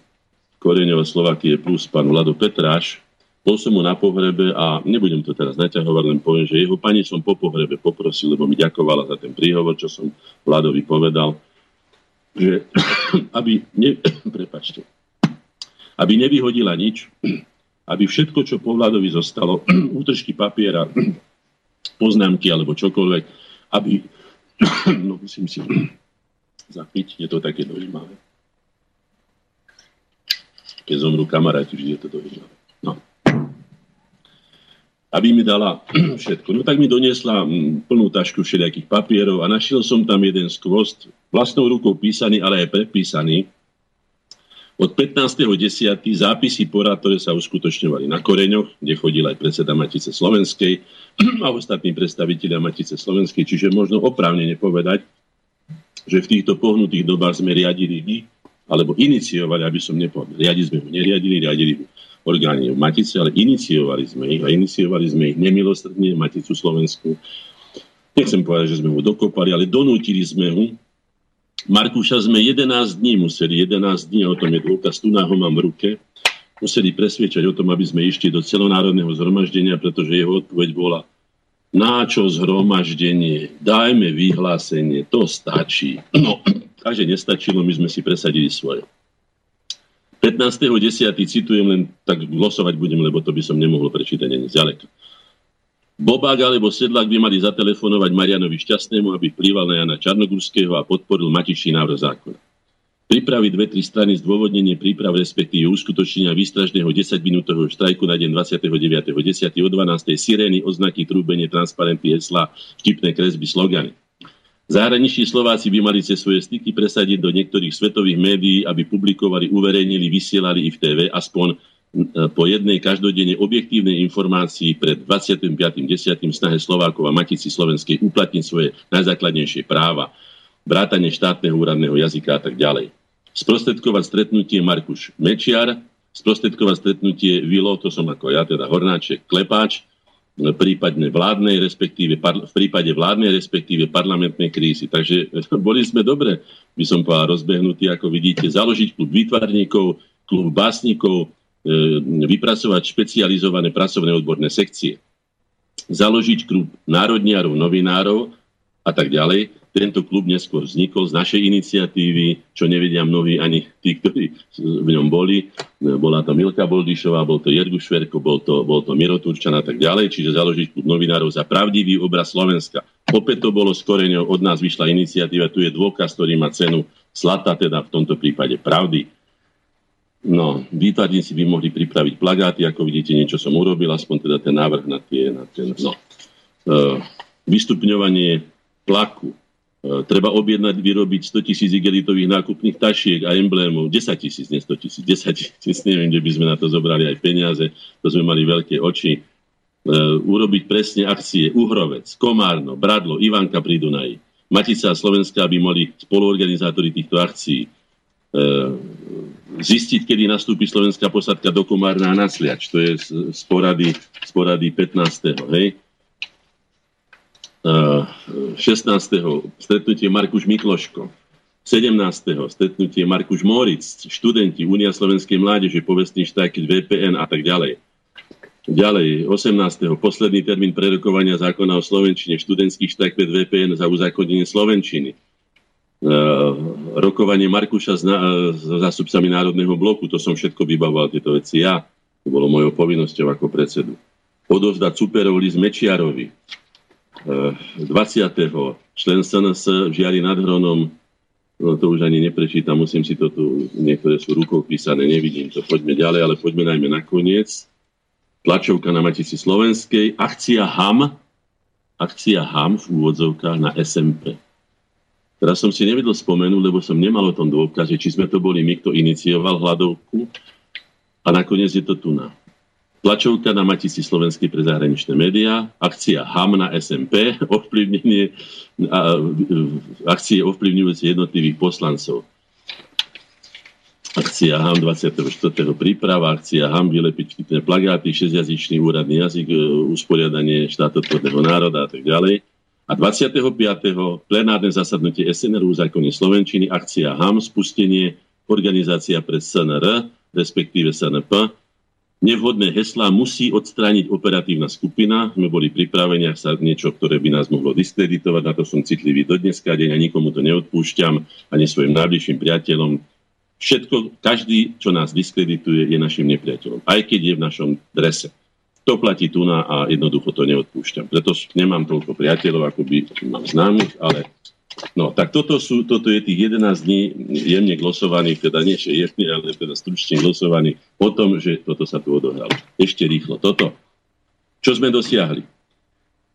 Koreňova Slovakie plus pán Vlado Petráš, bol som mu na pohrebe a nebudem to teraz naťahovať, len poviem, že jeho pani som po pohrebe poprosil, lebo mi ďakovala za ten príhovor, čo som Vladovi povedal, že aby... Ne, prepačte aby nevyhodila nič, aby všetko, čo po Vladovi zostalo, útržky papiera, poznámky alebo čokoľvek, aby, no musím si zapiť, je to také dojímavé. Keď zomrú kamaráti, vždy je to dojímavé. No. Aby mi dala všetko. No tak mi doniesla mm, plnú tašku všelijakých papierov a našiel som tam jeden skvost, vlastnou rukou písaný, ale aj prepísaný, od 15.10. zápisy porad, ktoré sa uskutočňovali na Koreňoch, kde chodil aj predseda Matice Slovenskej a ostatní predstaviteľia Matice Slovenskej, čiže možno oprávne nepovedať, že v týchto pohnutých dobách sme riadili my, alebo iniciovali, aby som nepovedal. Riadi sme ho neriadili, riadili ho orgány v Matice, ale iniciovali sme ich a iniciovali sme ich nemilostredne Maticu Slovensku. Nechcem povedať, že sme ho dokopali, ale donútili sme ho. Markuša sme 11 dní museli, 11 dní, o tom je dôkaz, tu ho mám v ruke, museli presviečať o tom, aby sme išli do celonárodného zhromaždenia, pretože jeho odpoveď bola na čo zhromaždenie, dajme vyhlásenie, to stačí. No, takže nestačilo, my sme si presadili svoje. 15.10. citujem len, tak glosovať budem, lebo to by som nemohol prečítať ani zďaleka. Bobák alebo Sedlák by mali zatelefonovať Marianovi Šťastnému, aby vplýval na Jana Čarnogurského a podporil Matičný návrh zákona. Pripraviť dve, tri strany zdôvodnenie príprav, respektíve uskutočnenia výstražného 10-minútového štrajku na deň 29.10. o 12. sirény, oznaky, trúbenie, transparenty, hesla, vtipné kresby, slogany. Zahraniční Slováci by mali cez svoje styky presadiť do niektorých svetových médií, aby publikovali, uverejnili, vysielali i v TV aspoň po jednej každodenne objektívnej informácii pred 25.10. snahe Slovákov a Matici Slovenskej uplatniť svoje najzákladnejšie práva, vrátanie štátneho úradného jazyka a tak ďalej. Sprostredkovať stretnutie Markuš Mečiar, sprostredkovať stretnutie Vilo, to som ako ja, teda Hornáček Klepáč, prípadne vládnej, respektíve v prípade vládnej, respektíve parlamentnej krízy. Takže boli sme dobre, by som povedal, rozbehnutí, ako vidíte, založiť klub výtvarníkov, klub básnikov, e, vypracovať špecializované pracovné odborné sekcie, založiť klub národniarov, novinárov a tak ďalej. Tento klub neskôr vznikol z našej iniciatívy, čo nevedia mnohí ani tí, ktorí v ňom boli. Bola to Milka Boldišová, bol to Jergu Šverko, bol to, bol to Miro Turčan a tak ďalej, čiže založiť klub novinárov za pravdivý obraz Slovenska. Opäť to bolo s od nás vyšla iniciatíva, tu je dôkaz, ktorý má cenu slata, teda v tomto prípade pravdy. No, výtvarníci by mohli pripraviť plagáty, ako vidíte, niečo som urobil, aspoň teda ten návrh na tie, na ten, no. Uh, vystupňovanie tlaku, E, treba objednať, vyrobiť 100 tisíc igelitových nákupných tašiek a emblémov. 10 tisíc, nie 100 tisíc, 10 tisíc, neviem, kde by sme na to zobrali aj peniaze, to sme mali veľké oči. Uh, urobiť presne akcie Uhrovec, Komárno, Bradlo, Ivanka pri Dunaji. Matica a Slovenská by mohli spoluorganizátori týchto akcií uh, zistiť, kedy nastúpi slovenská posadka do Komárna a Nasliač. To je z porady, z porady 15. Hej? 16. stretnutie Markuš Mikloško, 17. stretnutie Markuš Moric, študenti Únia slovenskej mládeže, povestný štrajk VPN a tak ďalej. Ďalej, 18. posledný termín prerokovania zákona o Slovenčine, študentský štrajk pred VPN za uzákonenie Slovenčiny. Uh, rokovanie Markuša s, na, s zástupcami Národného bloku, to som všetko vybavoval, tieto veci ja. To bolo mojou povinnosťou ako predsedu. Odovzdať superov list Mečiarovi, 20. člen SNS žiari nad Hronom, no to už ani neprečítam, musím si to tu, niektoré sú rukou písané, nevidím to, poďme ďalej, ale poďme najmä na koniec. Tlačovka na Matici Slovenskej, akcia HAM, akcia HAM v úvodzovkách na SMP. Teraz som si nevedel spomenúť, lebo som nemal o tom dôkaze, či sme to boli my, kto inicioval hľadovku a nakoniec je to tu na. Tlačovka na Matici Slovenskej pre zahraničné médiá, akcia HAM na SMP, ovplyvnenie, akcie ovplyvňujúce jednotlivých poslancov. Akcia HAM 24. príprava, akcia HAM vylepiť vtipné plagáty, šesťjazyčný úradný jazyk, e, usporiadanie štátotvorného národa a tak ďalej. A 25. plenárne zasadnutie SNR zákony Slovenčiny, akcia HAM, spustenie, organizácia pre SNR, respektíve SNP, Nevhodné heslá musí odstrániť operatívna skupina. My boli pripravení, ak sa niečo, ktoré by nás mohlo diskreditovať, na to som citlivý do dneska deň a nikomu to neodpúšťam, ani svojim najbližším priateľom. Všetko, každý, čo nás diskredituje, je našim nepriateľom, aj keď je v našom drese. To platí tu na a jednoducho to neodpúšťam. Preto nemám toľko priateľov, ako by mám známych, ale No, tak toto, sú, toto je tých 11 dní jemne glosovaných, teda nie jemne, ale teda stručne glosovaných o tom, že toto sa tu odohralo. Ešte rýchlo. Toto. Čo sme dosiahli?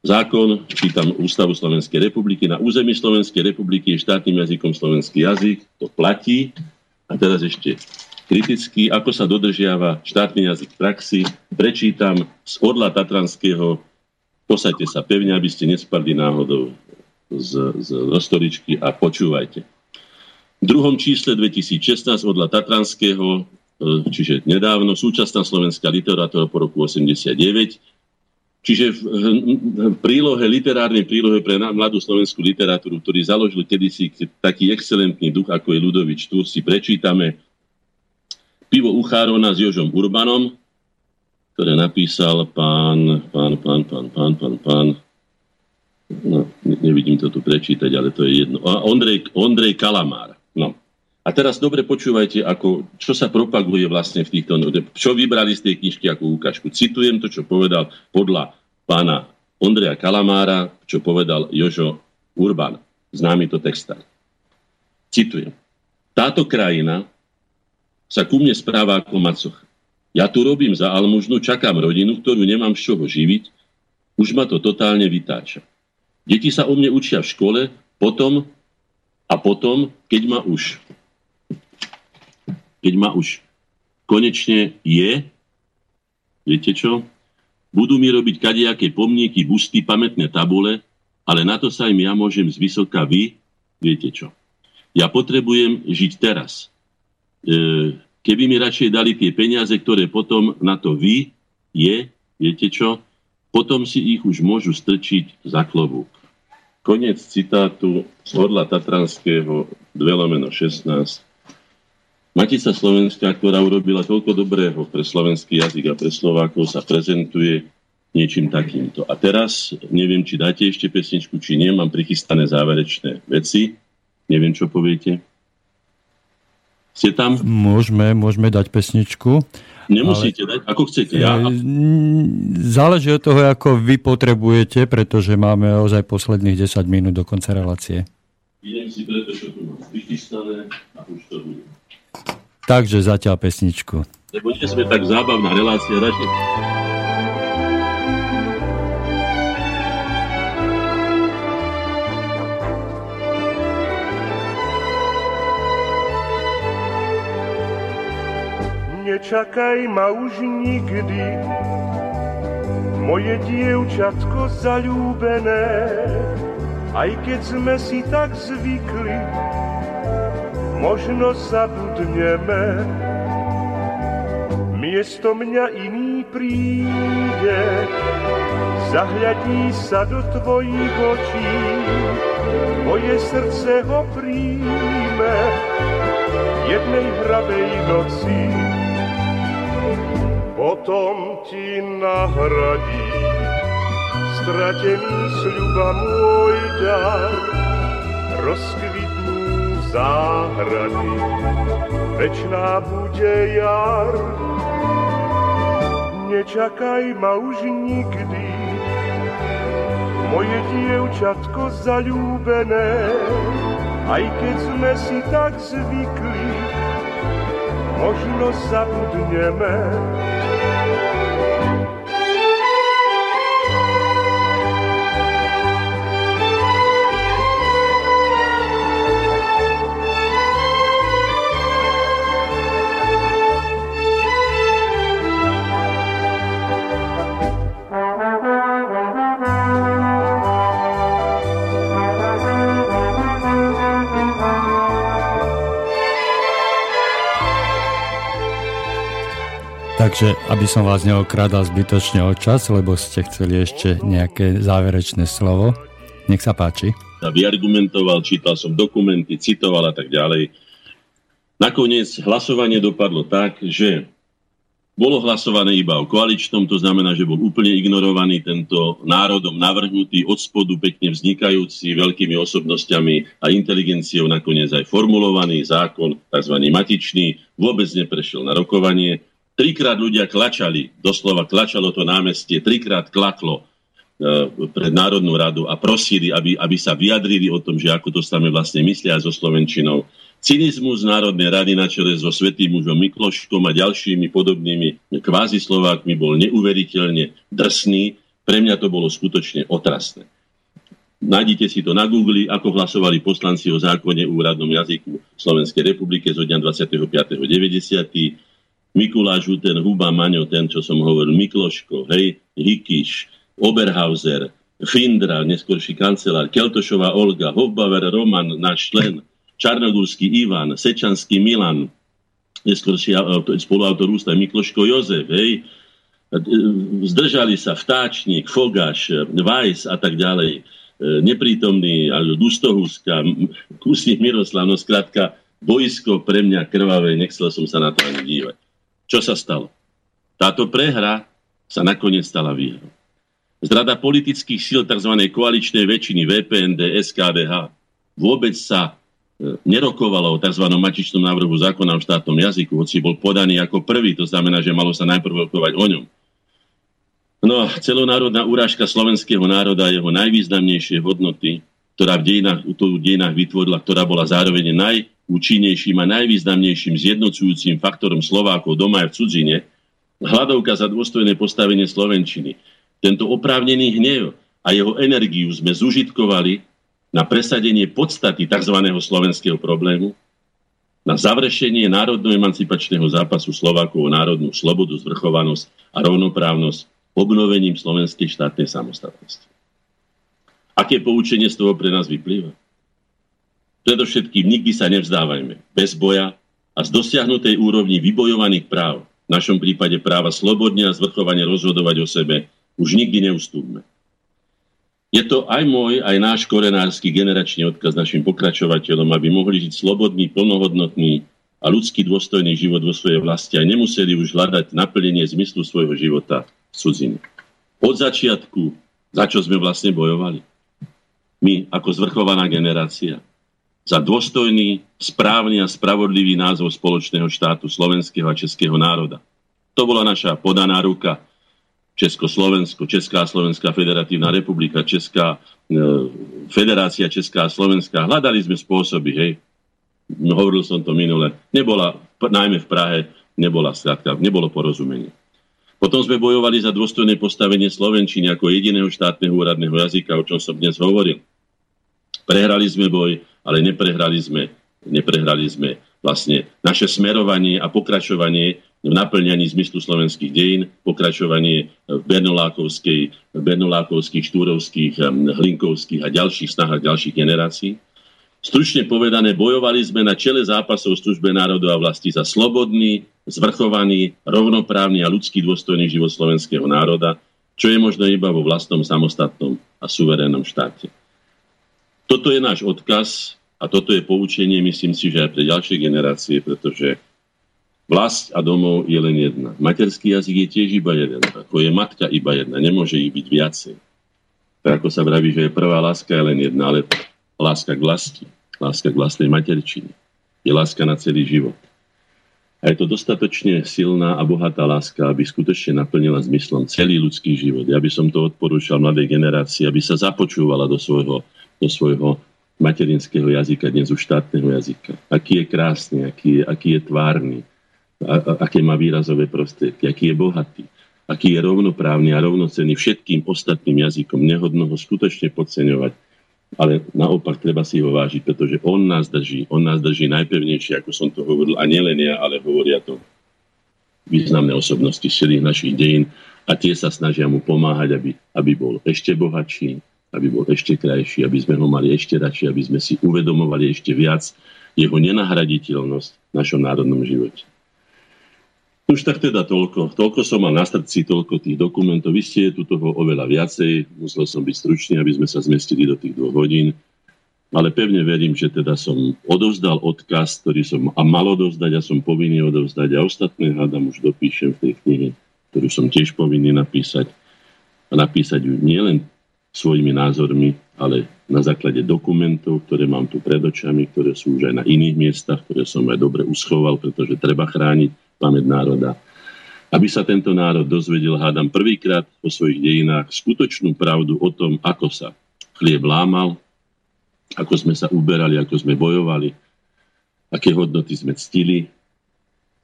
Zákon, čítam Ústavu Slovenskej republiky, na území Slovenskej republiky je štátnym jazykom slovenský jazyk, to platí. A teraz ešte kriticky, ako sa dodržiava štátny jazyk v praxi, prečítam z Orla Tatranského, posaďte sa pevne, aby ste nespadli náhodou z, z roztoričky a počúvajte. V druhom čísle 2016 odla Tatranského čiže nedávno, súčasná slovenská literatúra po roku 89, Čiže v prílohe, literárnej prílohe pre mladú slovenskú literatúru, ktorý založil kedysi taký excelentný duch, ako je Ludovič Túr, si prečítame Pivo Uchárona s Jožom Urbanom, ktoré napísal pán, pán, pán, pán, pán, pán, pán, no, nevidím to tu prečítať, ale to je jedno. Ondrej, Ondrej Kalamár. No. A teraz dobre počúvajte, ako, čo sa propaguje vlastne v týchto... Čo vybrali z tej knižky ako ukážku. Citujem to, čo povedal podľa pána Ondreja Kalamára, čo povedal Jožo Urban, známy to textár. Citujem. Táto krajina sa ku mne správa ako macoch. Ja tu robím za almužnu, čakám rodinu, ktorú nemám z čoho živiť, už ma to totálne vytáča. Deti sa o mne učia v škole, potom a potom, keď ma už keď ma už konečne je, viete čo, budú mi robiť kadejaké pomníky, busty, pamätné tabule, ale na to sa im ja môžem z vysoka vy, viete čo. Ja potrebujem žiť teraz. E, keby mi radšej dali tie peniaze, ktoré potom na to vy je, viete čo, potom si ich už môžu strčiť za klobúk. Konec citátu Orla Tatranského 2 lomeno 16 Matica Slovenská, ktorá urobila toľko dobrého pre slovenský jazyk a pre Slovákov, sa prezentuje niečím takýmto. A teraz, neviem, či dáte ešte pesničku, či nie, mám prichystané záverečné veci. Neviem, čo poviete. Ste tam? Môžeme, môžeme dať pesničku. Nemusíte ale... dať, ako chcete. Ja... E, záleží od toho, ako vy potrebujete, pretože máme ozaj posledných 10 minút do konca relácie. Idem si preto, čo tu mám prichystané a už to bude. Takže zatiaľ pesničku. Lebo nie sme tak zábavná relácia, radšej. Nečakaj ma už nikdy, moje dievčatko zalúbené, aj keď sme si tak zvykli, možno zabudneme. Miesto mňa iný príde, zahľadí sa do tvojich očí, moje srdce ho príjme jednej hravej noci. Potom ti nahradí stratený sľuba môj dar, rozkvitnú záhrady, večná bude jar. Nečakaj ma už nikdy, moje dievčatko zalúbené, aj keď sme si tak zvykli, možno zabudneme, Takže, aby som vás neokrádal zbytočne o čas, lebo ste chceli ešte nejaké záverečné slovo. Nech sa páči. Ja vyargumentoval, čítal som dokumenty, citoval a tak ďalej. Nakoniec hlasovanie dopadlo tak, že bolo hlasované iba o koaličnom, to znamená, že bol úplne ignorovaný tento národom navrhnutý, od spodu pekne vznikajúci veľkými osobnosťami a inteligenciou nakoniec aj formulovaný zákon, tzv. matičný, vôbec neprešiel na rokovanie Trikrát ľudia klačali, doslova klačalo to námestie, trikrát klaklo e, pred Národnú radu a prosili, aby, aby sa vyjadrili o tom, že ako to same vlastne myslia so Slovenčinou. Cynizmus Národnej rady na čele so svetým mužom Mikloškom a ďalšími podobnými kvázi Slovákmi bol neuveriteľne drsný. Pre mňa to bolo skutočne otrasné. Nájdite si to na Google, ako hlasovali poslanci o zákone o úradnom jazyku Slovenskej republike zo dňa 25.90 Mikuláš ten Huba Maňo, ten, čo som hovoril, Mikloško, hej, Hikiš, Oberhauser, Findra, neskorší kancelár, Keltošová Olga, Hofbauer Roman, náš člen, Čarnogurský Ivan, Sečanský Milan, neskôr si spoluautor ústav Mikloško Jozef, hej, zdržali sa Vtáčnik, Fogaš, Vajs a tak ďalej, neprítomný Dustohuska, Kusník Miroslav, no skrátka, boisko pre mňa krvavé, nechcel som sa na to ani dívať. Čo sa stalo? Táto prehra sa nakoniec stala výhrou. Zrada politických síl tzv. koaličnej väčšiny VPND, SKDH vôbec sa e, nerokovalo o tzv. matičnom návrhu zákona o štátnom jazyku, hoci bol podaný ako prvý, to znamená, že malo sa najprv rokovať o ňom. No, celonárodná urážka slovenského národa a jeho najvýznamnejšie hodnoty, ktorá v dejinách, v dejinách vytvorila, ktorá bola zároveň najúčinnejším a najvýznamnejším zjednocujúcim faktorom Slovákov doma aj v cudzine, hľadovka za dôstojné postavenie Slovenčiny, tento oprávnený hnev a jeho energiu sme zužitkovali na presadenie podstaty tzv. slovenského problému, na završenie národno-emancipačného zápasu Slovákov o národnú slobodu, zvrchovanosť a rovnoprávnosť obnovením slovenskej štátnej samostatnosti. Aké poučenie z toho pre nás vyplýva? Predovšetkým nikdy sa nevzdávajme bez boja a z dosiahnutej úrovni vybojovaných práv, v našom prípade práva slobodne a zvrchovane rozhodovať o sebe, už nikdy neustúpme. Je to aj môj, aj náš korenársky generačný odkaz našim pokračovateľom, aby mohli žiť slobodný, plnohodnotný a ľudský dôstojný život vo svojej vlasti a nemuseli už hľadať naplnenie zmyslu svojho života v cudzine. Od začiatku, za čo sme vlastne bojovali? My, ako zvrchovaná generácia, za dôstojný, správny a spravodlivý názov spoločného štátu slovenského a českého národa. To bola naša podaná ruka Československo, Česká a Slovenská federatívna republika, Česká e, federácia Česká a Slovenská. Hľadali sme spôsoby, hej. Hovoril som to minule. Nebola, najmä v Prahe, nebola skrátka, nebolo porozumenie. Potom sme bojovali za dôstojné postavenie Slovenčiny ako jediného štátneho úradného jazyka, o čom som dnes hovoril. Prehrali sme boj, ale neprehrali sme, neprehrali sme vlastne naše smerovanie a pokračovanie v naplňaní zmyslu slovenských dejín, pokračovanie bernolákovskej, bernolákovských, štúrovských, hlinkovských a ďalších snahách ďalších generácií. Stručne povedané, bojovali sme na čele zápasov službe národu a vlasti za slobodný, zvrchovaný, rovnoprávny a ľudský dôstojný život slovenského národa, čo je možno iba vo vlastnom samostatnom a suverénnom štáte. Toto je náš odkaz a toto je poučenie, myslím si, že aj pre ďalšie generácie, pretože Vlast a domov je len jedna. Materský jazyk je tiež iba jeden. Ako je matka iba jedna. Nemôže ich byť viacej. Tak ako sa vraví, že je prvá láska je len jedna, ale láska k vlasti, láska k vlastnej materčine. Je láska na celý život. A je to dostatočne silná a bohatá láska, aby skutočne naplnila zmyslom celý ľudský život. Ja by som to odporúčal mladej generácii, aby sa započúvala do svojho, do svojho materinského jazyka, dnes už štátneho jazyka. Aký je krásny, aký je, aký je tvárny, a, a, aké má výrazové prostriedky, aký je bohatý, aký je rovnoprávny a rovnocenný všetkým ostatným jazykom. Nehodno ho skutočne podceňovať, ale naopak treba si ho vážiť, pretože on nás drží, on nás drží najpevnejšie, ako som to hovoril, a nielen ja, ale hovoria to významné osobnosti celých našich dejín a tie sa snažia mu pomáhať, aby, aby bol ešte bohatší, aby bol ešte krajší, aby sme ho mali ešte radšej, aby sme si uvedomovali ešte viac jeho nenahraditeľnosť v našom národnom živote. Už tak teda toľko. Toľko som mal na srdci, toľko tých dokumentov. Vy ste tu toho oveľa viacej. Musel som byť stručný, aby sme sa zmestili do tých dvoch hodín. Ale pevne verím, že teda som odovzdal odkaz, ktorý som a mal odovzdať a som povinný odovzdať. A ostatné hádam už dopíšem v tej knihe, ktorú som tiež povinný napísať. A napísať ju nielen svojimi názormi, ale na základe dokumentov, ktoré mám tu pred očami, ktoré sú už aj na iných miestach, ktoré som aj dobre uschoval, pretože treba chrániť pamäť národa. Aby sa tento národ dozvedel, hádam prvýkrát po svojich dejinách skutočnú pravdu o tom, ako sa chlieb lámal, ako sme sa uberali, ako sme bojovali, aké hodnoty sme ctili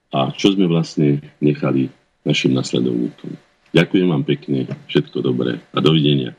a čo sme vlastne nechali našim nasledovníkom. Ďakujem vám pekne, všetko dobré a dovidenia